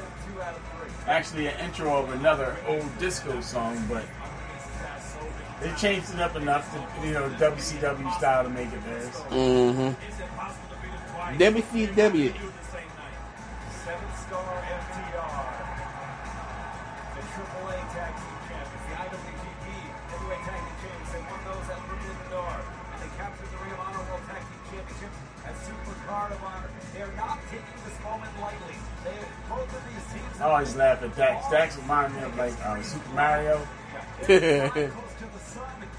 actually an intro of another old disco song, but they changed it up enough to, you know, WCW style to make it theirs. Mm-hmm. WCW. I always laugh at Dax. Dax reminds me of like uh, Super Mario.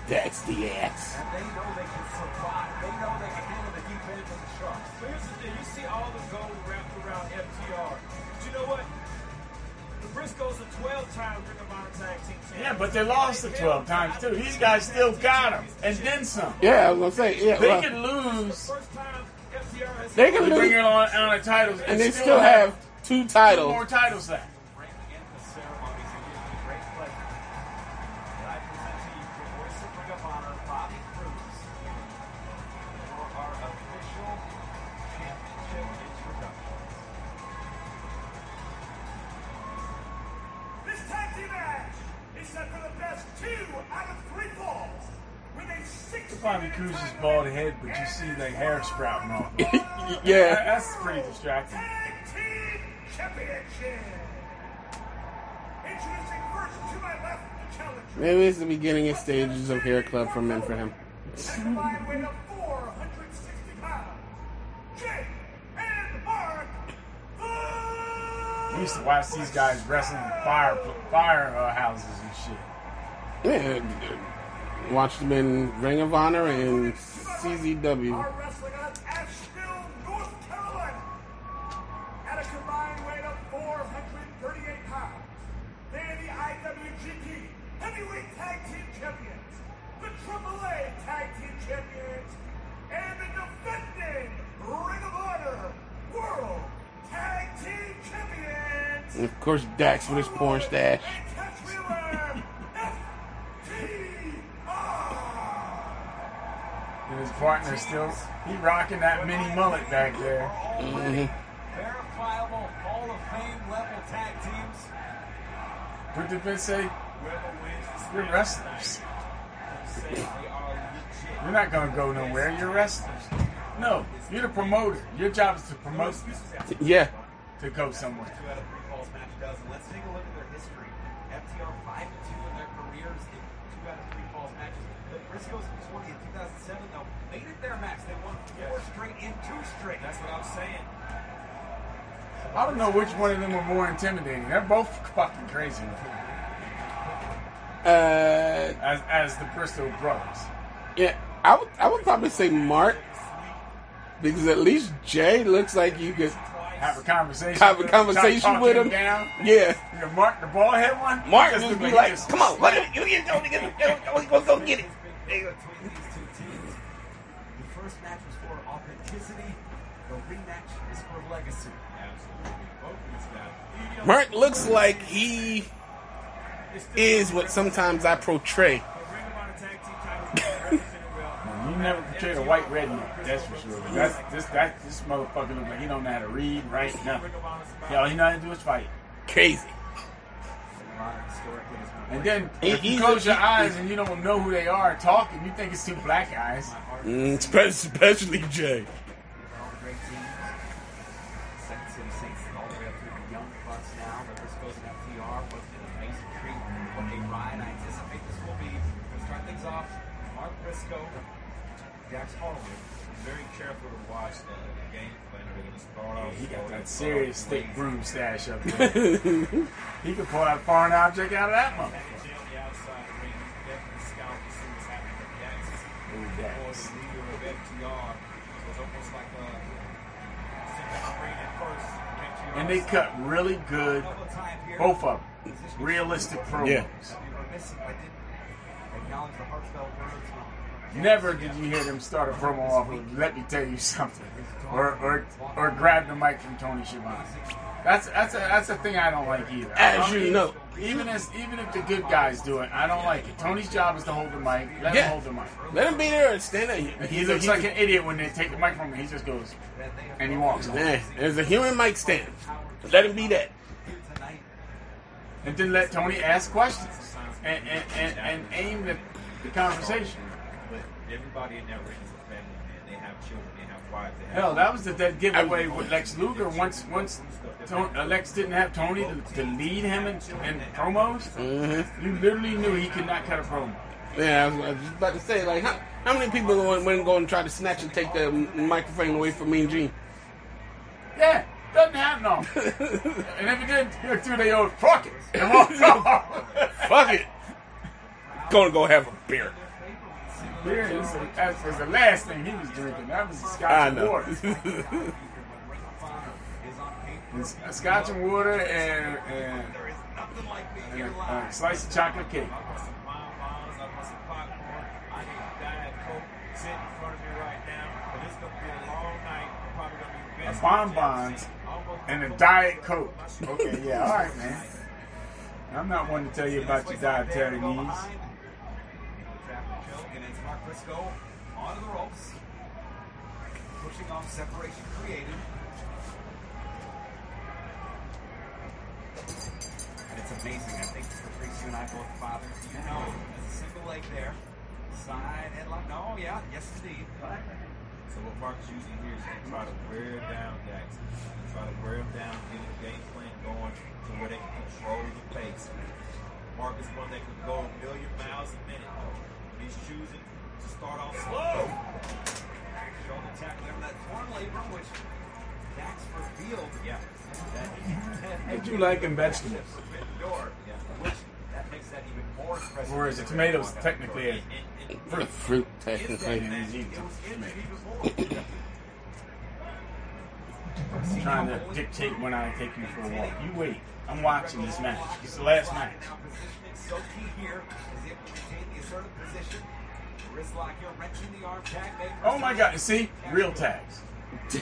That's the ass. and they know they can survive. They know they can handle the deep end of the sharks. But here's the thing, you see all the gold wrapped around FTR. But you know what? The Briscoes are 12 time Ring of Honor Tag Team Yeah, but they lost it 12 times too. These guys still got them. And then some. Yeah, I was gonna say, yeah. They well, can lose. They can bring lose. it on, on the titles. and they still have two two titles. Two more titles left. Great pleasure. And I present to you your voice of Ring of Honor, Bobby Cruise, for our official championship introduction. This tag match is set for the best two out of three falls. With a six Bobby Cruise is bald head, but you see like hair sprouting off. Yeah. That's pretty distracting. Tag Team Championship. Introducing first to my left, the challenger. Maybe it's the beginning of stages of Hair Club for Men for him. At a combined weight of 460 pounds. Jay and Mark We used to watch these guys wrestling in fire fire uh, houses and shit. Yeah, watched them in Ring of Honor and CZW. Heavyweight Tag Team Champions, the AAA Tag Team Champions, and the defending Ring of Honor World Tag Team Champions. And of course, Dax with his porn stash. And his partner still he rocking that mini mullet back there. Mhm. Verifiable Hall of Fame level tag teams. What did Vince say? Whoever wins You're wrestlers. say they are legit. You're not gonna go nowhere. You're wrestlers. No, you're the promoter. Your job is to promote them Yeah. to go somewhere. Two out of three falls match does. And let's take a look at their history. FTR 5 and 2 in their careers in two out of three falls matches. The Briscoes in 20 and 2007, though, made it their match. They won four straight and two straight. That's what I was saying. I don't know which one of them were more intimidating. They're both fucking crazy. Uh, As as the Briscoe brothers. yeah, I would I would probably say Mark because at least Jay looks like you could Have a conversation. have a with him, conversation with talk him. Down. Yeah, You know, Mark, the ball head one. Mark Just just look be he like, just- "Come on, let him, you you go get it, go go go get it." Between these two teams, the first match was for authenticity. The rematch is for legacy. Absolutely. Both of these guys. Mark looks like he is what sometimes I portray. You never portray a white redneck, that's for sure. But that's this that this motherfucker look like he don't know how to read, write, nothing. Yeah, all he know how to do is fight. Crazy. And then He- if you close your eyes and you don't know who they are talking, you think it's two black guys. Mm, especially Jay. Dax Harwood. Very careful to watch the, the game plan. They're going to start off. He got that serious off thick broom stash up there. he could pull out a foreign object out of that Jay motherfucker. on the outside of the ring, you can definitely scout to see what's happening with Dax. Ooh, Of Dax. course, the leader of FTR. So it's almost like a sit down ring at first. FTR and they cut really good, both of them, realistic promos. Yeah. Never did you hear them start a promo off with "Let me tell you something," or or or grab the mic from Tony Schiavone. That's that's a that's a thing I don't like either. As you know. even as even if the good guys do it, I don't like it. Tony's job is to hold the mic. Let Yeah. him hold the mic. Let him be there and stand there. He looks like an idiot when they take the mic from him. He just goes and he walks. Yeah, there's a human mic stand. Let him be that. and then let Tony ask questions and and, and, and aim the, the conversation. But everybody in that ring is a family, man. They have children, they have wives, they have Hell, that was the dead giveaway with Lex Luger. Once once Tony, uh, Lex didn't have Tony to, to lead him in, in promos, Mm-hmm. you literally knew he could not cut a promo. Yeah, I was, I was just about to say, like, how, how many people went, went and go and try to snatch and take the microphone away from Mean Gene? Yeah, doesn't happen often. and if it did, here too, they owe fuck it. And walk off. Fuck it. Gonna go have a beer. Beer that was the last thing he was drinking. That was scotch and water. Scotch and water and, and, and a, a slice of chocolate cake. A bonbons and a diet coke. Okay, yeah, all right, man. I'm not one to tell you about your dietary needs. And it's Mark Briscoe onto the ropes. Pushing off separation created. And it's amazing. I think Caprice, you and I both fathers. You know, there's a single leg there. Side headlock. No, yeah, yes indeed. So what Mark is using here is to try to wear down Dax. Try to wear him down, get a game plan going to where they can control the pace. Mark is one that can go a million miles a minute. He's choosing to start off slow. Shoulder tackle there that torn labrum, which Dax revealed. Yeah. That, Would you like in vegetables? door. Yeah. Which that makes that even more impressive. Whereas the tomatoes technically a Fruit, fruit technically. He's eating. Trying to dictate when I take you for a walk. You wait. I'm watching this match. It's the last match. So key here is able to maintain the assertive position. Wrist lock here, wrenching the arm tag. Oh my god, see? Real tags.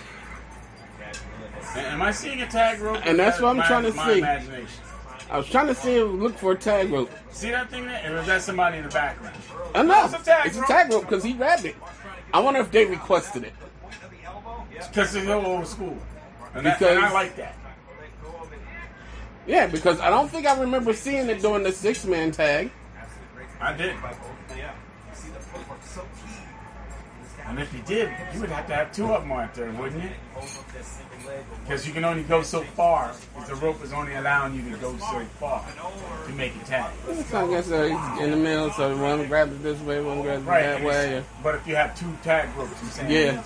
Am I seeing a tag rope? And that's what I'm My- trying to my see. imagination. I was trying to see him look for a tag rope. See that thing there? Or is that somebody in the background? I know. It's a tag It's a rope. tag rope because he grabbed it. I wonder if they requested it. Because it's so old school. And, that, Because- and I like that. Yeah, because I don't think I remember seeing it during the six man tag. I did. Yeah. You see the footwork so key. And if you did, you would have to have two of them out there, wouldn't you? Because you can only go so far. If the rope is only allowing you to go so far to make a tag. So I guess uh, he's in the middle, so one grabs it this way, one grabs it Right. that way. But if you have two tag ropes, I'm saying. Yeah.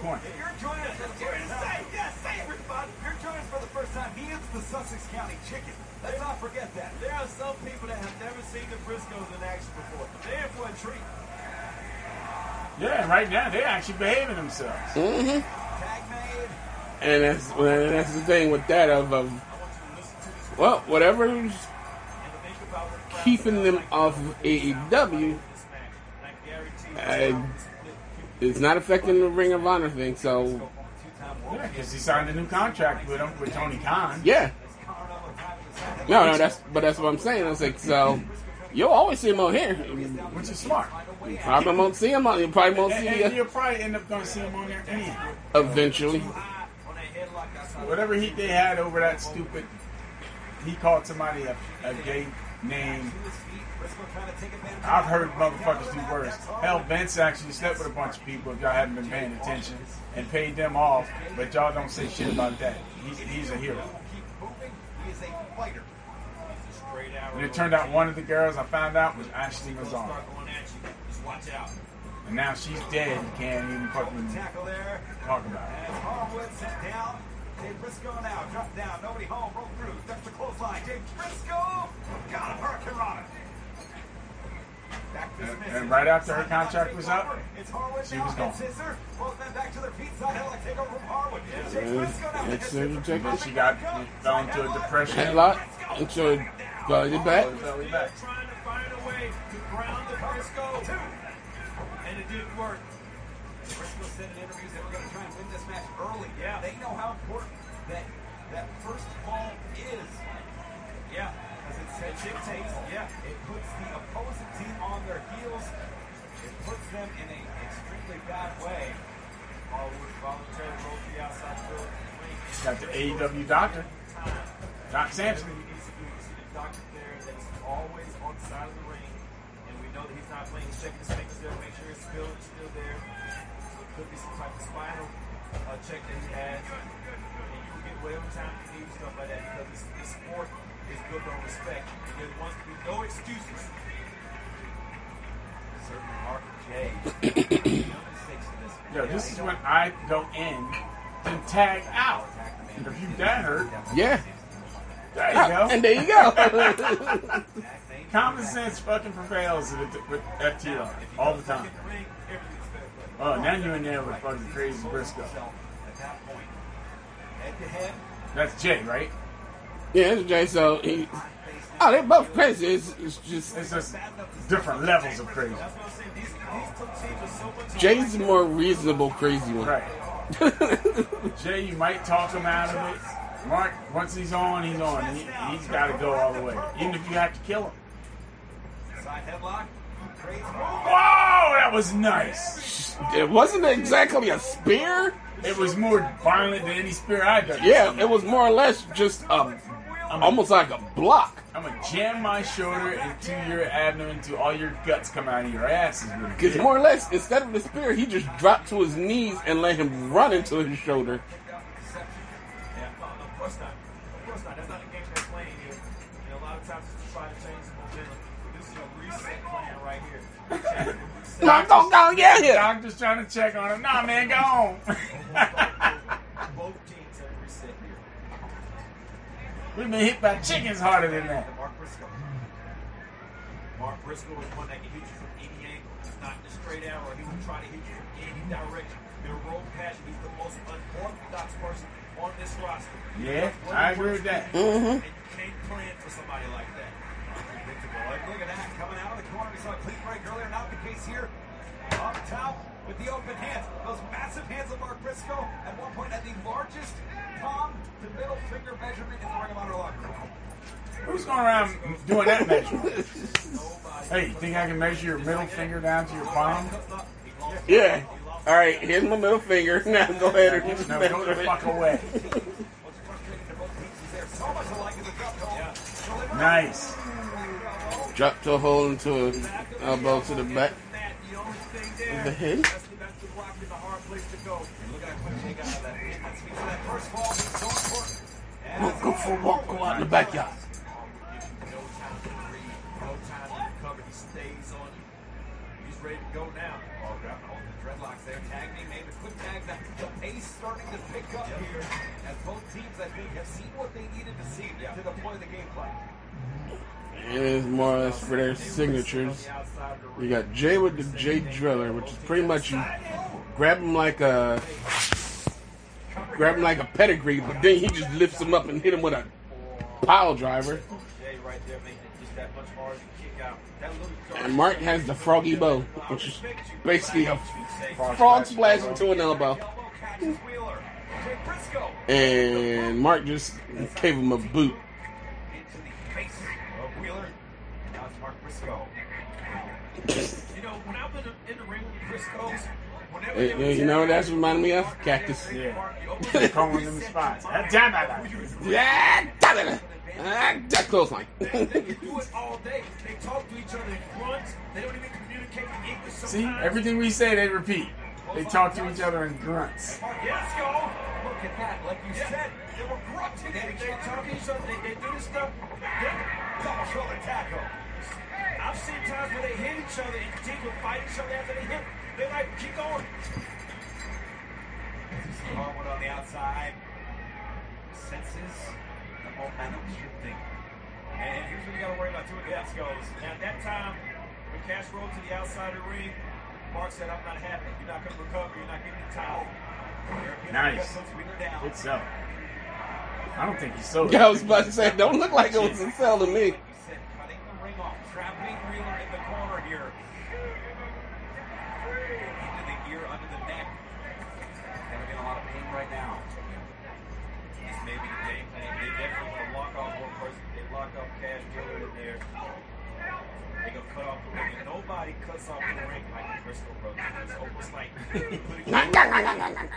Point. You're joining us for the first time. Yes, say it, everybody. You're joining us for the first time. He is the Sussex County Chicken. Let's not forget that. There are some people that have never seen the Briscoes in action before. They're in for a treat. Yeah, and right now they're actually behaving themselves. Mm-hmm. And that's well, that's the thing with that of, of well, whatever's keeping them off of AEW uh, is not affecting the Ring of Honor thing. So Yeah, because he signed a new contract with him with Tony Khan. yeah, no, no, that's but that's what I'm saying. I was like so you'll always see him on here, which is smart. You probably won't see him on. You probably won't see and you'll probably end up going to see him on there anyhow. eventually. Whatever heat they had over that stupid, he called somebody a, a gay name. I've heard motherfuckers do worse. Hell, Vince actually slept with a bunch of people if y'all haven't been paying attention and paid them off, but y'all don't say shit about that. He's, he's a hero. He is a fighter. And it turned out one of the girls I found out was Ashley Massaro. Watch out. And now she's dead. You can't even fucking Tackle there. talk about it. And Harwood sent down. Dave Briscoe now. dropped down. Nobody home. Broke through. Steps the clothesline. Dave Briscoe. Got him. Hurricanrana. And, and right after her contract was up, she was gone. It's Next interjection. She got fell into a depression. Headlock into a belly back. Ground the Briscoe. And it didn't work. Briscoe said in interviews that they were going to try and win this match early. Yeah. They know how important that that first fall is. Yeah. As it said, dictates. Yeah. It puts the opposing team on their heels. It puts them in an extremely bad way. Harwood voluntarily rolled to the outside throw of the ring. Got the AEW doctor, Doc Sampson. He needs to do is see the doctor there that's always on the side of the ring. And we know that he's not playing, he's checking his fingers there, make sure it's spill is still there. It could be some type of spinal uh, check that he has. And you can get whatever time you need, stuff like that, because this, this sport is built on respect. And there wants to be no excuses. Certainly Mark and Jay. no mistakes in this. Yo, this is when I go in and tag out. If you done hurt, Yeah. There you ah, go. And there you go. Common sense fucking prevails with, with FTR all the time. Oh, now you're in there with fucking crazy Briscoe. At that point, head to head. That's Jay, right? yeah, it's Jay. So he. Oh, they're both crazy. It's, it's just It's just different levels of crazy. Jay's the more reasonable crazy one. Right. Jay, you might talk him out of it. Mark, once he's on, he's on. He, he's got to go all the way, even if you have to kill him. Side headlock. Whoa, that was nice. It wasn't exactly a spear. It was more violent than any spear I've done. Yeah, it was more or less just um, almost like a block. I'm gonna jam my shoulder into your abdomen until all your guts come out of your asses. Because more or less, instead of the spear, he just dropped to his knees and let him run into his shoulder. Here. No, don't go get him. Doctor's trying to check on him. Nah, man, go on. Both teams have reset here. We've been hit by chickens harder than that. Mark Briscoe. Mark Briscoe is one that can hit you from any angle. He's not in a straight arrow. He will try to hit you from any direction. He'll roll past you. He's the most unorthodox person on this roster. Yeah, I agree with that. Mm-hmm. And you can't plan for somebody like that. Predictable. Like, look at that. Coming out of the corner. We saw a clean break earlier. Not the case here. Up top with the open hands. Those massive hands of Mark Briscoe. At one point, at the largest palm to middle finger measurement in the Ring of Honor locker room. Who's going around doing that measurement? hey, you think I can measure your middle finger down to your palm? Yeah. All right, here's my middle finger. Now go ahead and No, go the fuck away. So much alike in the drop toe. Nice. Drop to a hole into an elbow to the back of the head. The, the the. Look. Go, for a walk, go out in the backyard. Ready to go now. Oh, grab hold the dreadlocks there. Tag me, made a quick tag. That the pace starting to pick up here as both teams, I think, have seen what they needed to see to deploy the game plan. It's more or less for their signatures. You got Jay with the Jay Driller, which is pretty much you grab him like a grab him like a pedigree, but then he just lifts him up and hit him with a pile driver. And Mark has the froggy bow, which is basically a frog splash into an elbow. And Mark just gave him a boot. You know, when I've been in the ring with the Briscoes, whenever Uh, You know what that's reminding me of? Cactus. Yeah. Calling them spots. Ah, damn it. Yeah, damn it. Ah, that close line. They do it all day. They talk to each other in grunts. They don't even communicate in English sometimes. See, everything we say, they repeat. They talk to each other in grunts. Let's go. Look at that. Like you said, they were grunting They, at each they talk to each other. They, they do this stuff. They, Double shoulder tackle. I've seen times where they hit each other and teams will fight each other after they hit. They're like, keep going. Harwood on the outside. Senses the momentum shifting. And here's what you got to worry about too with the Briscoes. Now, at that time, When Cash rolled to the outside of the ring, Mark said, I'm not happy. You're not going to recover. You're not getting the towel. Nice. puts Wheeler down. Good sell. I don't think he sold Yeah, I was about to say, don't look like it was a sell to me. He said, cutting the trapping Wheeler in the corner here. Into the ear, under the neck. They're in a lot of pain right now. This may be the game plan. They definitely want to lock off one person. They lock off Cash Wheeler in there. They gonna cut off the ring. And nobody cuts off the ring like the Briscoe brothers. It's almost like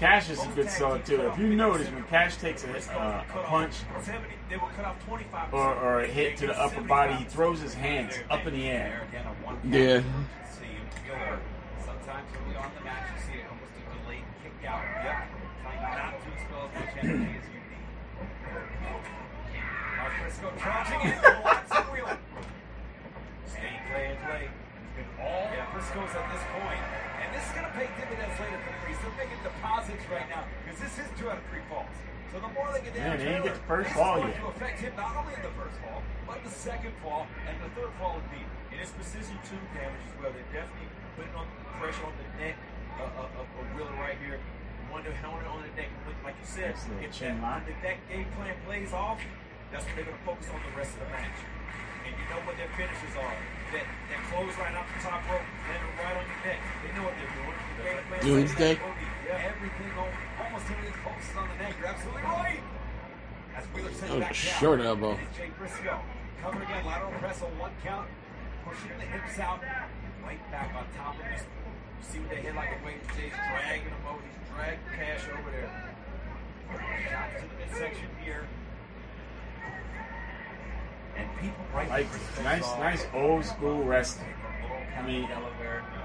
Cash is a good tag seller too. If you notice, when Cash takes a, uh, a punch 70, they will cut off 25%. or, or a hit to the upper body, he throws his hands up in the air. Again, a one Yeah. All yeah, Briscoe's at this point, and this is going to pay dividends later for Priest. They're making deposits right now because this is two out of three falls. So the more they get down, they get the first this fall is going yet. to affect him not only in the first fall, but the second fall and the third fall would be. And it's precision two damage as well. They're definitely putting on pressure on the neck uh, of, of, of Wheeler right here. One to helmet on the neck. Like you said, little if that, if that game plan plays off, that's what they're going to focus on the rest of the match. And you know what their finishes are. That that close right off the top rope, landing right on your neck. They know what they're doing. The game plan Doomsday. be everything on almost everything focuses on the neck. You're absolutely right. As Wheeler sends That was a down. short elbow. Jay Briscoe. Cover again, lateral press on one count. Pushing the hips out. Right back on top of this. You see what they hit like a weight. Jay's dragging him over. He's dragging Cash over there. Shot to the midsection here. And people right Like nice, nice old school wrestling. I mean,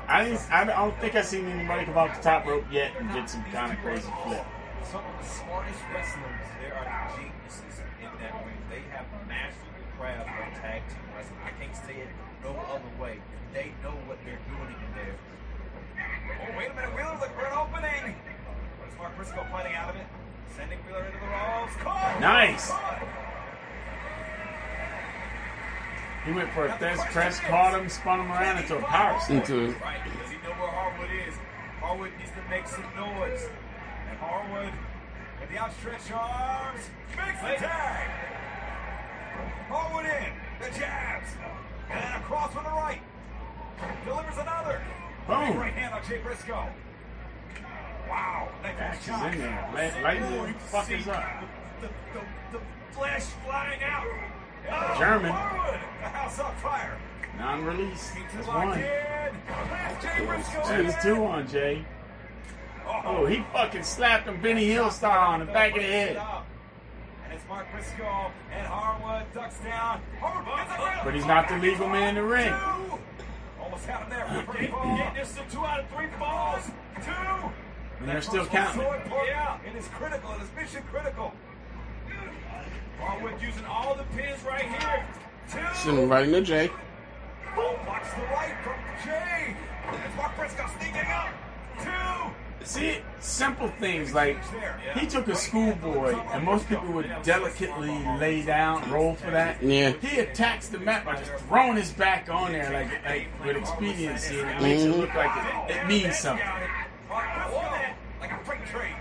I didn't, I don't think I've seen anybody come off the top rope yet and did some kind of crazy flip. Some of the smartest wrestlers, there are geniuses in that ring. They have mastered the craft of tag team wrestling. I can't say it no other way. They know what they're doing in there. Oh, wait a minute. Wheeler looking for an opening. What is Mark Briscoe fighting out of it? Sending Wheeler into the ropes. Nice. Caught! He went for a Thesz press, caught him, spun him around into a power slam. Into Right, because he know where Harwood is. Harwood needs to make some noise. And Harwood, with the outstretched arms, makes the tag. Harwood in, the jabs, and then across with the right. Delivers another. Boom. Big Right hand on Jay Briscoe. Wow. That Cash goes is shot. in there. Light- lighting Oh, the you fuckers up. The, the, the, the flesh flying out. German. The house on fire. Non-release. That's one. Briscoe. That's two on Jay. Oh, he fucking slapped him Benny Hill style on the back of the head. And it's Mark Briscoe and Harwood ducks down. Harwood hits the ground. But he's not the legal man in the ring. Almost had him there. for three falls. Getting this to two out of three falls. Two. And they're still counting. Yeah, it is critical. It is mission critical. Harwood using all the pins right here. Two. send him right into Jay. Oh, watch the right from Jay. It's Mark Briscoe sneaking up. Two. See, simple things like he took a schoolboy, and most people would delicately lay down, roll for that. Yeah. He attacks the mat by just throwing his back on there, like, like with expediency, and it makes it mm-hmm. look like it, it means something. Mark like a freight train.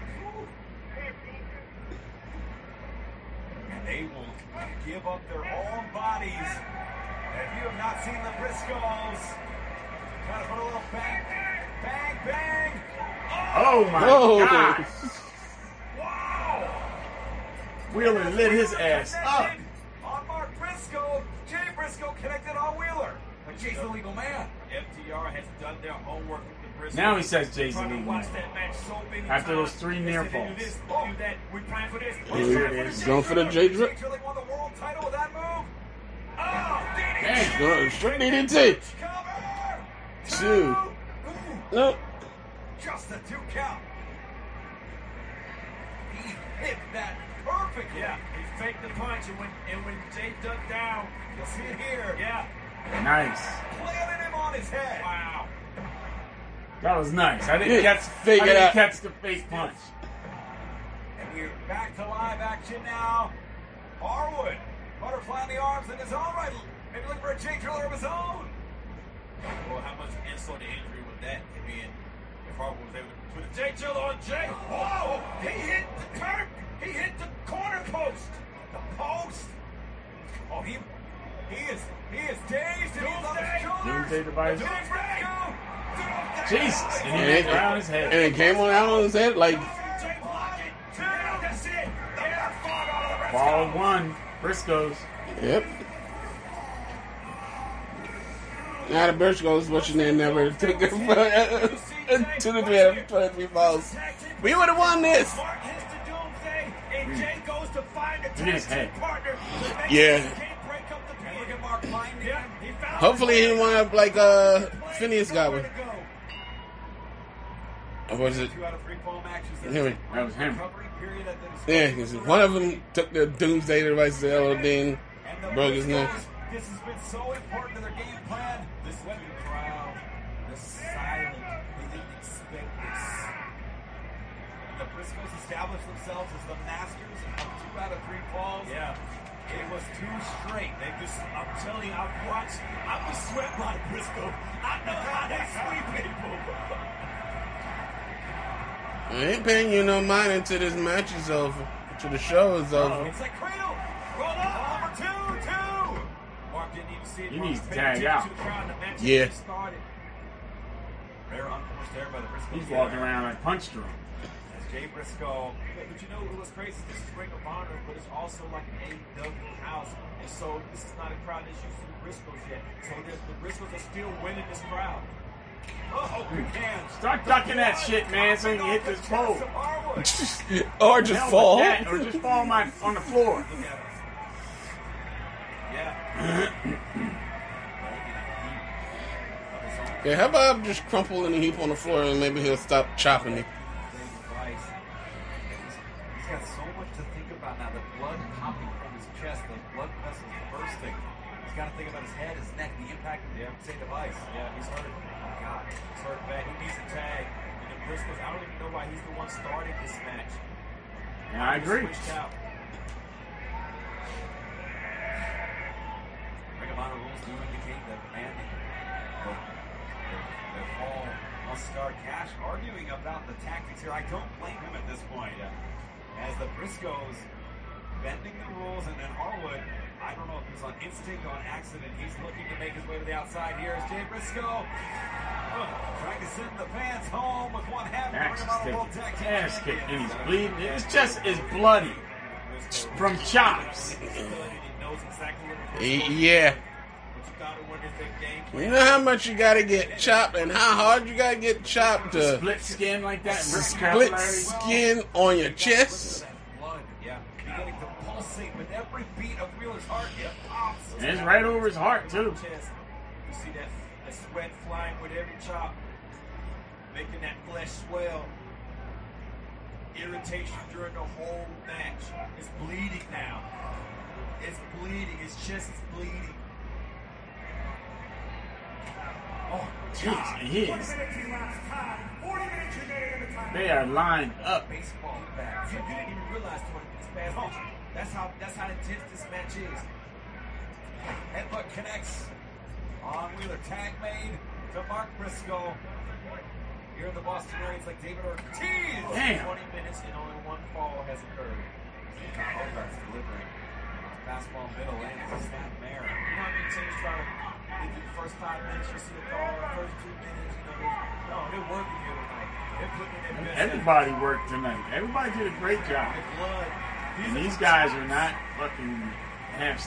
They will give up their own bodies. If you have not seen the Briscoes, kind of put a little bang, bang, bang. Oh my Whoa. God! Wow! Wheeler lit his ass up. On Mark Briscoe, Jay Briscoe connected on Wheeler. But Jay's the legal man. FTR has done their homework with the Briscoes. Now he says Jay's the Trying to man. that match so many After those three near said they do falls. this, they do that. We plan for this. Here it is. Going for the J drip. Jay won the world title with that move. Oh, DDT. Damn. Go straight DDT. Cover. Two. Nope. just a two count. He hit that perfectly. Yeah, he faked the punch, and when and when Jay ducked down, you'll see it here. Yeah, Nice. planted him on his head. Wow. That was nice. I didn't catch. fake I it didn't out. catch the fake punch. And we're back to live action now. Harwood. Butterfly in the arms in his own right. Maybe look for a Jay Driller of his own. Well, how much insult to injury would that have been if Harwood was able to put a Jay Driller on Jay? Whoa! He hit the turf. He hit the corner post. The post. Oh, he he is he is dazed and he's on his shoulders. Doomsday device. Doomsday. Jesus. And he And it, around his head. and it came on out on his head like That's it. They're fought out of. Ball one. Briscoes. Yep. Now the Briscoes, what's your name, never took it from to the three out of 23 balls. We would have won this. Mark hits the and Jay goes to find a Look his head. partner. Yeah. Hopefully he didn't wind up like uh, Phineas got one. Or was it? Two out of three fall matches. Him. That was him. Recovery period at the Yeah, 'cause one of them took the Doomsday device to LOD and broke his neck. This has been so important to their game plan. This went the crowd, the silent. They didn't expect this. The Briscoes established themselves as the masters of two out of three falls. Yeah. It was two straight. They just, I'm telling you, I've watched, I was swept by the Briscoe. I know how they sweep people. I ain't paying you no mind until this match is over. Until the show is over. It's like cradle. Roll up. Number two, two. Mark didn't even see it. He Mark needs to tag out. to the crowd, and the match had Yeah. just started. Rare unforced error by the Briscoes. He's walking around like punch drunk. As Jay Briscoe. But, but you know what was crazy? This is Ring of Honor, but it's also like an AEW house. And so this is not a crowd that's used to the Briscoes yet. So the, the Briscoes are still winning this crowd. Oh, good hands. Start ducking that shit, man, so you can hit this pole. or just Hell fall. that, or just fall on, my, on the floor. Yeah, Yeah, how about I just crumple in a heap on the floor and maybe he'll stop chopping me. From his chest, the blood vessels bursting. He's got to think about his head, his neck, the impact of the say device. Yeah, he's hurt. Oh God, he's hurt bad. He needs a tag. And the Briscoes, I don't even know why he's the one starting this match. Yeah, I agree. switched out. Ring of Honor rules do indicate that the man the, the, the Paul must start cash arguing about the tactics here. I don't blame him at this point. As the Briscoes bending the rules, and then Harwood, I don't know if it was on instinct or on accident, he's looking to make his way to the outside here. Is Jay Briscoe uh, trying to send the fans home with one half of the Max Ring is of Honor World taking Tag Team ass kick and he's bleeding. His chest is bloody from chops. Yeah. You know how much you gotta get chopped and how hard you gotta get chopped to Split skin like that, split skin on your chest. And it's right over his heart, too. You see that, that sweat flying with every chop, making that flesh swell. Irritation during the whole match. It's bleeding now. It's bleeding. His chest is bleeding. Oh, Jeez, he is. They are lined up. baseball bat. You, you didn't even realize Tony this past oh. match. That's how that's how intense this match is. Headbutt connects. On Wheeler tag made to Mark Briscoe. Here in the Boston Rays like David Ortiz. Damn. 20 minutes and only one fall has occurred. Hogarth's delivering. Fastball middle and it's a snap there. You know how many teams try to they do the first five minutes, you see a call, first two minutes, you know, no, they're working here tonight. They're putting in their best. Everybody worked tonight. Everybody did a great job. blood. And these guys are not fucking half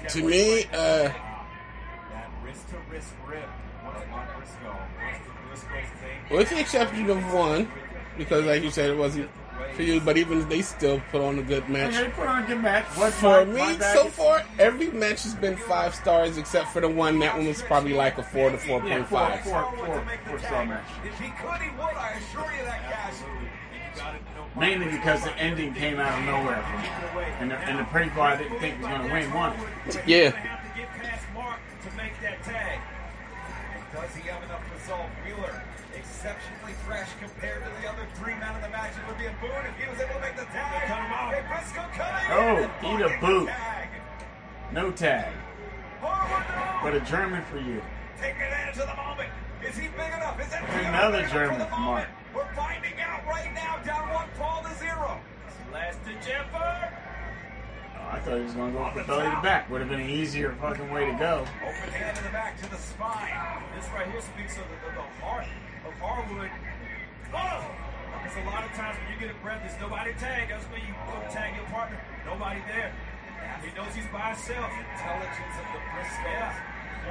What's me, thing? With the exception of one, because like you said, it wasn't for you, but even they still put on a good match. Okay, put on a good match. What For my- me, my so far, every match has been five stars except for the one. That one was probably like a four to four Yeah, point four, five. four, four, four star match. If he could, he would. I assure you that, Cash. Mainly because the ending came out of nowhere for me. And the, and the pretty boy I didn't think was going to win one. Yeah. To get past Mark to make that tag. Does he have enough resolve? Wheeler, exceptionally fresh compared to the other three men in the match. It would be a boon if he was able to make the tag. cut him off. Hey, Briscoe coming Oh, eat a blocking boot. tag. No tag. Harwood, no. But a German for you. Taking advantage of the moment. Is he big enough? Is that Another German for the moment? Mark. We're finding out right now. Down one fall to zero. Last to Jeffer. Oh, I thought he was going to go for belly to back. Would have been an easier fucking way to go. Open hand in the back to the spine. This right here speaks of the, the, the heart of Harwood. Oh! Because a lot of times when you get a breath, there's nobody tag. That's when you go tag your partner. Nobody there. He knows he's by himself. Intelligence of the Briscoes.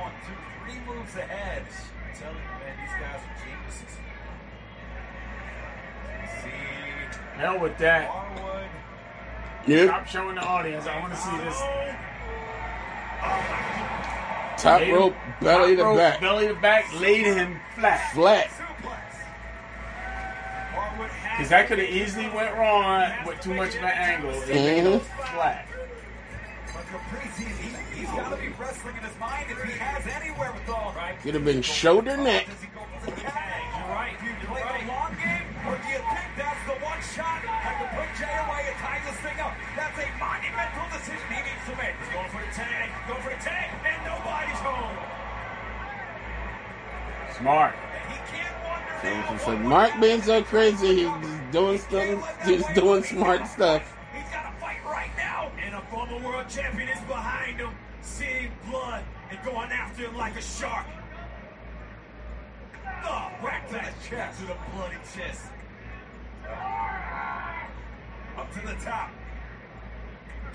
One, two, three moves ahead. I'm telling you, man, these guys are geniuses. See Hell with that. Harwood. Yep. Stop showing the audience. I want to see this. Top Laid rope, him- belly top to rope, back. Belly to back, laid him flat. Flat. Because that could have easily went wrong with too much of an angle. It laid him mm-hmm. flat. But Caprice, he, he's got to be wrestling in his mind if he has any wherewithal, right? Could have been shoulder neck. Smart. And he So it's like Mark being so crazy, he's doing stuff. He's doing smart stuff. He's got a fight right now. And a former world champion is behind him, seeing blood and going after him like a shark. Oh, back to the chest, to the bloody chest. Up to the top.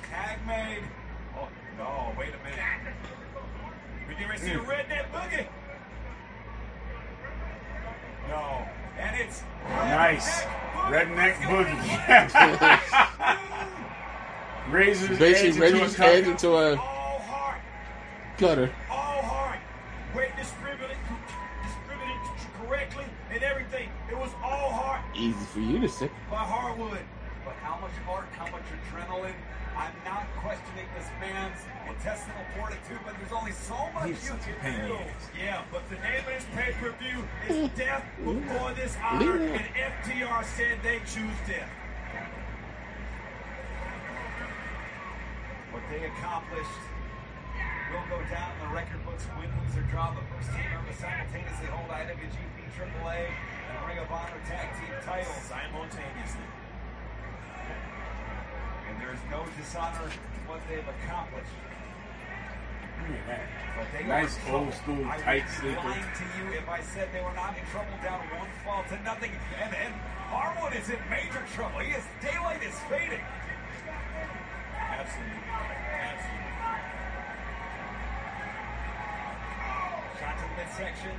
Tag made. Oh, no, wait a minute. We get ready to see a mm. redneck boogie. No. And it's Nice. Redneck boogie. Raises his Basically, edge raising into a his cup. head into a All heart, cutter. all heart. Weight distributed, distributed correctly and everything. It was all heart Easy for you to say. by Harwood. But how much heart, how much adrenaline? I'm not questioning this man's intestinal fortitude, but there's only so much He's you such a can pain do. Yeah, but the name of this pay-per-view is Death Before This Honor, and FTR said they choose death. What they accomplished will go down in the record books, win, lose, or draw. The first team ever to simultaneously hold IWGP AAA and Ring of Honor tag team titles. Simultaneously. There's no dishonor in what they've accomplished. Look at that. Nice old school tight sleeper. lying to you if I said they were not in trouble down one fall to nothing. And, and Harwood is in major trouble. He is daylight is fading. Absolutely. Absolutely. Shot to the midsection.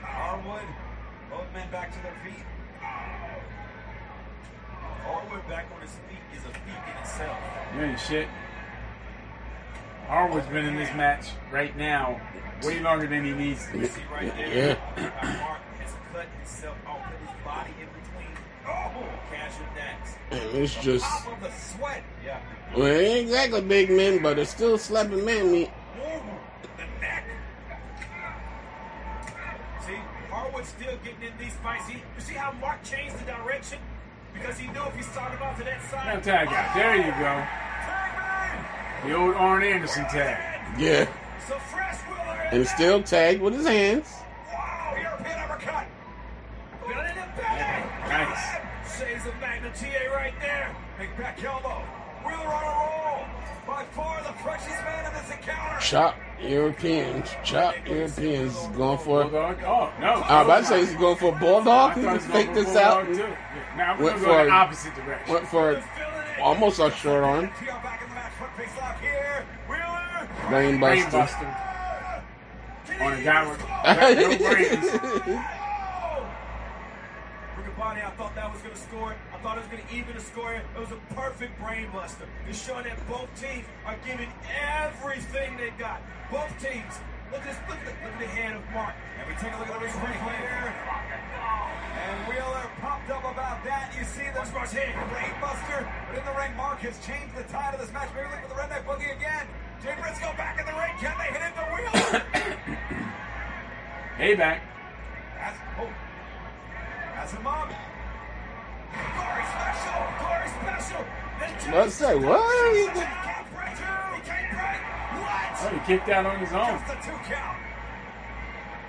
Harwood, both men back to their feet. Harwood back on his feet is a feat in itself. You ain't shit. Harwood's been in this match right now way longer than he needs to. See right there, Yeah. Uh, Mark has cut himself off, put his body in between. Oh, casual dance. And it's just, Top of the sweat. Yeah. well, it ain't exactly big men, but it's still slapping man meat. The neck. See, Harwood's still getting in these fights. He, you see how Mark changed the direction? Because he knew if he started off to that Now side. tag out. There you go. The old Arn Anderson tag. Yeah. So fresh Wheeler. And still tagged with his hands. Wow, European uppercut. Got it in the back. Nice. Shades of Magnum TA right there. Big back elbow. Wheeler on a roll. By far the freshest man in this encounter. Chop Europeans. Chop Europeans. Going for. A bulldog. Oh, no. I was about to say he's going for a bulldog. I He thought can fake this out. Too. Now we're Went going to go for- the opposite direction. Went for almost a short arm. TR back in the match. Front face lock here. Wheeler. Brain buster. Brainbuster. On a guy with no brains. Riccaboni, I thought that was going to score it. I thought it was going to even the score. It was a perfect brain buster. It's showing that both teams are giving everything they got. Both teams. Look at this. Look at the, look at the hand of Mark. And we take a look at the replay here. And Wheeler pumped up about that. You see this Watch Mark's hand. brainbuster. But in the ring, Mark has changed the tide of this match. Maybe look for the redneck boogie again. Jay Briscoe back in the ring. Can they hit into Wheeler? Payback. That's, oh, that's him up. Glory special, glory special. Let's say what? He can't break. He can't break. What? Oh, he kicked out on his own. Just the two count.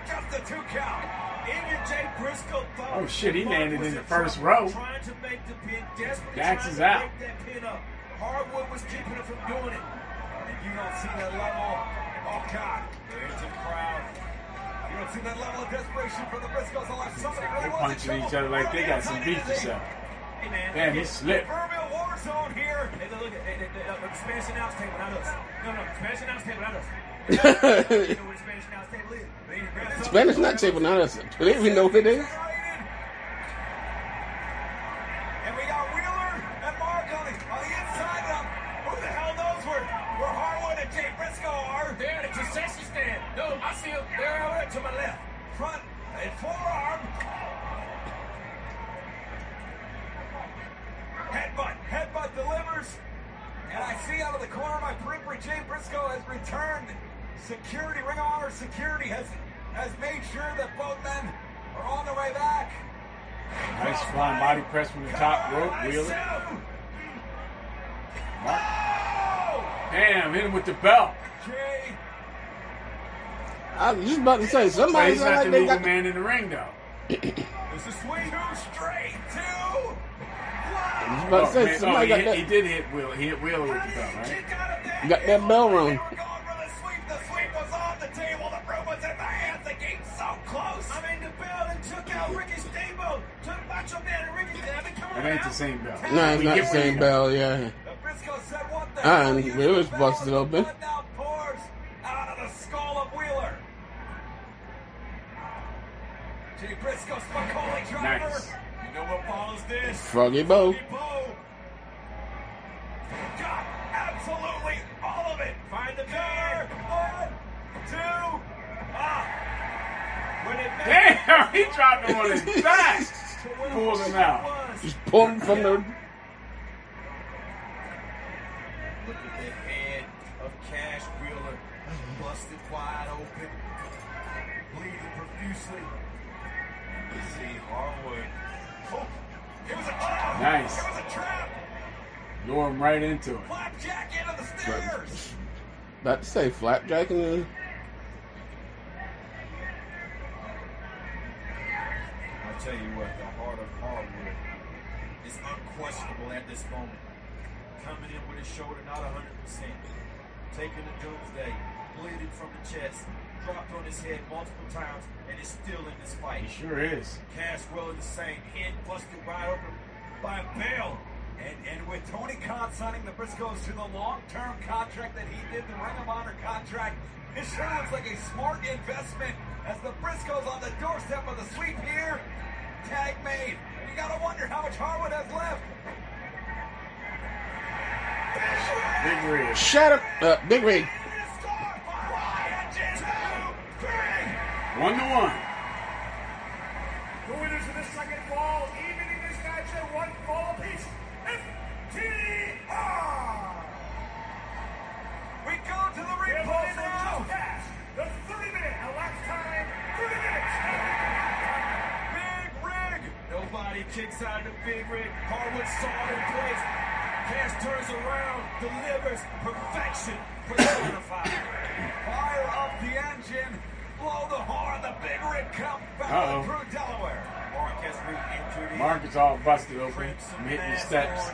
Just the two count. Briscoe. Oh, shit, he landed in the first row. Trying to make the pin, desperately Dax is out. break that pin up. Harwood was keeping him from doing it. And you don't see that level. Oh God, there's the crowd. You don't see that level of desperation from the Briscoes unless somebody really They're punching each other like they got some beef or something. Damn, he slipped. Proverbial war zone here. Hey, look at hey, hey, hey, uh, the Spanish announce table, not us. No, no, Spanish announce table, not us. you know what the Spanish announce table is? They need to grab something. Spanish not table, not us. Do they even know what it is? And we got Wheeler and Mark on the, on the inside. Now, who the hell knows where, where Harwood and Jay Briscoe are? They're at a concession stand. No, I see them. They're over there to my And I see out of the corner of my periphery, Jay Briscoe has returned. Security, Ring of Honor security has has made sure that both men are on their way back. Nice flying body press from the top rope, Wheeler. Mark. Damn, hit him with the belt. Jay I was just about to say But somebody he's sound not like the they legal got. man in the ring, though. This is sweet two straight two. I was about to Oh, say man, oh, somebody he, got that. he did hit Wheeler. He hit Wheeler with the belt, right? Got that bell rung. The sweep was on the table. The broom was in the hands. The game so close. I mean, the building took out Ricky Steamboat. Took Macho Man and Ricky Steamboat. Come It ain't the same belt. No, it's We not the same bell. Yeah. The said, "What the Ah, hell?" and You it was the bell busted and open. blood now pours out of the skull of Wheeler. Jay Briscoe, Spicolli driver. Nice. You know what follows this? Froggy Bow. Froggy Bow. Got absolutely all of it. Find the cover. One, two. Ah. When it Damn, he dropped him on his back. Pulled him out. Just pull him from the. Look at the head of Cash Wheeler, busted wide open, Nice. It was a trap. Lure him right into it. Flapjack into the stairs. About to say flapjacking. the- I'll tell you what, the heart of Harwood is unquestionable at this moment. Coming in with his shoulder not 100%, taking the doomsday, bleeding from the chest, dropped on his head multiple times, and is still in this fight. He sure is. Cash Wheeler is the same. Head busted wide open by Bale. And, and with Tony Khan signing the Briscoes to the long-term contract that he did, the Ring of Honor contract, it sure looks like a smart investment as the Briscoes on the doorstep of the sweep here. Tag made. You gotta wonder how much Harwood has left. Big rig. Shut up, uh, Big Rig. One to one. The winners of this second fall, evening this match at one fall apiece. FTR! We go to the replay also now. just passed the 30-minute elapsed time, 30 minutes. Big rig. Nobody kicks out of the big rig. Harwood saw it in place. Cash turns around, delivers perfection for the bonafide. Fire up the engine. Blow the horn. The big rig come back through Delaware. Marquez re-entered in. Mark is all busted open. I'm hitting the steps.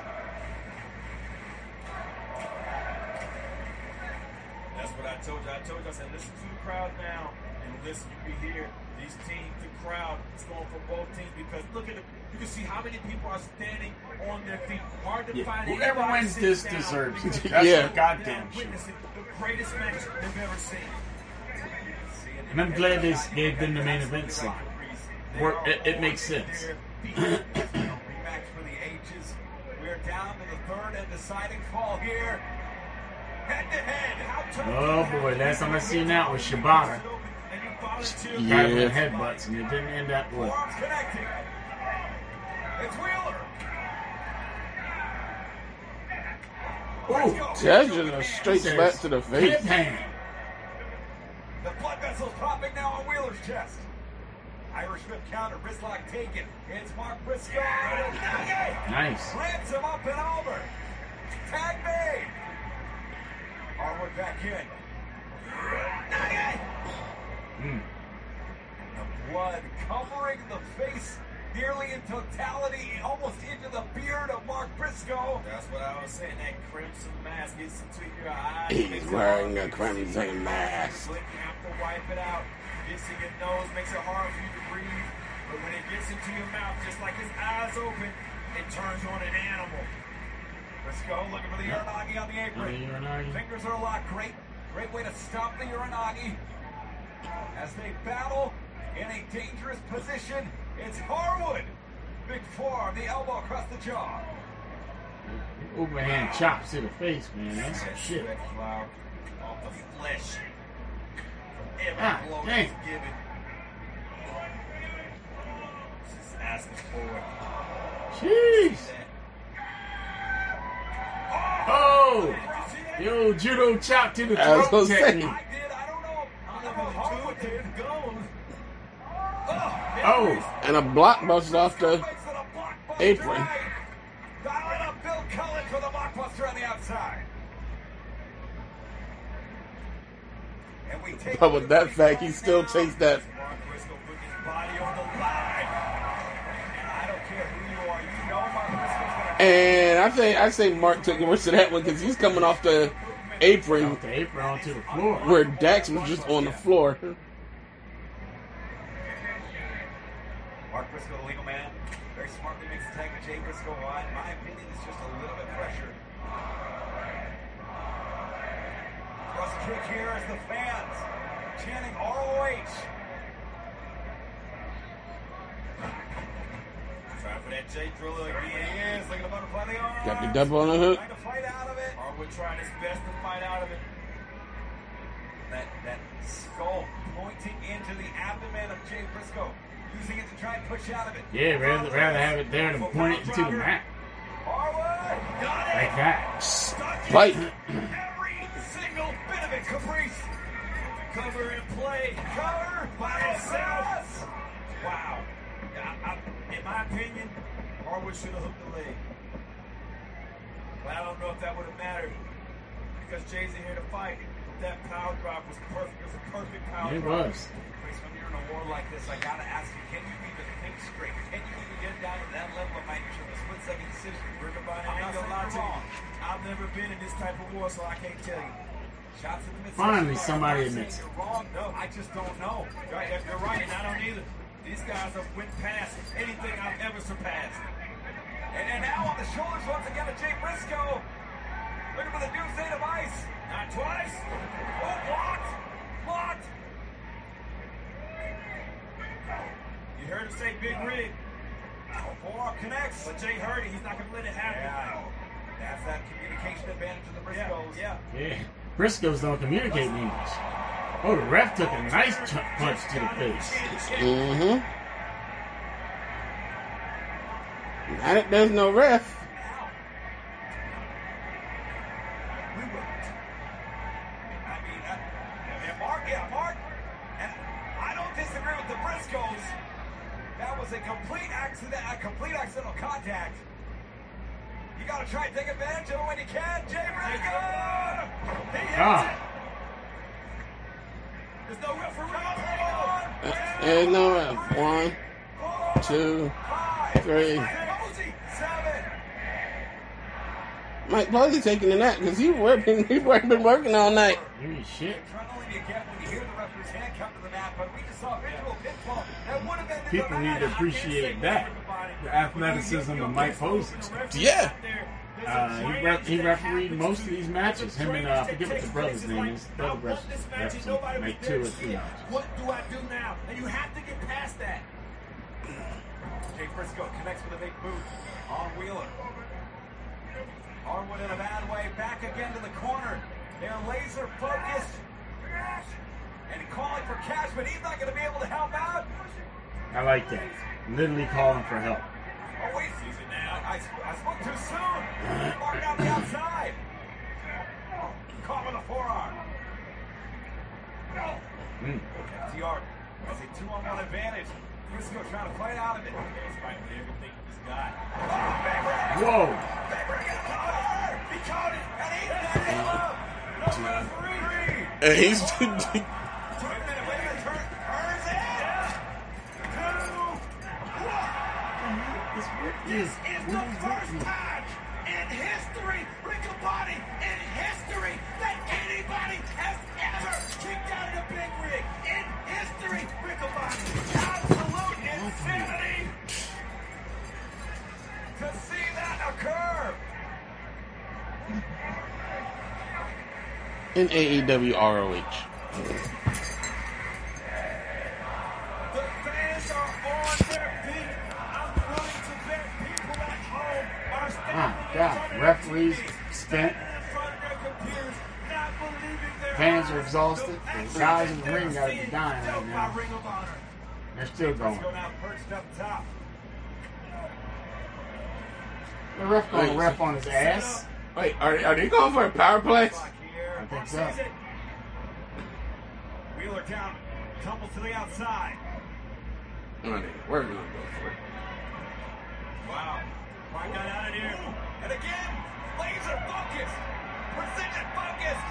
That's what I told you. I told you. I said, listen to the crowd now, and listen. You can hear these teams, the crowd is going for both teams because look at it. You can see how many people are standing on their feet. Hard to Yeah, find. whoever anybody wins sitting this down deserves it. That's Yeah. goddamn sure. witnessing the greatest match they've ever seen. And I'm glad they gave them the main event slot. Work, it, it makes sense. Rematch for the ages. We're down to the third and deciding fall here. Head to head. How tough Oh boy, last time I seen that was Shibata. Yeah. Got him with headbutts, and it didn't end that well. Arms. It's Wheeler. Ooh, That's just a straight Says, slap to the face. The blood vessels popping now on Wheeler's chest. Irish whip counter, wrist lock taken. It's Mark Briscoe. Nugget! Nice. Slams him up and over. Tag made. Harwood back in. Mm. The blood covering the face nearly in totality, almost into the beard of Mark Briscoe. That's what I was saying. That crimson mask gets into your eyes. He's wearing a for you to crimson breathe. mask. You have to wipe it out. Gets in your nose, makes it hard for you to breathe. But when it gets into your mouth, just like his eyes open, it turns on an animal. Briscoe looking for the Uranage on the apron. The Uranage. Fingers are locked. Great, great way to stop the Uranage. As they battle in a dangerous position, it's Harwood. Big forearm, the elbow across the jaw. Overhand chops to the face, man. That's some shit. Sweat flower off the flesh. Every Ah, blow dang. he's given. Just asking for it. Jeez. Oh! Yo, judo chop to the throat. I was throat gonna say. technique. Harwood did go. Oh! And a block busted off the apron. Dialing up Bill Cullen for the blockbuster on the outside. And we take But with that fact, he still takes that. Mark Briscoe putting his body on the line. And I don't care who you are, you know Mark Briscoe's gonna And I think I say Mark took the worst of that one because he's coming off the apron Off the apron onto the floor. where Dax was just on the floor. Mark Briscoe, the legal man, very smartly makes the tag with Jay Briscoe on. In my opinion, it's just a little bit pressure. Cross kick here as the fans chanting ROH. Trying for that Jay Driller again. he is, looking to butterfly the arm. Got the double on the hook. Trying to fight out of it. Harwood trying his best to fight out of it. That, that skull pointing into the abdomen of Jay Briscoe. Using it to try and push out of it. Yeah, rather, rather have it there than point it to the mat. Harwood! Got it! Like that. Fight. Every single bit of it, Caprice. Cover in play. Cover by itself. Wow. I, I, in my opinion, Harwood should have hooked the leg. But I don't know if that would have mattered because Jay's in here to fight. That power drop was perfect. It was a perfect power It drop. was. Chris, when you're in a war like this, I gotta ask you, can you even think straight? Can you even get down to that level of making a split second decision? Everybody, I'm I not ain't gonna lie saying to you're you. wrong. I've never been in this type of war, so I can't tell you. Shots in the midsection. Finally, I'm somebody not saying admits it. You're wrong. No, I just don't know. Right, if you're right, and I don't either. These guys have went past anything I've ever surpassed. And, and now on the shoulders once again of Jay Briscoe. Looking for the doomsday device. Not twice. Oh, blocked. Blocked. You heard him say big rig. Forearm connects. But Jay heard it. He's not going to let it happen. Yeah. That's that communication advantage of the Yeah, Briscoes. yeah. Yeah. Briscoes don't communicate in English. Oh, the ref took a nice ch- punch to the face. Mm-hmm. Now that there's no ref, I mean, uh, Mark, yeah, Mark, and I don't disagree with the Briscoes. That was a complete accident, a complete accidental contact. You gotta try and take advantage of it when you can. Jay Briscoe! He hits Ah. it! There's no referee. there's no ref. One, two, three. Posey, seven. Mike Posey taking a nap because he working. He's working, been working all night. Holy shit. Adrenaline you get when you hear the referee's hand come to the mat, but we just saw a visual pinfall that would have been People need to appreciate that. The athleticism of Mike Posey. Yeah. Uh, he, ref- he refereed most of these matches. Him and, uh, I forget what the brother's name is. The other ref- refs, like two or three matches. What do I do now? And you have to get past that. Jay Briscoe connects with a big boot on Wheeler. Harwood in a bad way, back again to the corner. They're laser focused. And calling for cash, but he's not going to be able to help out. I like that. Literally calling for help. Oh, wait. It. I, I spoke too soon. Mark down the outside. Caught with a forearm. Mm. FTR has a two-on-one advantage. Briscoe trying to fight out of it. He's fighting with everything he's got. Whoa. He caught it, and he's down. No referee. And he's This is the first time are My standing God, referees spent. Fans are exhausted. The guys in the ring gotta be dying right now. They're still going. Briscoe now perched up top. The ref gonna ref on his ass. Wait, are, are they going for a power play? I think so. It. Wheeler down, tumbles to the outside. They were gonna go for it. Wow. Mark got out of here. And again, laser focused. Precision focused.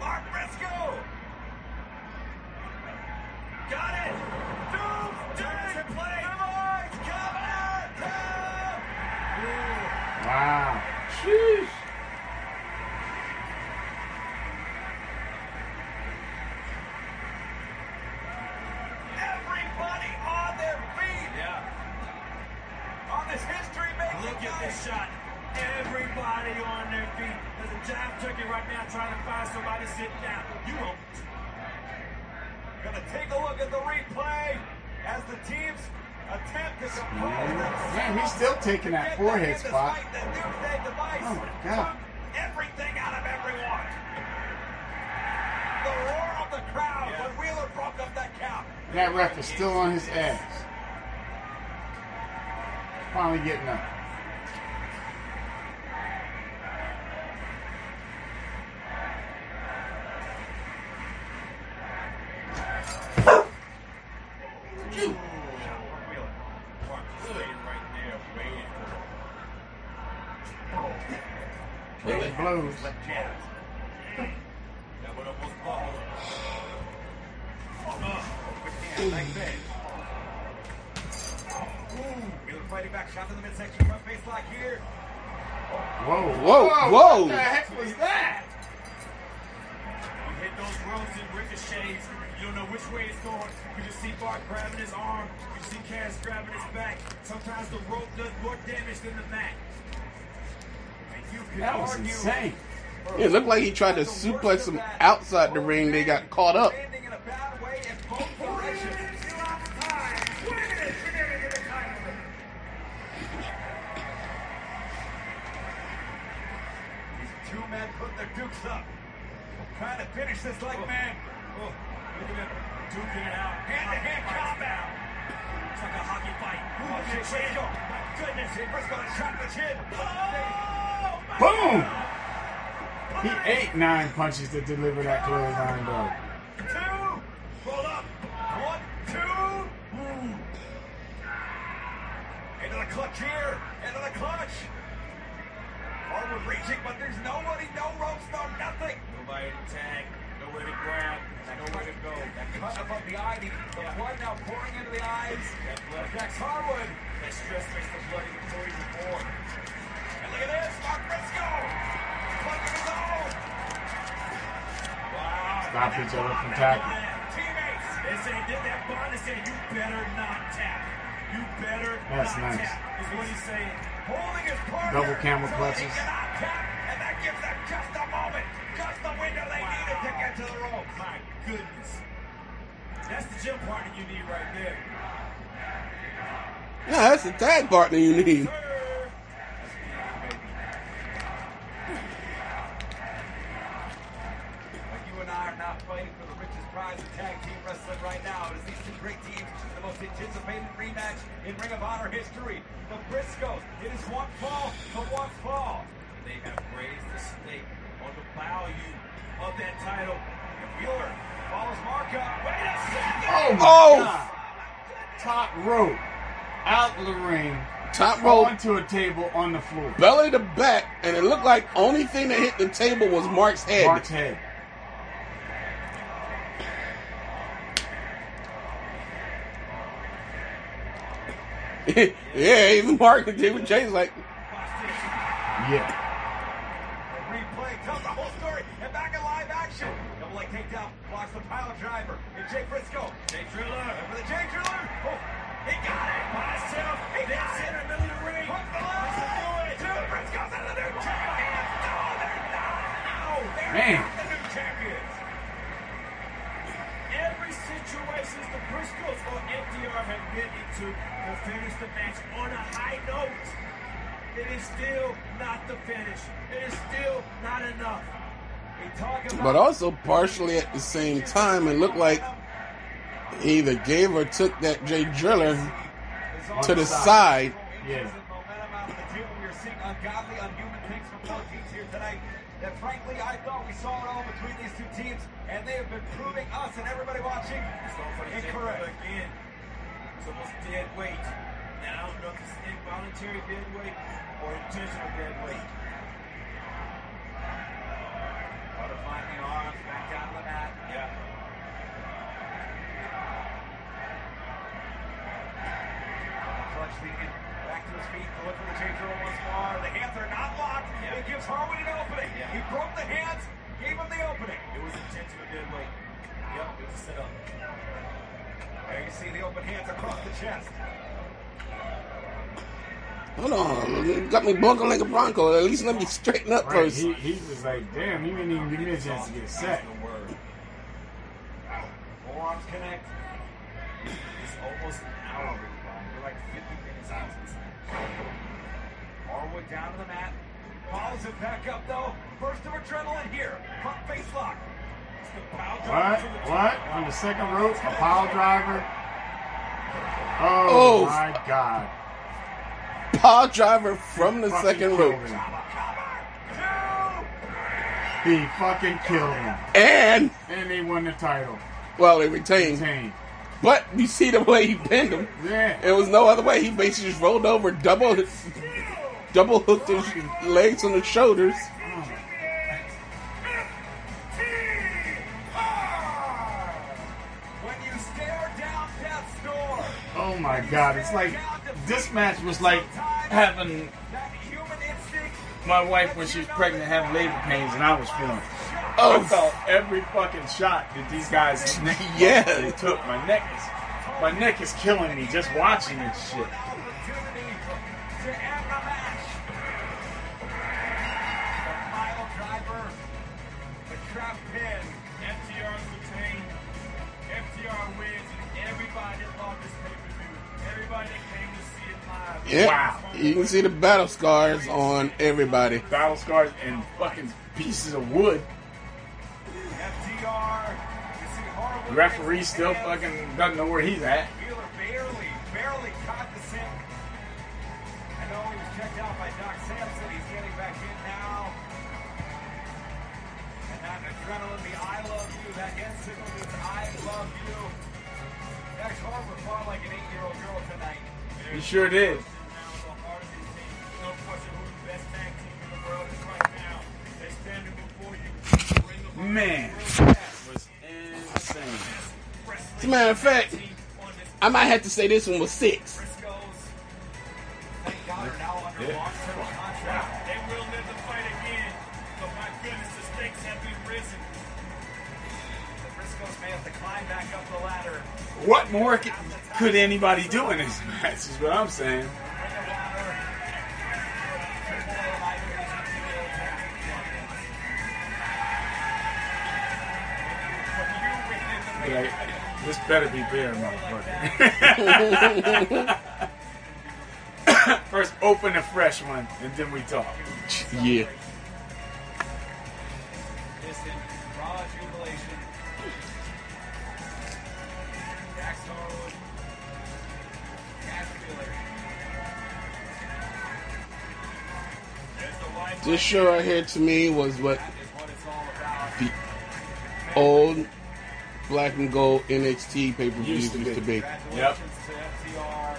Mark Briscoe. Got it. Doom. Doom. Play. Device. Coming out. Two. Wow. Sheesh. This shot. Everybody on their feet. There's a jive turkey right now trying to find somebody to sit down. You won't. Gonna take a look at the replay as the teams attempt to compose. Man, he's still taking that forehead spot. The doomsday device Oh my God. everything out of everyone. The roar of the crowd when Wheeler broke up that count. And that ref is still on his ass. Finally getting up. Face lock here. Whoa, Whoa, whoa. What the heck was that? You hit those ropes and ricochets. You don't know which way it's going. You just see Bart grabbing his arm. You see Cash grabbing his back. Sometimes the rope does more damage than the mat. And you can That was argue insane. It looked like he tried to suplex him outside the ring. They got caught up. standing in a bad way in both directions. These two men putting their dukes up. Trying to finish this like man. Oh, look at him duking it out. Hand-to-hand combat. It's like a hockey fight. Oh, Ooh, shit, chin. Briscoe. My goodness. Briscoe to shot the chin. Oh, my Boom! He ate nine punches to deliver that clothesline blow. Two. Roll up. One, two. Ooh. Into the clutch here. Into the clutch. Forward reaching, but there's nobody, no ropes, no nothing. Nobody to tag. Nowhere to grab. Nowhere to go. That cut above the eye, the, the blood now pouring into the eyes. That blood Dax Harwood. That stress makes the bloody poison more. And look at this, Mark Briscoe. Clutching his own. Wow. Stop each other from tackling. Teammates. They say did that bond. They say you better not tap. You better That's not nice. tap. Is what he's saying. Holding his partner. Double camel so clutches. He cannot tap, and that gives them just a moment, just the window they needed to get to the rope. My goodness. That's the gym partner you need right there. Yeah, that's the tag partner you need. You and I are not fighting for the richest prize of tag team wrestling right now. It is these two great teams in the most anticipated rematch in Ring of Honor history. The Briscoes. It is one fall to one fall. They have raised the stake on the value of that title. And Wheeler follows Mark up. Wait a second! Oh my Oh. God. top rope, out of the ring, Top rope. onto a table on the floor. belly to back, and it looked like only thing that hit the table was Mark's head. Mark's head. yeah, even Mark and David Chase like, Yeah. Replay tells the whole story and back in live action. Double leg takedown blocks the pile driver. And Jay Briscoe. Jay Driller. And for the Jay Driller. Oh, he got it. By himself. He got it. In the middle of the ring. Hook the leg. Do it. Two Briscoes out of the new champions. No, they're not. No, they're Man. not the new champions. Every situation the Briscoes or FTR have been into to finish the match on a high note. It is still not the finish. It is still not enough. We talk about but also partially at the same time, it looked like he either gave or took that Jay Driller to the side. Yeah. momentum out of the table. We are seeing ungodly, unhuman things from both teams here tonight. That frankly, I thought we saw it all between these two teams, and they have been proving us and everybody watching incorrect. Again, it's almost dead weight. Now, I don't know if it's involuntary dead weight or intentional dead weight. Butterflying the arms back down Clutch leading back to his feet to look for the change roll once more. The hands are not locked. It gives Harwood an opening. He broke the hands, gave him the opening. It was intentional dead weight. Yep, it was a setup. There you see the open hands across the chest. Hold on, you got me bunking like a Bronco. At least let me straighten up Right. first. He, he was like, damn, he didn't even give me a chance to get set. Forearms connect. It's almost an hour. This match. Harwood down to the mat. Follows it back up though. Burst of adrenaline here. Front face lock. It's the power What? driver What? On the second rope, a pile driver. Oh, Oh. my God. Paw driver from the Fucking second rope. him. He fucking killed him. And, And they won the title. well, they retained. Retained. But you see the way he pinned him. Yeah. It was no other way. He basically just rolled over, double, double hooked his legs on the shoulders. When you stare down death's door. Oh my God. It's like, this match was like having my wife when she was pregnant having labor pains and I was feeling. Oh. I felt every fucking shot that these guys Yeah. they took. My neck is my neck is killing me just watching this shit. Mile driver. The trap pin. FTR's retained. FTR wins, and everybody that loved this pay-per-view, everybody that came to see it live. Yeah. Wow. You can see the battle scars on everybody. Battle scars and fucking pieces of wood. The referee still fucking doesn't know where he's at. Wheeler barely, barely caught the sink. I know he was checked out by Doc Sampson. He's getting back in now. And that adrenaline, the I love you, that hand signal means I love you. Dax Harwood fought like an eight-year-old girl tonight. He sure did. Man, that was insane. As a matter of fact, I might have to say this one was six. Thank God are now under contract. They will live the fight again. But my goodness, the stakes have been risen. The Briscoes may have to climb back up the ladder. What more could anybody do in this match? Is what I'm saying. Like, this better be beer, motherfucker. First, open a fresh one, and then we talk. Yeah. Listen, raw jubilation. Dax Harwood. Cash Wheeler. This show right here to me was what the old black and gold NXT pay per views Used used to to be. be. Yep. to FTR.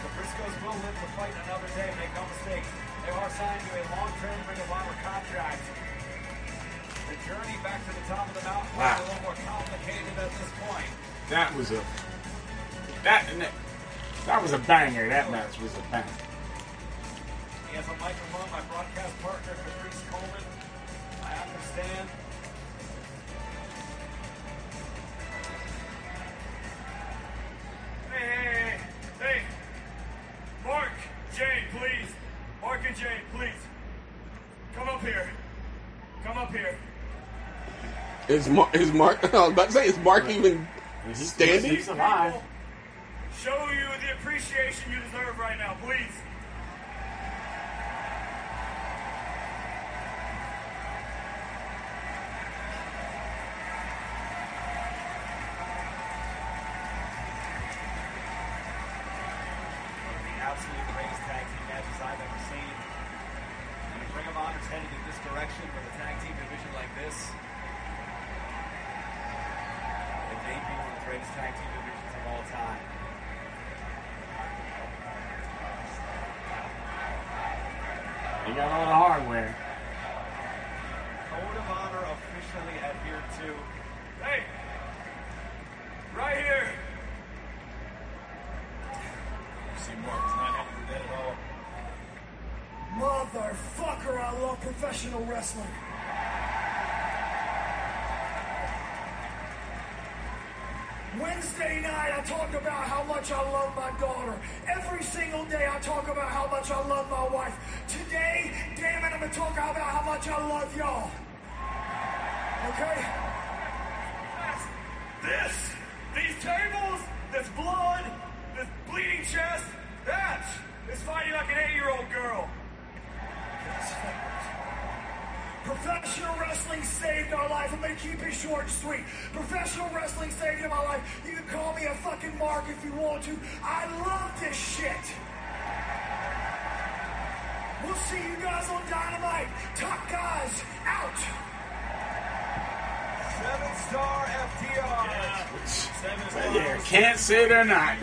The Briscoes will live to fight another day, make no mistake. They are signed to a long-term Ring of Honor contract. The journey back to the top of the mountain Wow. a little more complicated at this point. That was a that that, that was a banger. That match was a banger. He has a microphone, my broadcast partner, Caprice Coleman. I understand. Is Mark? Is Mark? I was about to say, is Mark even mm-hmm. standing? He's alive. Show you the appreciation you deserve right now, please.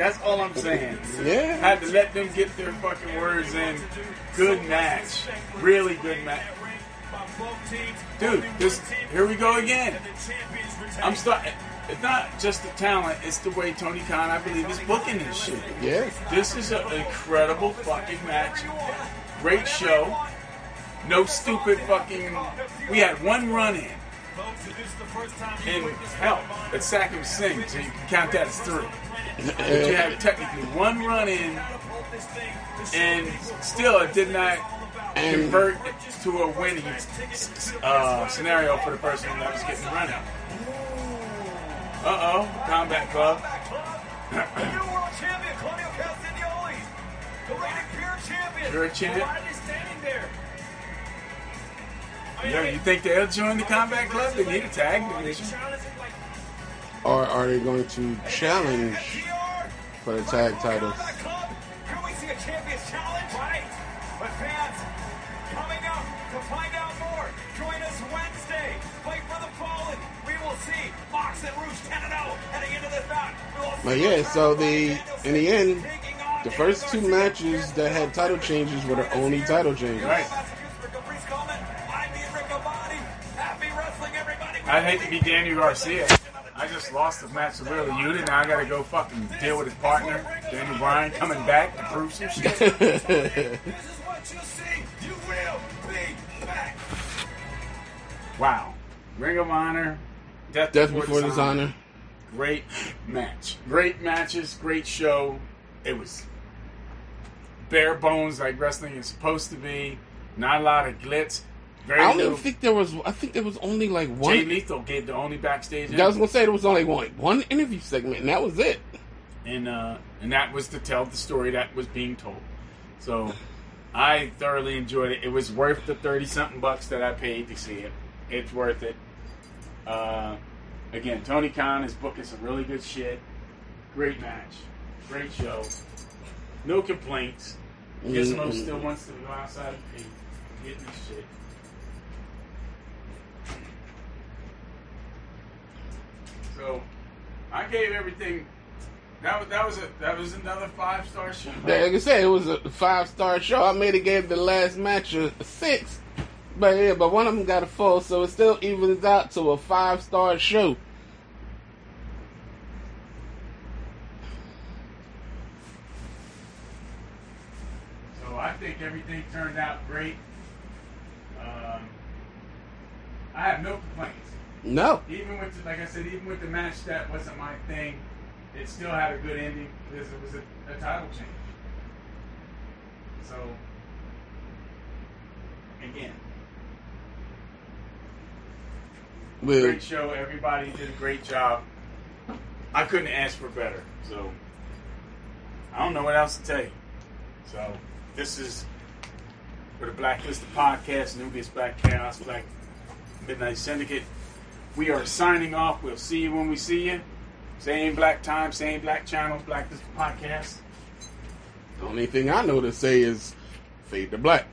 That's all I'm saying. Yeah. Had to let them get their fucking words in. Good match. Really good match. Dude, this here we go again. I'm starting. It's not just the talent; it's the way Tony Khan, I believe, is booking this shit. Yeah. This is an incredible fucking match. Great show. No stupid fucking. We had one run in. And hell, it's Satnam Singh, so you can count that as three. But you have technically one run in, and still it did not convert to a winning uh, scenario for the person that was getting run out. Uh oh, Combat Club. The new world champion, Claudio Castagnoli. The reigning pure champion. Pure champ. Why are they standing there? Yo, you think they'll join the Combat Club? They need a tag division. Or are they going to challenge for the tag titles? Here we see a champion's challenge, right? But fans, coming up to find out more. Join us Wednesday. Fight for the fallen. We will see Fox and Rouge 10 0 heading into this bout. But yeah, so the in the end, the first two matches that had title changes were the only title changes. Right. I'd hate to be Daniel Garcia. I just lost the match to Wheeler Yuta. Now I gotta go fucking deal with his partner, Daniel Bryan, coming back to prove some shit. wow. Ring of Honor, Death, Death Before Dishonor. Great match. Great matches, great show. It was bare bones like wrestling is supposed to be. Not a lot of glitz. Very I don't little. even think there was. I think there was only like one. Jay Lethal gave the only backstage. I was gonna say there was only one one interview segment, and that was it. and uh, and that was to tell the story that was being told. So I thoroughly enjoyed it. It was worth the thirty something bucks that I paid to see it. It's worth it. Uh, again, Tony Khan is booking some really good shit. Great match, great show. No complaints. Gizmo Mm. still wants to go outside and pay, getting this shit. So I gave everything. That was that was a that was another five star show. Like I said, it was a five star show. I made it gave the last match a six, but yeah, but one of them got a four, so it still evens out to a five star show. So I think everything turned out great. Um, I have no complaints. No. Even with, the, like I said, even with the match that wasn't my thing, it still had a good ending because it was a, a title change. So, again, Well- great show. Everybody did a great job. I couldn't ask for better. So, I don't know what else to tell you. So, this is for the Blacklisted Podcast, Nubius Black Chaos, Black Midnight Syndicate. We are signing off. We'll see you when we see you. Same black time, same black channels, Blacklisted Podcast. The only thing I know to say is fade to black.